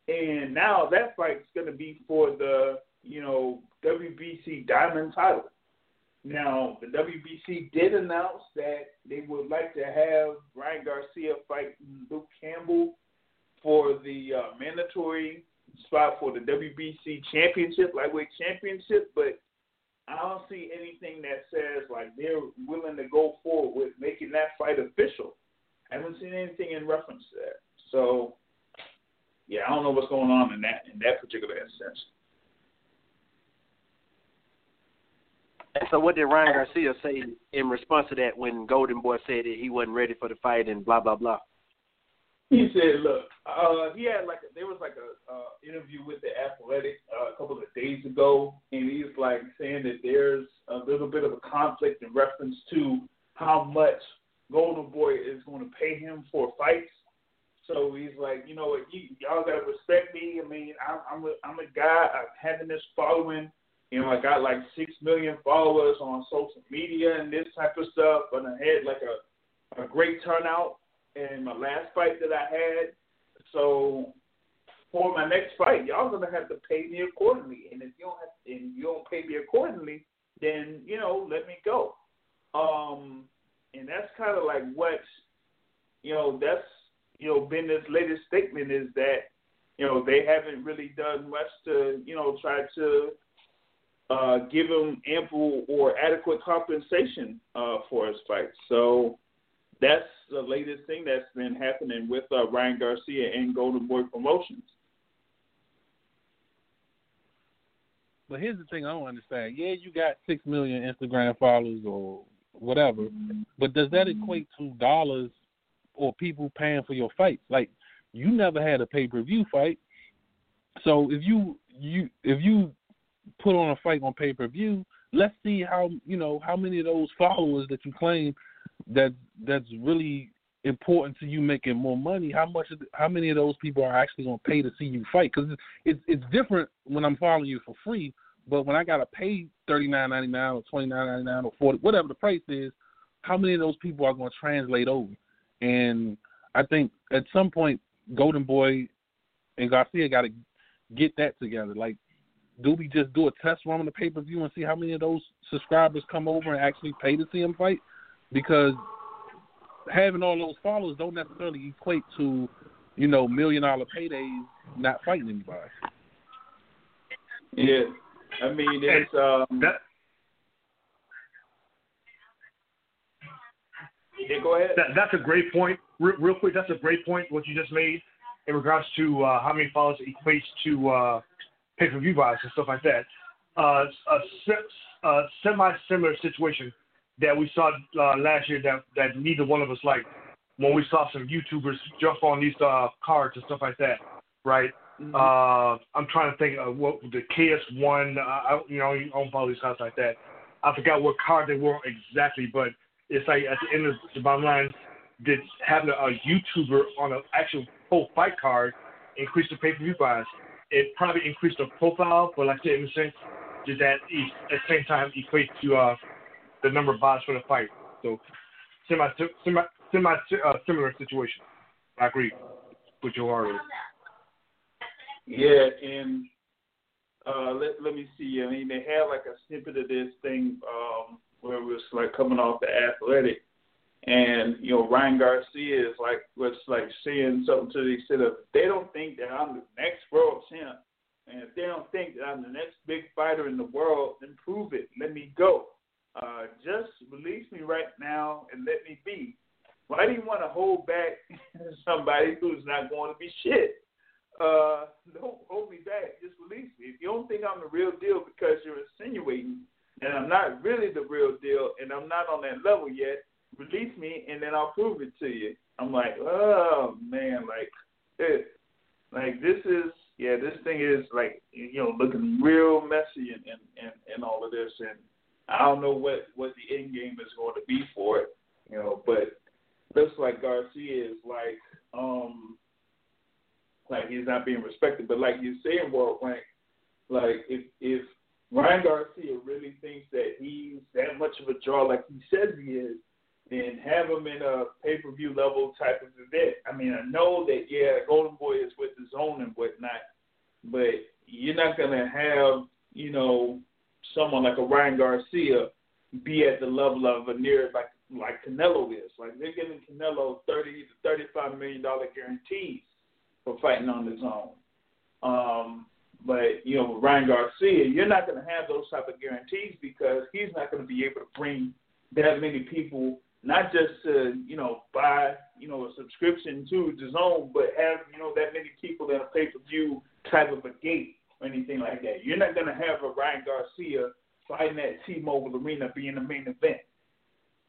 And now that fight's going to be for the, you know, WBC Diamond title. Now, the WBC did announce that they would like to have Ryan Garcia fight Luke Campbell for the uh, mandatory spot for the WBC Championship, lightweight championship, but I don't see anything that says like they're willing to go forward with making that fight official. I haven't seen anything in reference to that. So, yeah, I don't know what's going on in that in that particular instance. And so what did Ryan Garcia say in response to that when Golden Boy said that he wasn't ready for the fight and blah blah blah? He said, "Look, uh, he had like a, there was like a uh, interview with the Athletic uh, a couple of days ago, and he's like saying that there's a little bit of a conflict in reference to how much Golden Boy is going to pay him for fights. So he's like, you know, what, you, y'all gotta respect me. I mean, I'm I'm a, I'm a guy. I'm having this following. You know, I got like six million followers on social media and this type of stuff. But I had like a a great turnout in my last fight that I had. So for my next fight, y'all gonna have to pay me accordingly. And if you don't have, and you don't pay me accordingly, then you know, let me go. Um, and that's kind of like what you know. That's you know, been this latest statement is that you know they haven't really done much to you know try to uh, give him ample or adequate compensation uh, for his fight. So that's the latest thing that's been happening with uh, Ryan Garcia and Golden Boy Promotions. But here's the thing I don't understand. Yeah, you got six million Instagram followers or whatever, but does that equate to dollars or people paying for your fights? Like you never had a pay per view fight. So if you you if you put on a fight on pay per view, let's see how you know how many of those followers that you claim that that's really important to you making more money, how much? How many of those people are actually going to pay to see you fight? Because it's it's different when I'm following you for free, but when I got to pay thirty nine ninety nine or twenty nine ninety nine or forty, whatever the price is, how many of those people are going to translate over? And I think at some point, Golden Boy and Garcia got to get that together. Like, do we just do a test run on the pay per view and see how many of those subscribers come over and actually pay to see him fight? Because having all those followers don't necessarily equate to, you know, million dollar paydays not fighting anybody. Yeah, I mean it's um. That, yeah, go ahead. that, that's a great point. Real, real quick, that's a great point what you just made in regards to uh, how many followers equates to uh, pay per view buys and stuff like that. Uh, a, se- a semi similar situation that we saw uh, last year that that neither one of us liked when we saw some YouTubers jump on these uh, cards and stuff like that, right? Mm-hmm. Uh, I'm trying to think of what the KSI. Uh, I, you know, I don't follow these cards like that. I forgot what card they were exactly, but it's like at the end of the bottom line, did having a, a YouTuber on an actual full fight card increase the pay per view buys? It probably increased the profile, but like I said, in a sense, did that at the same time equate to uh, the number of buys for the fight? So semi semi semi uh, similar situation. I agree with your argument. Yeah, and uh, let let me see. I mean, they had like a snippet of this thing um, where it was like coming off the athletic, and you know Ryan Garcia is like was like saying something to the extent of they don't think that I'm the next world champ, and if they don't think that I'm the next big fighter in the world, then prove it. Let me go. Uh, just release me right now and let me be. Why do you want to hold back somebody who's not going to be shit? Uh, don't hold me back. Just release me. If you don't think I'm the real deal because you're insinuating and I'm not really the real deal and I'm not on that level yet, release me and then I'll prove it to you. I'm like, oh man, like, it, like this is yeah, this thing is like you know looking real messy and and and, and all of this, and I don't know what what the end game is going to be for it, you know, but looks like Garcia is like um like he's not being respected. But like you're saying, World Rank, like if if Ryan Garcia really thinks that he's that much of a draw like he says he is, then have him in a pay per view level type of event. I mean, I know that yeah, Golden Boy is with DAZN and whatnot, but you're not gonna have you know someone like a Ryan Garcia be at the level of a near like like Canelo is. Like they're giving Canelo thirty to thirty five million dollar guarantees for fighting on DAZN. Um, but you know, with Ryan Garcia, you're not going to have those type of guarantees because he's not going to be able to bring that many people, not just to you know buy you know a subscription to DAZN, but have you know that many people in a pay per view type of a gate or anything like that. You're not going to have a Ryan Garcia fighting at T-Mobile Arena being the main event.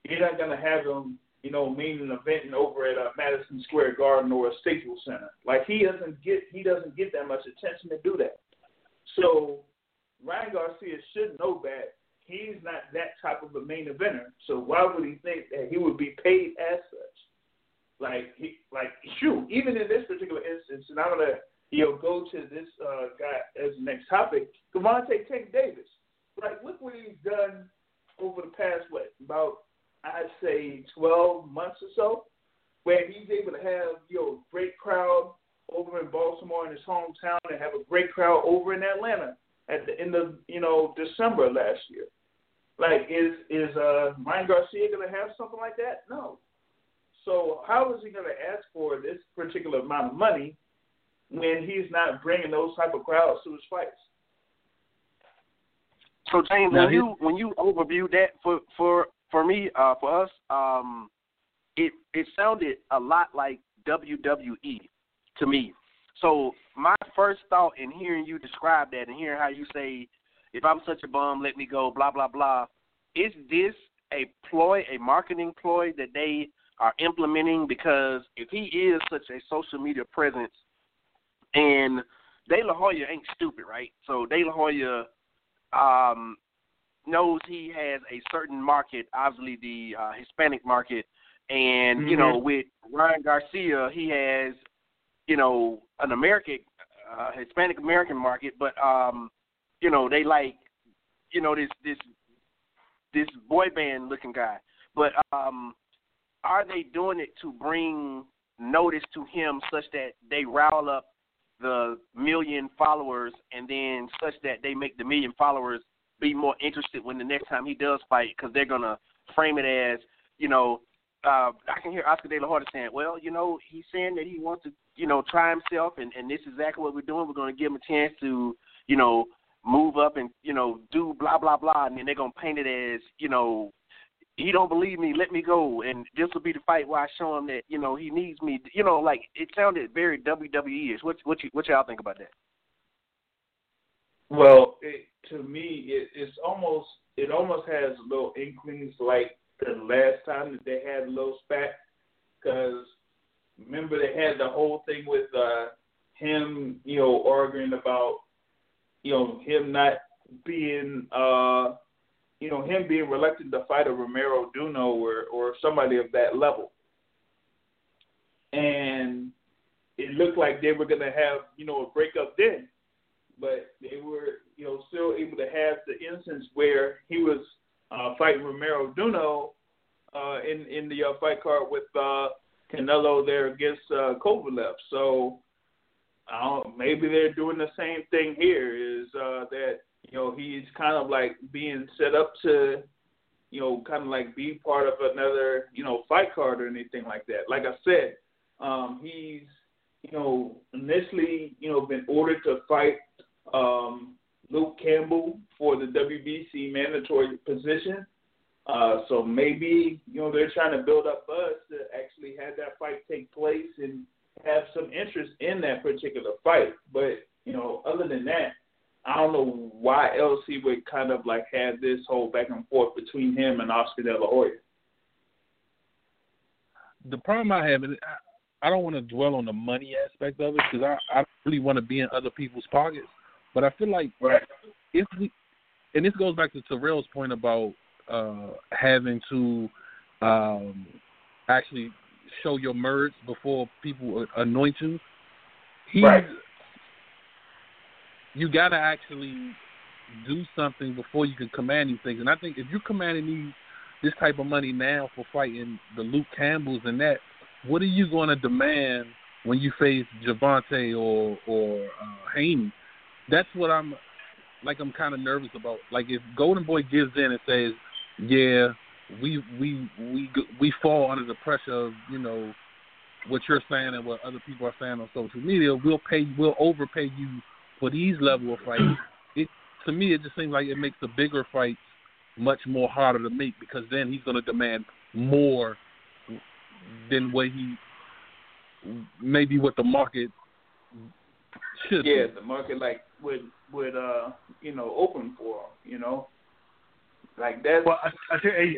You're not going to have him you know, main event over at uh, Madison Square Garden or a Staples Center. Like he doesn't get he doesn't get that much attention to do that. So Ryan Garcia should know that he's not that type of a main eventer. So why would he think that he would be paid as such? Like he like shoot, even in this particular instance, and I'm gonna you know go to this uh, guy as the next topic, Gervonta Tank Davis. Like look what he's done over the past what about I'd say 12 months or so, where he's able to have you know great crowd over in Baltimore in his hometown and have a great crowd over in Atlanta at the end of you know December last year. Like is is uh Ryan Garcia going to have something like that? No. So how is he going to ask for this particular amount of money when he's not bringing those type of crowds to his fights? So James, when you when you overview that for for for me, uh, for us, um, it it sounded a lot like WWE to me. So my first thought in hearing you describe that and hearing how you say, "If I'm such a bum, let me go," blah blah blah, is this a ploy, a marketing ploy that they are implementing? Because if he is such a social media presence, and De La Hoya ain't stupid, right? So De La Hoya um, knows he has a certain market, obviously the uh, Hispanic market, and you know with Ryan Garcia, he has you know an American uh, Hispanic American market, but um, you know they like you know this this this boy band looking guy. But um, are they doing it to bring notice to him such that they rile up the million followers and then such that they make the million followers be more interested when the next time he does fight because they're gonna frame it as you know uh I can hear Oscar De La Hoya saying, well, you know, he's saying that he wants to, you know, try himself, and and this is exactly what we're doing. We're going to give him a chance to, you know, move up and you know do blah blah blah, and then they're going to paint it as, you know, he don't believe me, let me go, and this will be the fight where I show him that you know he needs me. You know, like it sounded very WWE-ish. What what you what y'all think about that? Well, it, to me, it, it's almost it almost has little inklings like the last time that they had a little spat, because remember they had the whole thing with uh, him, you know, arguing about, you know, him not being, uh, you know, him being reluctant to fight a Romero Duno or or somebody of that level, and it looked like they were gonna have, you know, a breakup then but they were, you know, still able to have the instance where he was uh, fighting Romero Duno uh, in in the uh, fight card with uh, Canelo there against uh, Kovalev. So maybe they're doing the same thing here. Is uh, that you know he's kind of like being set up to, you know, kind of like be part of another you know fight card or anything like that. Like I said, um, he's you know initially you know been ordered to fight um, Luke Campbell for the WBC mandatory position. Uh, so maybe you know they're trying to build up buzz to actually have that fight take place and have some interest in that particular fight. But you know, other than that, I don't know why else he would kind of like have this whole back and forth between him and Oscar De La Hoya. The problem I have is I, I don't want to dwell on the money aspect of it because I I really want to be in other people's pockets. But I feel like right. if we, and this goes back to Terrell's point about uh, having to um, actually show your merge before people anoint you. He, right. You got to actually do something before you can command these things. And I think if you're commanding these this type of money now for fighting the Luke Campbells and that, what are you going to demand when you face Gervonta or or uh, Haney? that's what I'm like. I'm kind of nervous about. Like if Golden Boy gives in and says, "Yeah, we we we we fall under the pressure of you know what you're saying and what other people are saying on social media. We'll pay. We'll overpay you for these level of fights." It to me, it just seems like it makes the bigger fights much more harder to make because then he's going to demand more than what he maybe what the market should. Yeah, the market like would would uh you know open for him. You know, like that. Well, I, I think hey,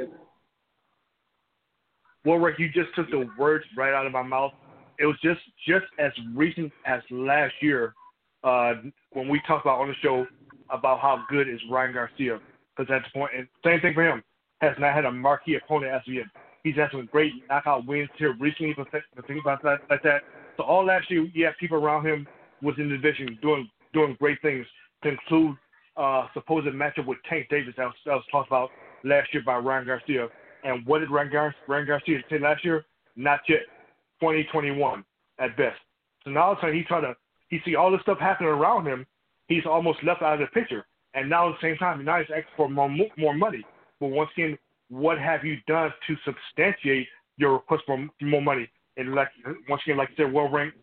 well, Rick, you just took the words right out of my mouth. It was just just as recent as last year uh, when we talked about on the show about how good is Ryan Garcia. Because at the point, and same thing for him, has not had a marquee opponent as of yet. He's had some great knockout wins here recently, but think about that like that. So all last year, you have people around him was in the division doing doing great things to include uh, supposed matchup with Tank Davis that was, that was talked about last year by Ryan Garcia. And what did Ryan, Gar- Ryan Garcia say last year? Not yet. 2021 at best. So now it's sudden he try to he see all this stuff happening around him. He's almost left out of the picture. And now at the same time, now he's asking for more more money. But once again, what have you done to substantiate your request for more money? And like once again, like I said, well ranked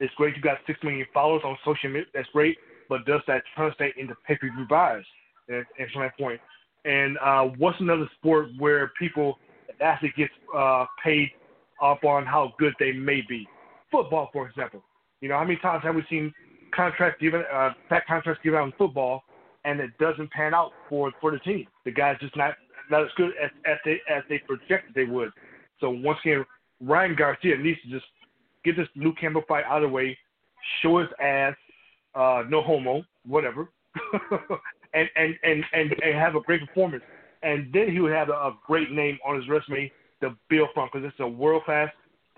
it's great you got six million followers on social media. That's great, but does that translate into pay-per-view buys? And, and from that point, and uh, what's another sport where people athlete gets uh, paid up on how good they may be? Football, for example. You know, how many times have we seen contracts given, uh, fat contracts given out in football, and it doesn't pan out for for the team? The guys just not not as good as as they as they projected they would. So once again, Ryan Garcia needs to just get this Luke Campbell fight out of the way, show his ass, uh, no homo, whatever, and and and and, and have a great performance, and then he would have a, a great name on his resume to build from because it's a world class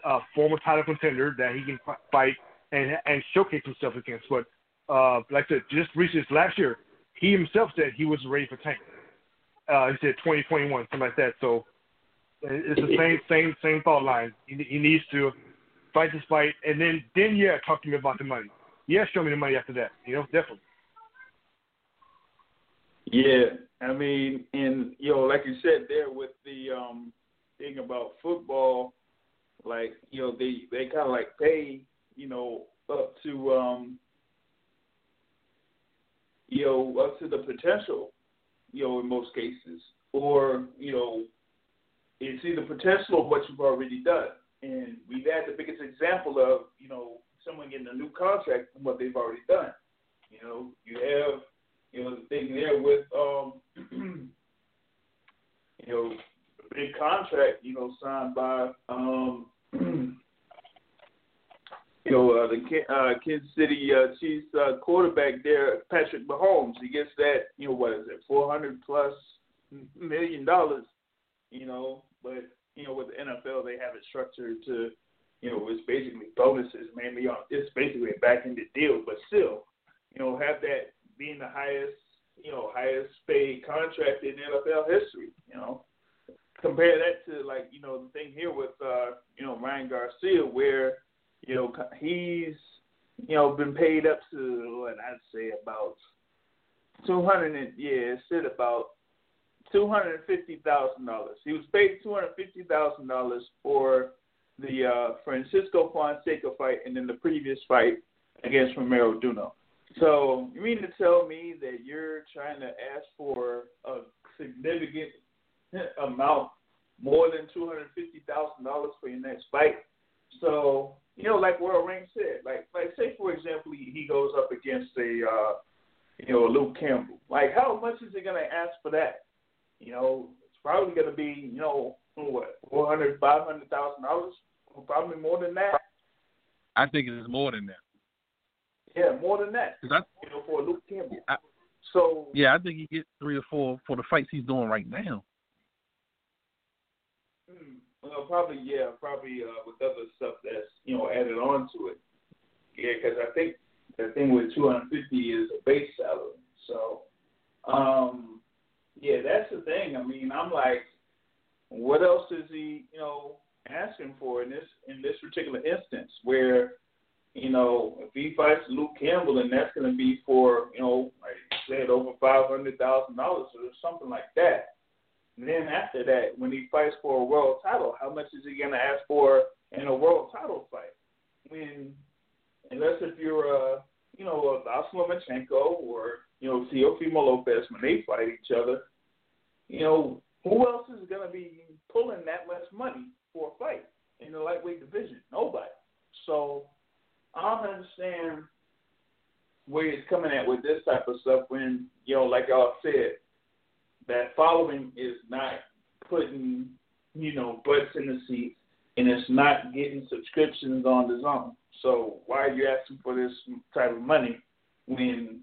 uh, former title contender that he can fight and and showcase himself against. But uh, like I said, just recently last year, he himself said he was ready for Tank. Uh, he said 2021, something like that. So it's the same same same thought line. He, he needs to fight this fight, and then then yeah, talk to me about the money. Yeah, show me the money after that. You know, definitely. Yeah, I mean, and you know, like you said there with the um thing about football, like you know, they they kind of like pay you know up to um you know up to the potential, you know, in most cases, or you know, it's either potential of what you've already done. And we've had the biggest example of, you know, someone getting a new contract from what they've already done. You know, you have, you know, the thing there with, um, you know, big contract, you know, signed by, um, you know, uh, the uh, Kansas City uh, Chiefs uh, quarterback there, Patrick Mahomes. He gets that, you know, what is it, four hundred plus million dollars, you know, but you know, with the NFL, they have it structured to, you know, it's basically bonuses mainly on. It's basically a back ended deal, but still, you know, have that being the highest, you know, highest paid contract in NFL history. You know, compare that to like, you know, the thing here with, uh, you know, Ryan Garcia, where, you know, he's, you know, been paid up to what I'd say about two hundred and yeah, it said about two hundred and fifty thousand dollars. He was paid two hundred fifty thousand dollars for the uh, Francisco Fonseca fight and then the previous fight against Romero Duno. So you mean to tell me that you're trying to ask for a significant amount more than two hundred fifty thousand dollars for your next fight? So you know, like World Rank said, like like say for example he, he goes up against a uh, you know Luke Campbell. Like how much is he gonna ask for that? You know, it's probably going to be, you know, what, four hundred, five hundred thousand dollars, probably more than that. I think it is more than that. Yeah, more than that. I, you know, for Luke Campbell. I, so yeah, I think he gets three or four for the fights he's doing right now. Hmm, well, probably yeah, probably uh, with other stuff that's you know added on to it. Yeah, because I think the thing with 250 is a base salary. So, um, yeah, that's the thing. I mean, I'm like, what else is he, you know, asking for in this in this particular instance where, you know, if he fights Luke Campbell, then that's going to be for, you know, like I said, over five hundred thousand dollars or something like that. And then after that, when he fights for a world title, how much is he going to ask for in a world title fight? When, unless if you're a, you know, uh, Vasyl Lomachenko or you know, Teofimo Lopez when they fight each other, you know, who else is going to be pulling that much money for a fight in the lightweight division? Nobody. So I don't understand where he's coming at with this type of stuff when, you know, like y'all said, that following is not putting, you know, butts in the seats and it's not getting subscriptions on DAZN. So why are you asking for this type of money when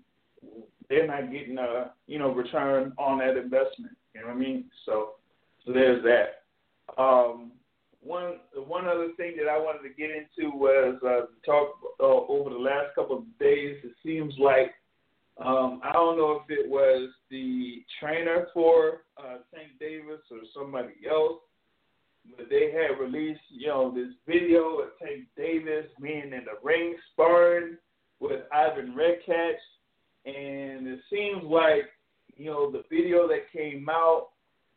they're not getting a you know return on that investment. You know what I mean? So so there's that. Um, one one other thing that I wanted to get into was uh, talk uh, over the last couple of days. It seems like um, I don't know if it was the trainer for uh, Tank Davis or somebody else, but they had released you know this video of Tank Davis being in the ring sparring with Ivan Redkach and it seems like you know the video that came out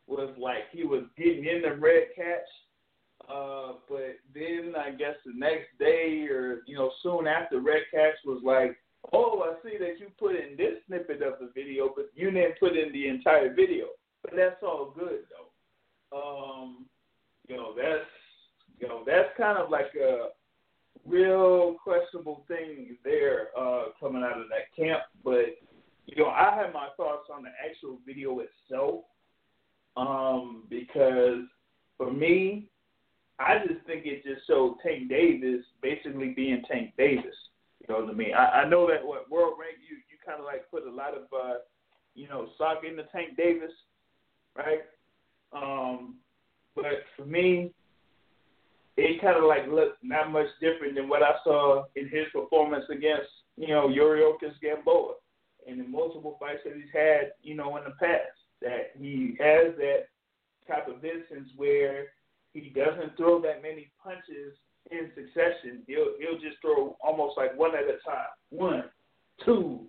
was like he was getting in the red catch, uh, but then I guess the next day or you know soon after Redkach was like, oh I see that you put in this snippet of the video, but you didn't put in the entire video. But that's all good though. Um, you know that's you know that's kind of like a real questionable thing there uh, coming out of that camp. But you know, I have my thoughts on the actual video itself um, because for me, I just think it just showed Tank Davis basically being Tank Davis. You know what I? I, know that what World Rank you you kind of like put a lot of uh, you know, socking the Tank Davis, right? Um, but for me, it kind of like looked not much different than what I saw in his performance against, you know, Yuriorkis Gamboa and the multiple fights that he's had, you know, in the past. That he has that type of instance where he doesn't throw that many punches in succession. He'll he'll just throw almost like one at a time. One, two,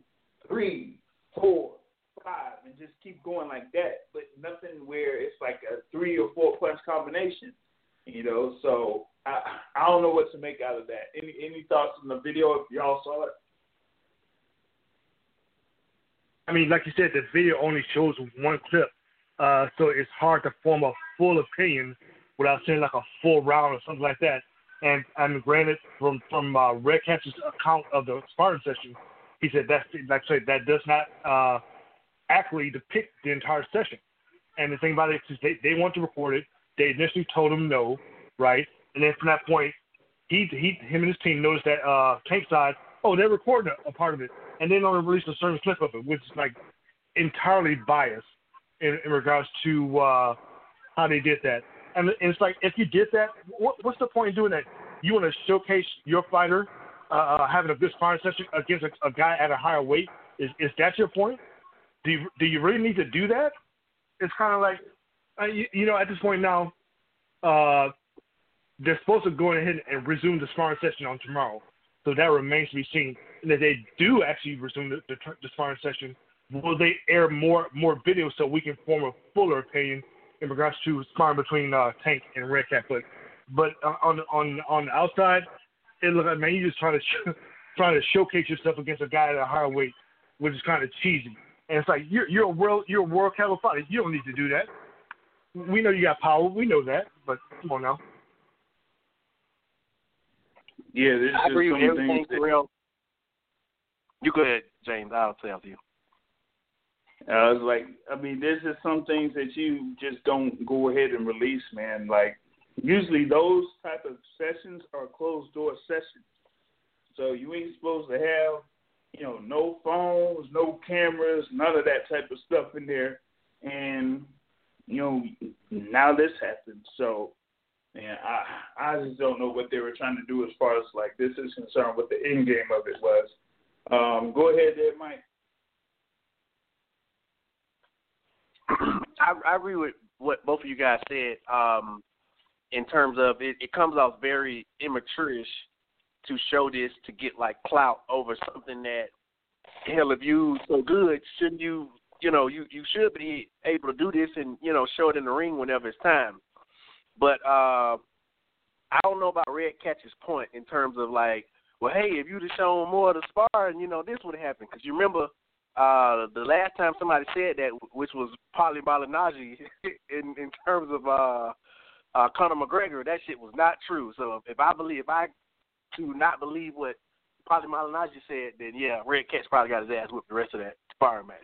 three, four, five, and just keep going like that. But nothing where it's like a three or four punch combination. You know, so I I don't know what to make out of that. Any any thoughts on the video if y'all saw it? I mean, like you said, the video only shows one clip, uh, so it's hard to form a full opinion without seeing like a full round or something like that. And and granted, from from uh, Redkach's account of the sparring session, he said that's like I said that does not uh, accurately depict the entire session. And the thing about it is they they want to record it. They initially told him no, right? And then from that point, he he him and his team noticed that uh, Tank side, oh, they're recording a, a part of it, and then only released a certain clip of it, which is like entirely biased in, in regards to uh, how they did that. And it's like if you did that, what, what's the point in doing that? You want to showcase your fighter uh, uh, having a good sparring session against a, a guy at a higher weight. Is is that your point? Do you, do you really need to do that? It's kind of like, uh, you, you know, at this point now, uh, they're supposed to go ahead and resume the sparring session on tomorrow. So that remains to be seen. And if they do actually resume the, the, the sparring session, will they air more more videos so we can form a fuller opinion in regards to sparring between uh, Tank and Redkach. But but uh, on on on the outside, it looks like man, you just trying to sh- trying to showcase yourself against a guy at a higher weight, which is kind of cheesy. And it's like you're you're a world you're a world caliber fighter. You don't need to do that. We know you got power. We know that. But come on now. Yeah, there's I agree with some everything, that- Terrell. You go ahead, James. I'll tell you. I was like, I mean, there's just some things that you just don't go ahead and release, man. Like, usually those type of sessions are closed door sessions, so you ain't supposed to have, you know, no phones, no cameras, none of that type of stuff in there. And you know, now this happened, so. And I I just don't know what they were trying to do as far as like this is concerned. What the end game of it was. Um, go ahead, there, Mike. I, I agree with what both of you guys said. Um, in terms of it, it comes off very immaturish to show this to get like clout over something that hell if you so good shouldn't you you know you you should be able to do this and you know show it in the ring whenever it's time. But uh, I don't know about Red Catch's point in terms of like, well, hey, if you'd have shown more of the sparring, you know, this would have happened. Because you remember uh, the last time somebody said that, which was Paulie Malignaggi, in in terms of uh, uh, Conor McGregor, that shit was not true. So if I believe, if I do not believe what Paulie Malignaggi said, then yeah, Redkach probably got his ass whipped the rest of that sparring match.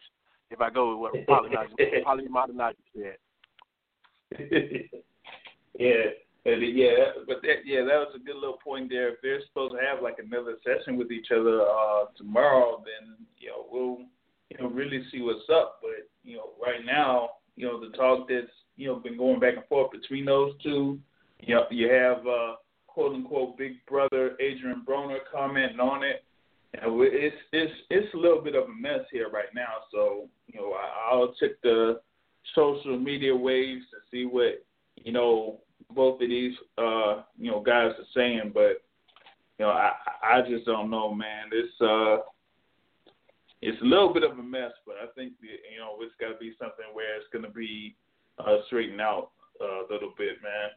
If I go with what Paulie Malignaggi, Paulie said. yeah, and yeah, but that, yeah, that was a good little point there. If they're supposed to have like another session with each other uh, tomorrow, then you know we'll you know really see what's up. But you know, right now, you know, the talk that's you know been going back and forth between those two. You know, you have uh, quote unquote Big Brother Adrian Broner commenting on it. And it's it's it's a little bit of a mess here right now. So you know, I, I'll check the social media waves to see what you know both of these uh you know guys are saying, but you know I I just don't know, man. It's uh it's a little bit of a mess, but I think the, you know it's got to be something where it's going to be uh, straightened out uh, a little bit, man.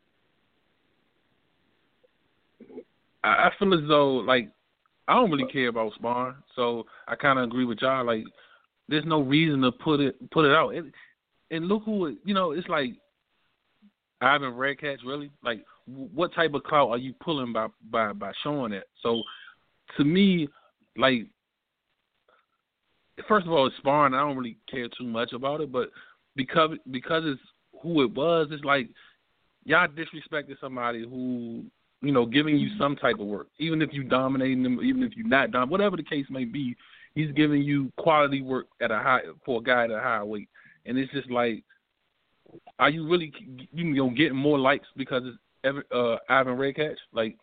I, feel as though like I don't really care about sparring, so I kind of agree with y'all. Like, there's no reason to put it put it out. And, and look who it- you know. It's like Ivan Redkach really like what type of clout are you pulling by by by showing that? So to me, like first of all, it's sparring. I don't really care too much about it, but because because it's who it was, it's like y'all disrespected somebody who you know giving you some type of work, even if you dominating them, even if you're not dom, whatever the case may be. he's giving you quality work at a high for a guy at a high weight, and it's just like, are you really you know getting more likes because it's uh, Ivan Redkach? Like,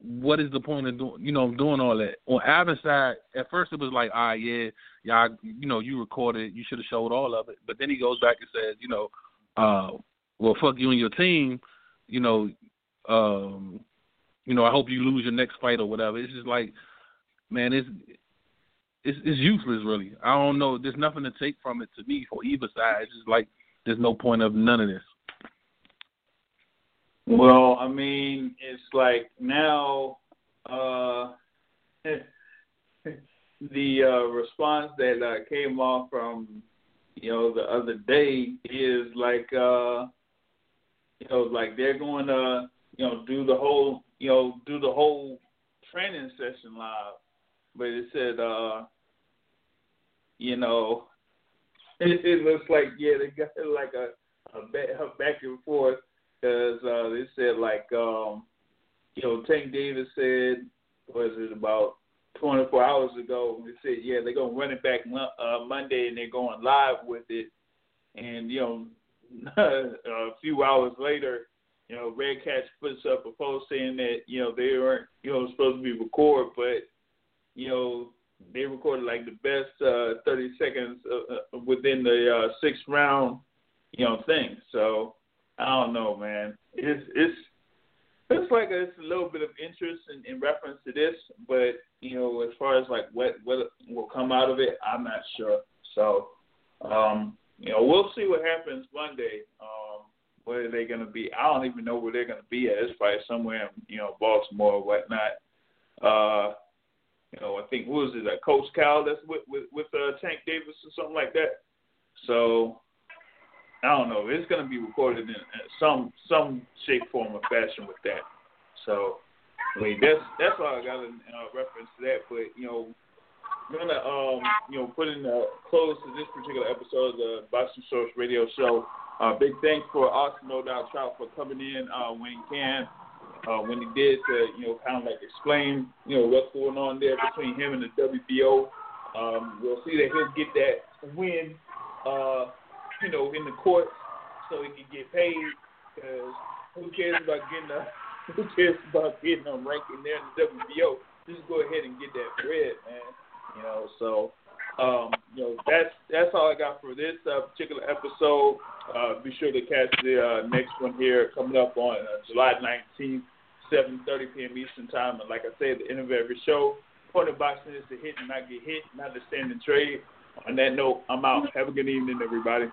what is the point of doing you know doing all that? On Ivan's side, at first it was like, ah, yeah, yeah, you know, you recorded, you should have showed all of it, but then he goes back and says, you know, uh, well, fuck you and your team, you know, um, you know, I hope you lose your next fight or whatever. It's just like, man, it's it's, it's useless, really. I don't know. There's nothing to take from it to me for either side. It's just like there's no point of none of this. Well, I mean, it's like now uh, the uh, response that uh, came off from you know the other day is like uh, you know like they're going to you know do the whole you know do the whole training session live, but it said uh, you know it, it looks like yeah they got like a a back, and forth because uh, they said like um, you know Tank Davis said was it about 24 hours ago they said yeah they're gonna run it back uh, Monday and they're going live with it. And you know a few hours later you know Red Redkach puts up a post saying that you know they weren't you know supposed to be recorded but you know they recorded like the best uh, 30 seconds uh, uh, within the uh, sixth round you know thing. So I don't know, man. It's it's it's like a, it's a little bit of interest in, in reference to this, but you know, as far as like what what will come out of it, I'm not sure. So, um, you know, we'll see what happens Monday. Um, where they're going to be, I don't even know where they're going to be at. It's probably somewhere in you know Baltimore or whatnot. Uh, you know, I think who is it? Uh, Coach Cal that's with with, with uh, Tank Davis or something like that. So I don't know. It's going to be recorded in some some shape, form, or fashion with that. So, I mean, that's that's all I got in uh, reference to that. But you know, I'm gonna um you know put in a close to this particular episode of the Boxing Source Radio Show. Uh, big thanks for Austin No Doubt Trout for coming in uh, when he can, uh, when he did to you know kind of like explain you know what's going on there between him and the WBO. Um, we'll see that he'll get that win. Uh, you know, in the court so he can get paid. Because who cares about getting a who cares about getting a ranking there in the WBO? Just go ahead and get that bread, man. You know, so um, you know that's that's all I got for this uh, particular episode. Uh, be sure to catch the uh, next one here coming up on uh, July 19th, 7:30 p.m. Eastern Time. And like I said, the end of every show, point of boxing is to hit and not get hit, not to stand and trade. On that note, I'm out. Have a good evening, everybody.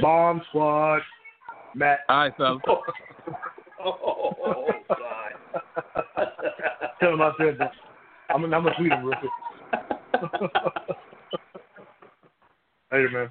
Bomb squad. Matt. Hi, fellas. oh, God. Tell him I said that. I'm, I'm going to tweet him real quick. Later, man.